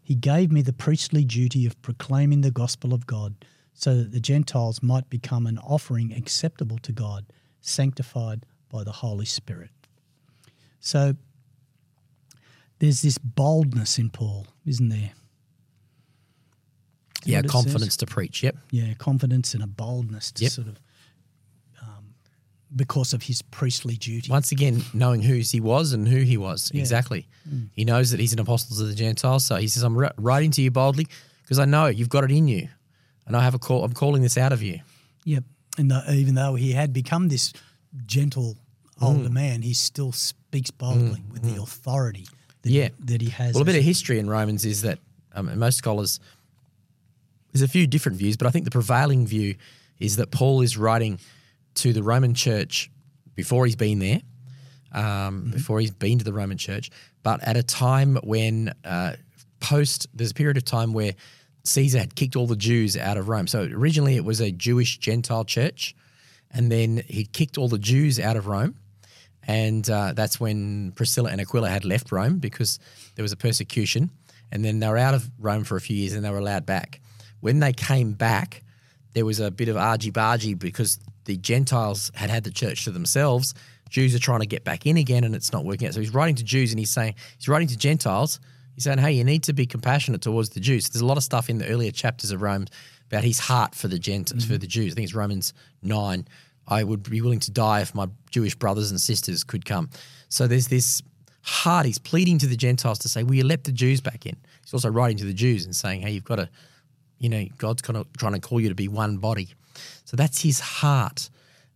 He gave me the priestly duty of proclaiming the gospel of God so that the Gentiles might become an offering acceptable to God, sanctified by the Holy Spirit. So, there's this boldness in Paul, isn't there? Is Yeah, confidence to preach. Yep. Yeah, confidence and a boldness to Yep. sort of um, because of his priestly duty. Once again, knowing who he was and who he was. Exactly. He knows that he's an apostle to the Gentiles. So he says, I'm writing to you boldly because I know you've got it in you. And I have a call, I'm calling this out of you. Yep. And the, even though he had become this gentle older man, he still speaks boldly with the authority that, Yeah. he, that he has. Well, a bit of history in Romans is that um, most scholars, there's a few different views, but I think the prevailing view is that Paul is writing to the Roman church before he's been there, um, before he's been to the Roman church, but at a time when uh, post, there's a period of time where Caesar had kicked all the Jews out of Rome. So originally it was a Jewish Gentile church, and then he kicked all the Jews out of Rome. And uh, that's when Priscilla and Aquila had left Rome because there was a persecution. And then they were out of Rome for a few years and they were allowed back. When they came back, there was a bit of argy bargy because the Gentiles had had the church to themselves. Jews are trying to get back in again and it's not working out. So he's writing to Jews and he's saying, he's writing to Gentiles. He's saying, hey, you need to be compassionate towards the Jews. There's a lot of stuff in the earlier chapters of Rome about his heart for the Gentiles, mm-hmm. for the Jews. I think it's Romans 9. I would be willing to die if my Jewish brothers and sisters could come. So there's this heart. He's pleading to the Gentiles to say, will you let the Jews back in? He's also writing to the Jews and saying, hey, you've got to, you know, God's kind of trying to call you to be one body. So that's his heart.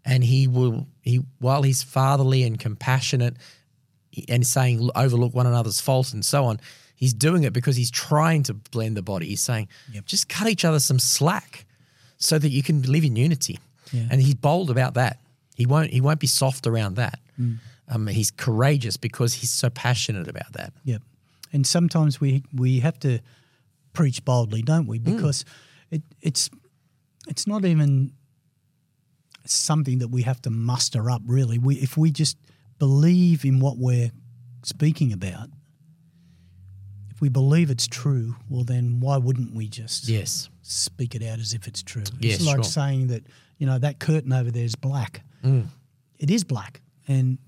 And he will, he while he's fatherly and compassionate and saying overlook one another's faults and so on, he's doing it because he's trying to blend the body. He's saying, just cut each other some slack so that you can live in unity. And he's bold about that. He won't he won't be soft around that. Um, he's courageous because he's so passionate about that. Yep. And sometimes we we have to preach boldly, don't we? Because it, it's it's not even something that we have to muster up. Really, we if we just believe in what we're speaking about, if we believe it's true, well, then why wouldn't we just Yes. speak it out as if it's true? Yeah, it's like sure. saying that you know that curtain over there is black. Mm. It is black, and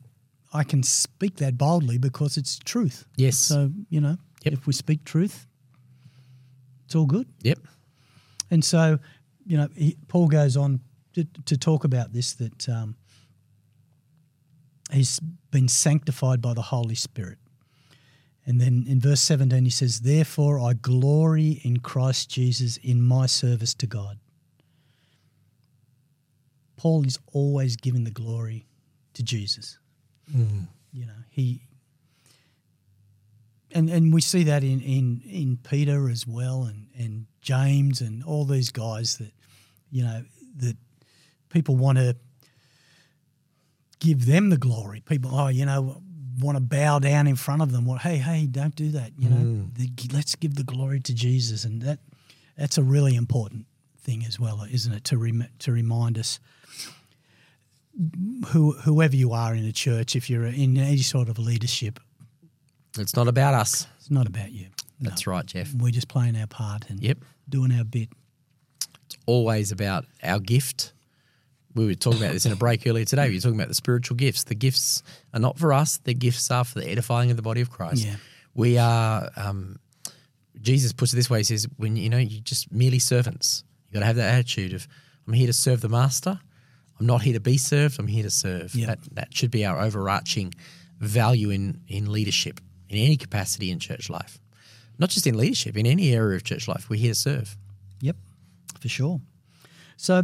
I can speak that boldly because it's truth. Yes. So, you know, Yep. if we speak truth, it's all good. Yep. And so, you know, he, Paul goes on to, to talk about this that um, he's been sanctified by the Holy Spirit. And then in verse 17, he says, Therefore I glory in Christ Jesus in my service to God. Paul is always giving the glory to Jesus. You know, he and and we see that in in in Peter as well, and and James and all these guys that you know that people want to give them the glory. People, oh, you know, want to bow down in front of them. Well, hey, hey, don't do that. You know, mm. The- let's give the glory to Jesus, and that that's a really important thing as well, isn't it? To rem- to remind us who, whoever you are in a church, if you're in any sort of leadership, It's not about us. it's not about you. No. That's right, Jeff. We're just playing our part and Yep. doing our bit. It's always about our gift. We were talking about this in a break earlier today. We were talking about the spiritual gifts. The gifts are not for us, the gifts are for the edifying of the body of Christ. Yeah. We are, um, Jesus puts it this way He says, when you know, you're just merely servants. you've got to have that attitude of, I'm here to serve the master. I'm not here to be served. I'm here to serve. Yeah. That, that should be our overarching value in, in leadership, in any capacity in church life. Not just in leadership, in any area of church life. We're here to serve. Yep, for sure. So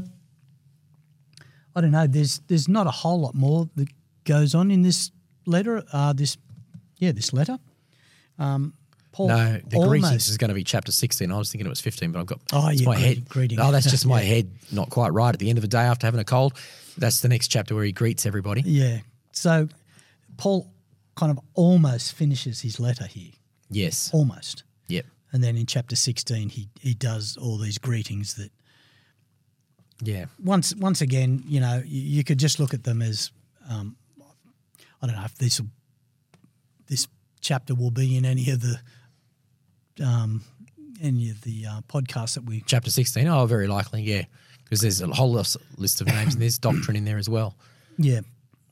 I don't know. There's there's not a whole lot more that goes on in this letter. Uh, this yeah, this letter. Um, Paul No, the almost, greetings is going to be chapter 16. I was thinking it was 15, but I've got Oh, it's yeah, my head. greeting. Oh, that's just my Yeah. head not quite right. At the end of the day, after having a cold, that's the next chapter where he greets everybody. Yeah. So Paul kind of almost finishes his letter here, Yes. almost. Yep. And then in chapter 16, he, he does all these greetings that Yeah. once once again, you know, you, you could just look at them as um, I don't know if this will- this chapter will be in any of the um, any of the uh, podcasts that we Chapter 16. Oh, very likely. Yeah. Because there's a whole list of names and there's doctrine in there as well. yeah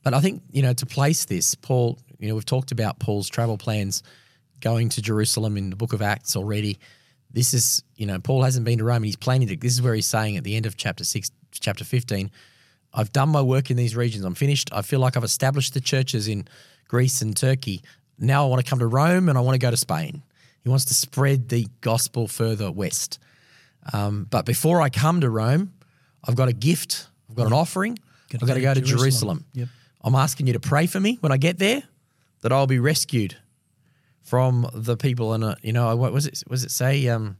But I think, you know, to place this, Paul, you know, we've talked about Paul's travel plans going to Jerusalem in the book of Acts already. This is, you know, Paul hasn't been to Rome and he's planning to, this is where he's saying at the end of chapter 6, chapter 15, I've done my work in these regions. I'm finished. I feel like I've established the churches in Greece and Turkey. Now I want to come to Rome and I want to go to Spain. He wants to spread the gospel further west. Um, but before I come to Rome, I've got a gift. I've got an offering. I've got to go to Jerusalem. Jerusalem. Yep. I'm asking you to pray for me when I get there, that I'll be rescued from the people. And you know, what was it? Was it say? Um,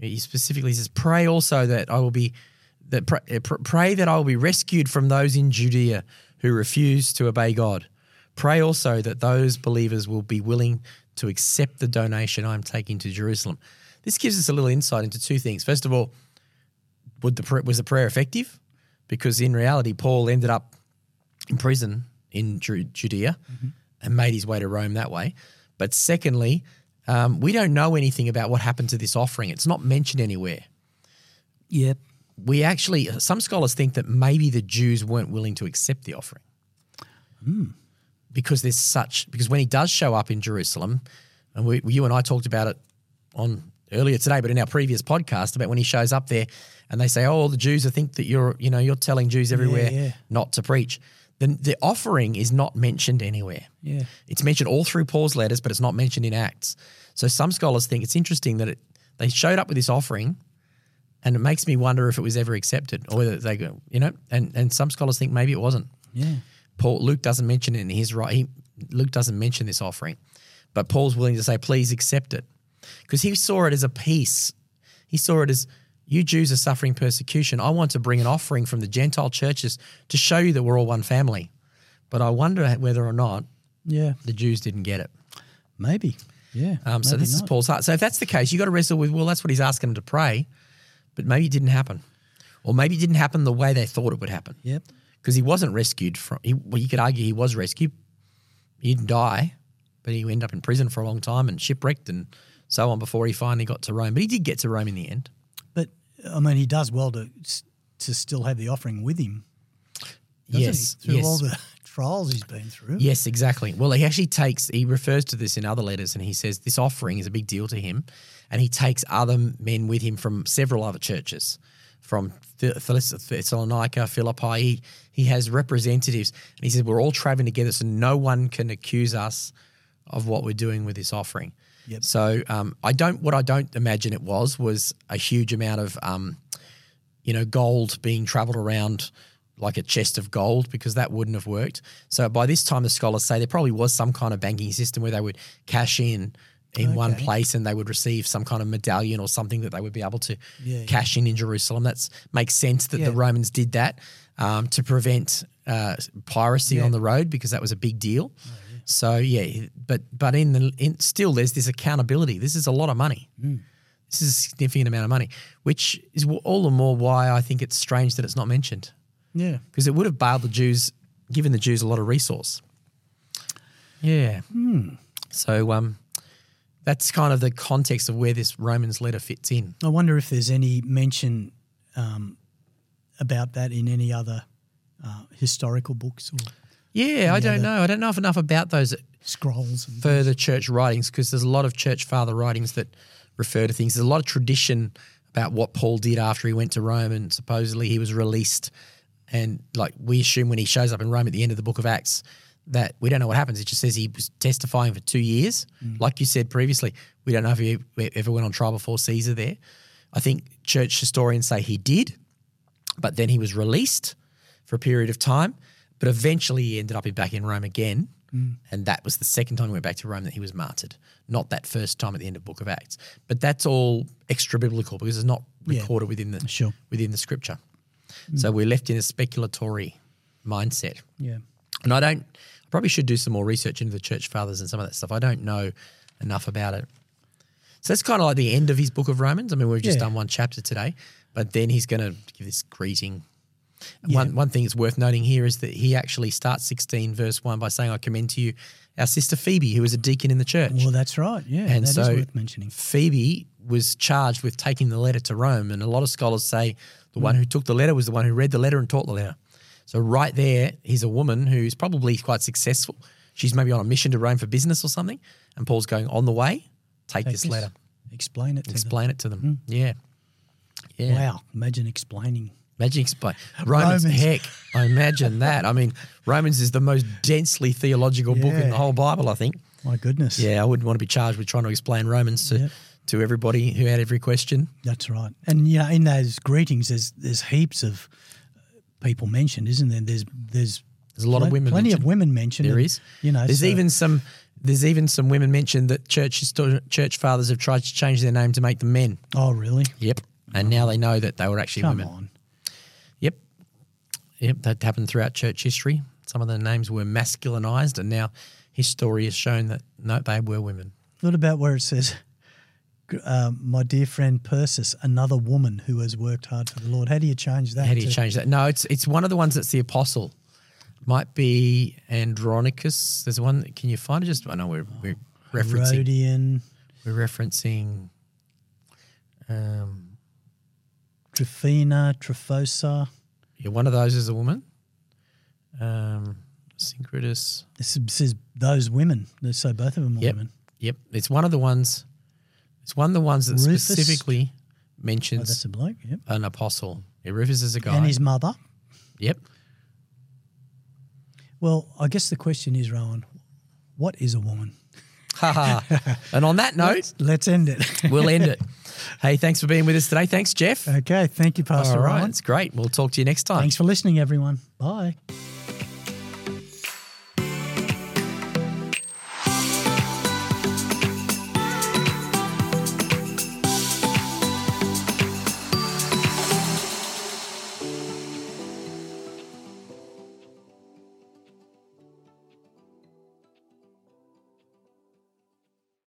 he specifically says, "Pray also that I will be that pray, uh, pray that I will be rescued from those in Judea who refuse to obey God. Pray also that those believers will be willing to accept the donation I'm taking to Jerusalem." This gives us a little insight into two things. First of all, would the was the prayer effective? Because in reality, Paul ended up in prison in Ju- Judea and made his way to Rome that way. But secondly, um, we don't know anything about what happened to this offering. It's not mentioned anywhere. Yep. We actually, some scholars think that maybe the Jews weren't willing to accept the offering because there's such. Because when he does show up in Jerusalem, and we, you and I talked about it on earlier today, but in our previous podcast about when he shows up there, and they say, "Oh, the Jews think that you're, you know, you're telling Jews everywhere yeah. not to preach." Then the offering is not mentioned anywhere. Yeah. It's mentioned all through Paul's letters, but it's not mentioned in Acts. So some scholars think it's interesting that it, they showed up with this offering, and it makes me wonder if it was ever accepted or whether they go, you know. And and some scholars think maybe it wasn't. Yeah. Paul Luke doesn't mention it in his right. He, Luke doesn't mention this offering, but Paul's willing to say, "Please accept it," because he saw it as a peace. He saw it as you Jews are suffering persecution. I want to bring an offering from the Gentile churches to show you that we're all one family. But I wonder whether or not Yeah. the Jews didn't get it. Maybe. Yeah. Um, so maybe this is. Paul's heart. So if that's the case, you've got to wrestle with well, that's what he's asking them to pray, but maybe it didn't happen, or maybe it didn't happen the way they thought it would happen. Yep. because he wasn't rescued from. He, well, you could argue he was rescued. He didn't die, but he ended up in prison for a long time and shipwrecked and so on before he finally got to Rome. But he did get to Rome in the end. I mean, he does well to to still have the offering with him. yes, he? Through yes. all the trials he's been through. Yes, exactly. Well, he actually takes, he refers to this in other letters and he says this offering is a big deal to him. And he takes other men with him from several other churches, from Th- Thess- Thessalonica, Philippi. He, he has representatives. And he says, We're all traveling together, so no one can accuse us of what we're doing with this offering. Yep. So um, I don't, what I don't imagine it was, was a huge amount of, um, you know, gold being traveled around like a chest of gold because that wouldn't have worked. So by this time, the scholars say there probably was some kind of banking system where they would cash in in one place and they would receive some kind of medallion or something that they would be able to Yeah, cash in in Jerusalem. That makes sense that Yeah. the Romans did that um, to prevent uh, piracy Yeah. on the road because that was a big deal. So yeah, but but in the in, still there's this accountability. This is a lot of money. This is a significant amount of money, which is all the more why I think it's strange that it's not mentioned Yeah. because it would have bailed the Jews, given the Jews a lot of resource. Yeah. So um, that's kind of the context of where this Romans letter fits in. I wonder if there's any mention um, about that in any other uh, historical books or Yeah, I don't know. I don't know if enough about those scrolls. And further church writings because there's a lot of church father writings that refer to things. There's a lot of tradition about what Paul did after he went to Rome and supposedly he was released. And like we assume when he shows up in Rome at the end of the book of Acts, that we don't know what happens. It just says he was testifying for two years. Mm. Like you said previously, we don't know if he ever went on trial before Caesar there. I think church historians say he did, but then he was released for a period of time. But eventually he ended up back in Rome again. Hmm. And that was the second time he went back to Rome that he was martyred, not that first time at the end of Book of Acts. But that's all extra biblical because it's not Yeah. recorded within the Sure. within the scripture. Hmm. So we're left in a speculatory mindset. yeah. And I don't I probably should do some more research into the church fathers and some of that stuff. I don't know enough about it. So that's kind of like the end of his book of Romans. I mean, we've just Yeah. done one chapter today, but then he's going to give this greeting. One one thing that's worth noting here is that he actually starts 16 verse 1 by saying, I commend to you our sister Phoebe, who is a deacon in the church. Well, that's right. Yeah. And that is so worth mentioning. Phoebe was charged with taking the letter to Rome, and a lot of scholars say the one hmm. who took the letter was the one who read the letter and taught the letter. So right there, he's a woman who's probably quite successful. She's maybe on a mission to Rome for business or something, and Paul's going on the way. Take, Take this this. letter, Explain it to explain it to them. Hmm. Yeah, yeah. Wow. Imagine explaining Imagine explain Romans. Romans. Heck, I imagine that. I mean, Romans is the most densely theological book in the whole Bible. I think. My goodness. Yeah, I wouldn't want to be charged with trying to explain Romans to Yeah. to everybody who had every question. That's right. And you know, in those greetings, there's there's heaps of people mentioned, isn't there? There's there's There's a lot of women. plenty mentioned. of women mentioned. There and, is. You know, there's so- even some. There's even some women mentioned that church church fathers have tried to change their name to make them men. Oh, really? Yep, and now they know that they were actually Come women. on. Yep, that happened throughout church history. Some of the names were masculinized, and now history has shown that no, they were women. What about where it says, um, "My dear friend Persis, another woman who has worked hard for the Lord"? How do you change that? How do you change that? No, it's it's one of the ones that's the apostle. Might be Andronicus. There's one. Can you find it? Just I know we're we're referencing. Herodion, We're referencing. Um, Tryphena, Tryphosa. Yeah, one of those is a woman. Um. This says those women. So both of them are Yep. women. Yep, it's one of the ones. It's one of the ones that Rufus. specifically Oh, mentions that's a bloke. Yep. an apostle. Yeah, Rufus is a guy. And his mother. yep. Well, I guess the question is, Rohan, what is a woman? And on that note, Let's end it. we'll end it. Hey, thanks for being with us today. Thanks, Jeff. okay. Thank you, Pastor All right, Rohan. it's great. We'll talk to you next time. Thanks for listening, everyone. Bye.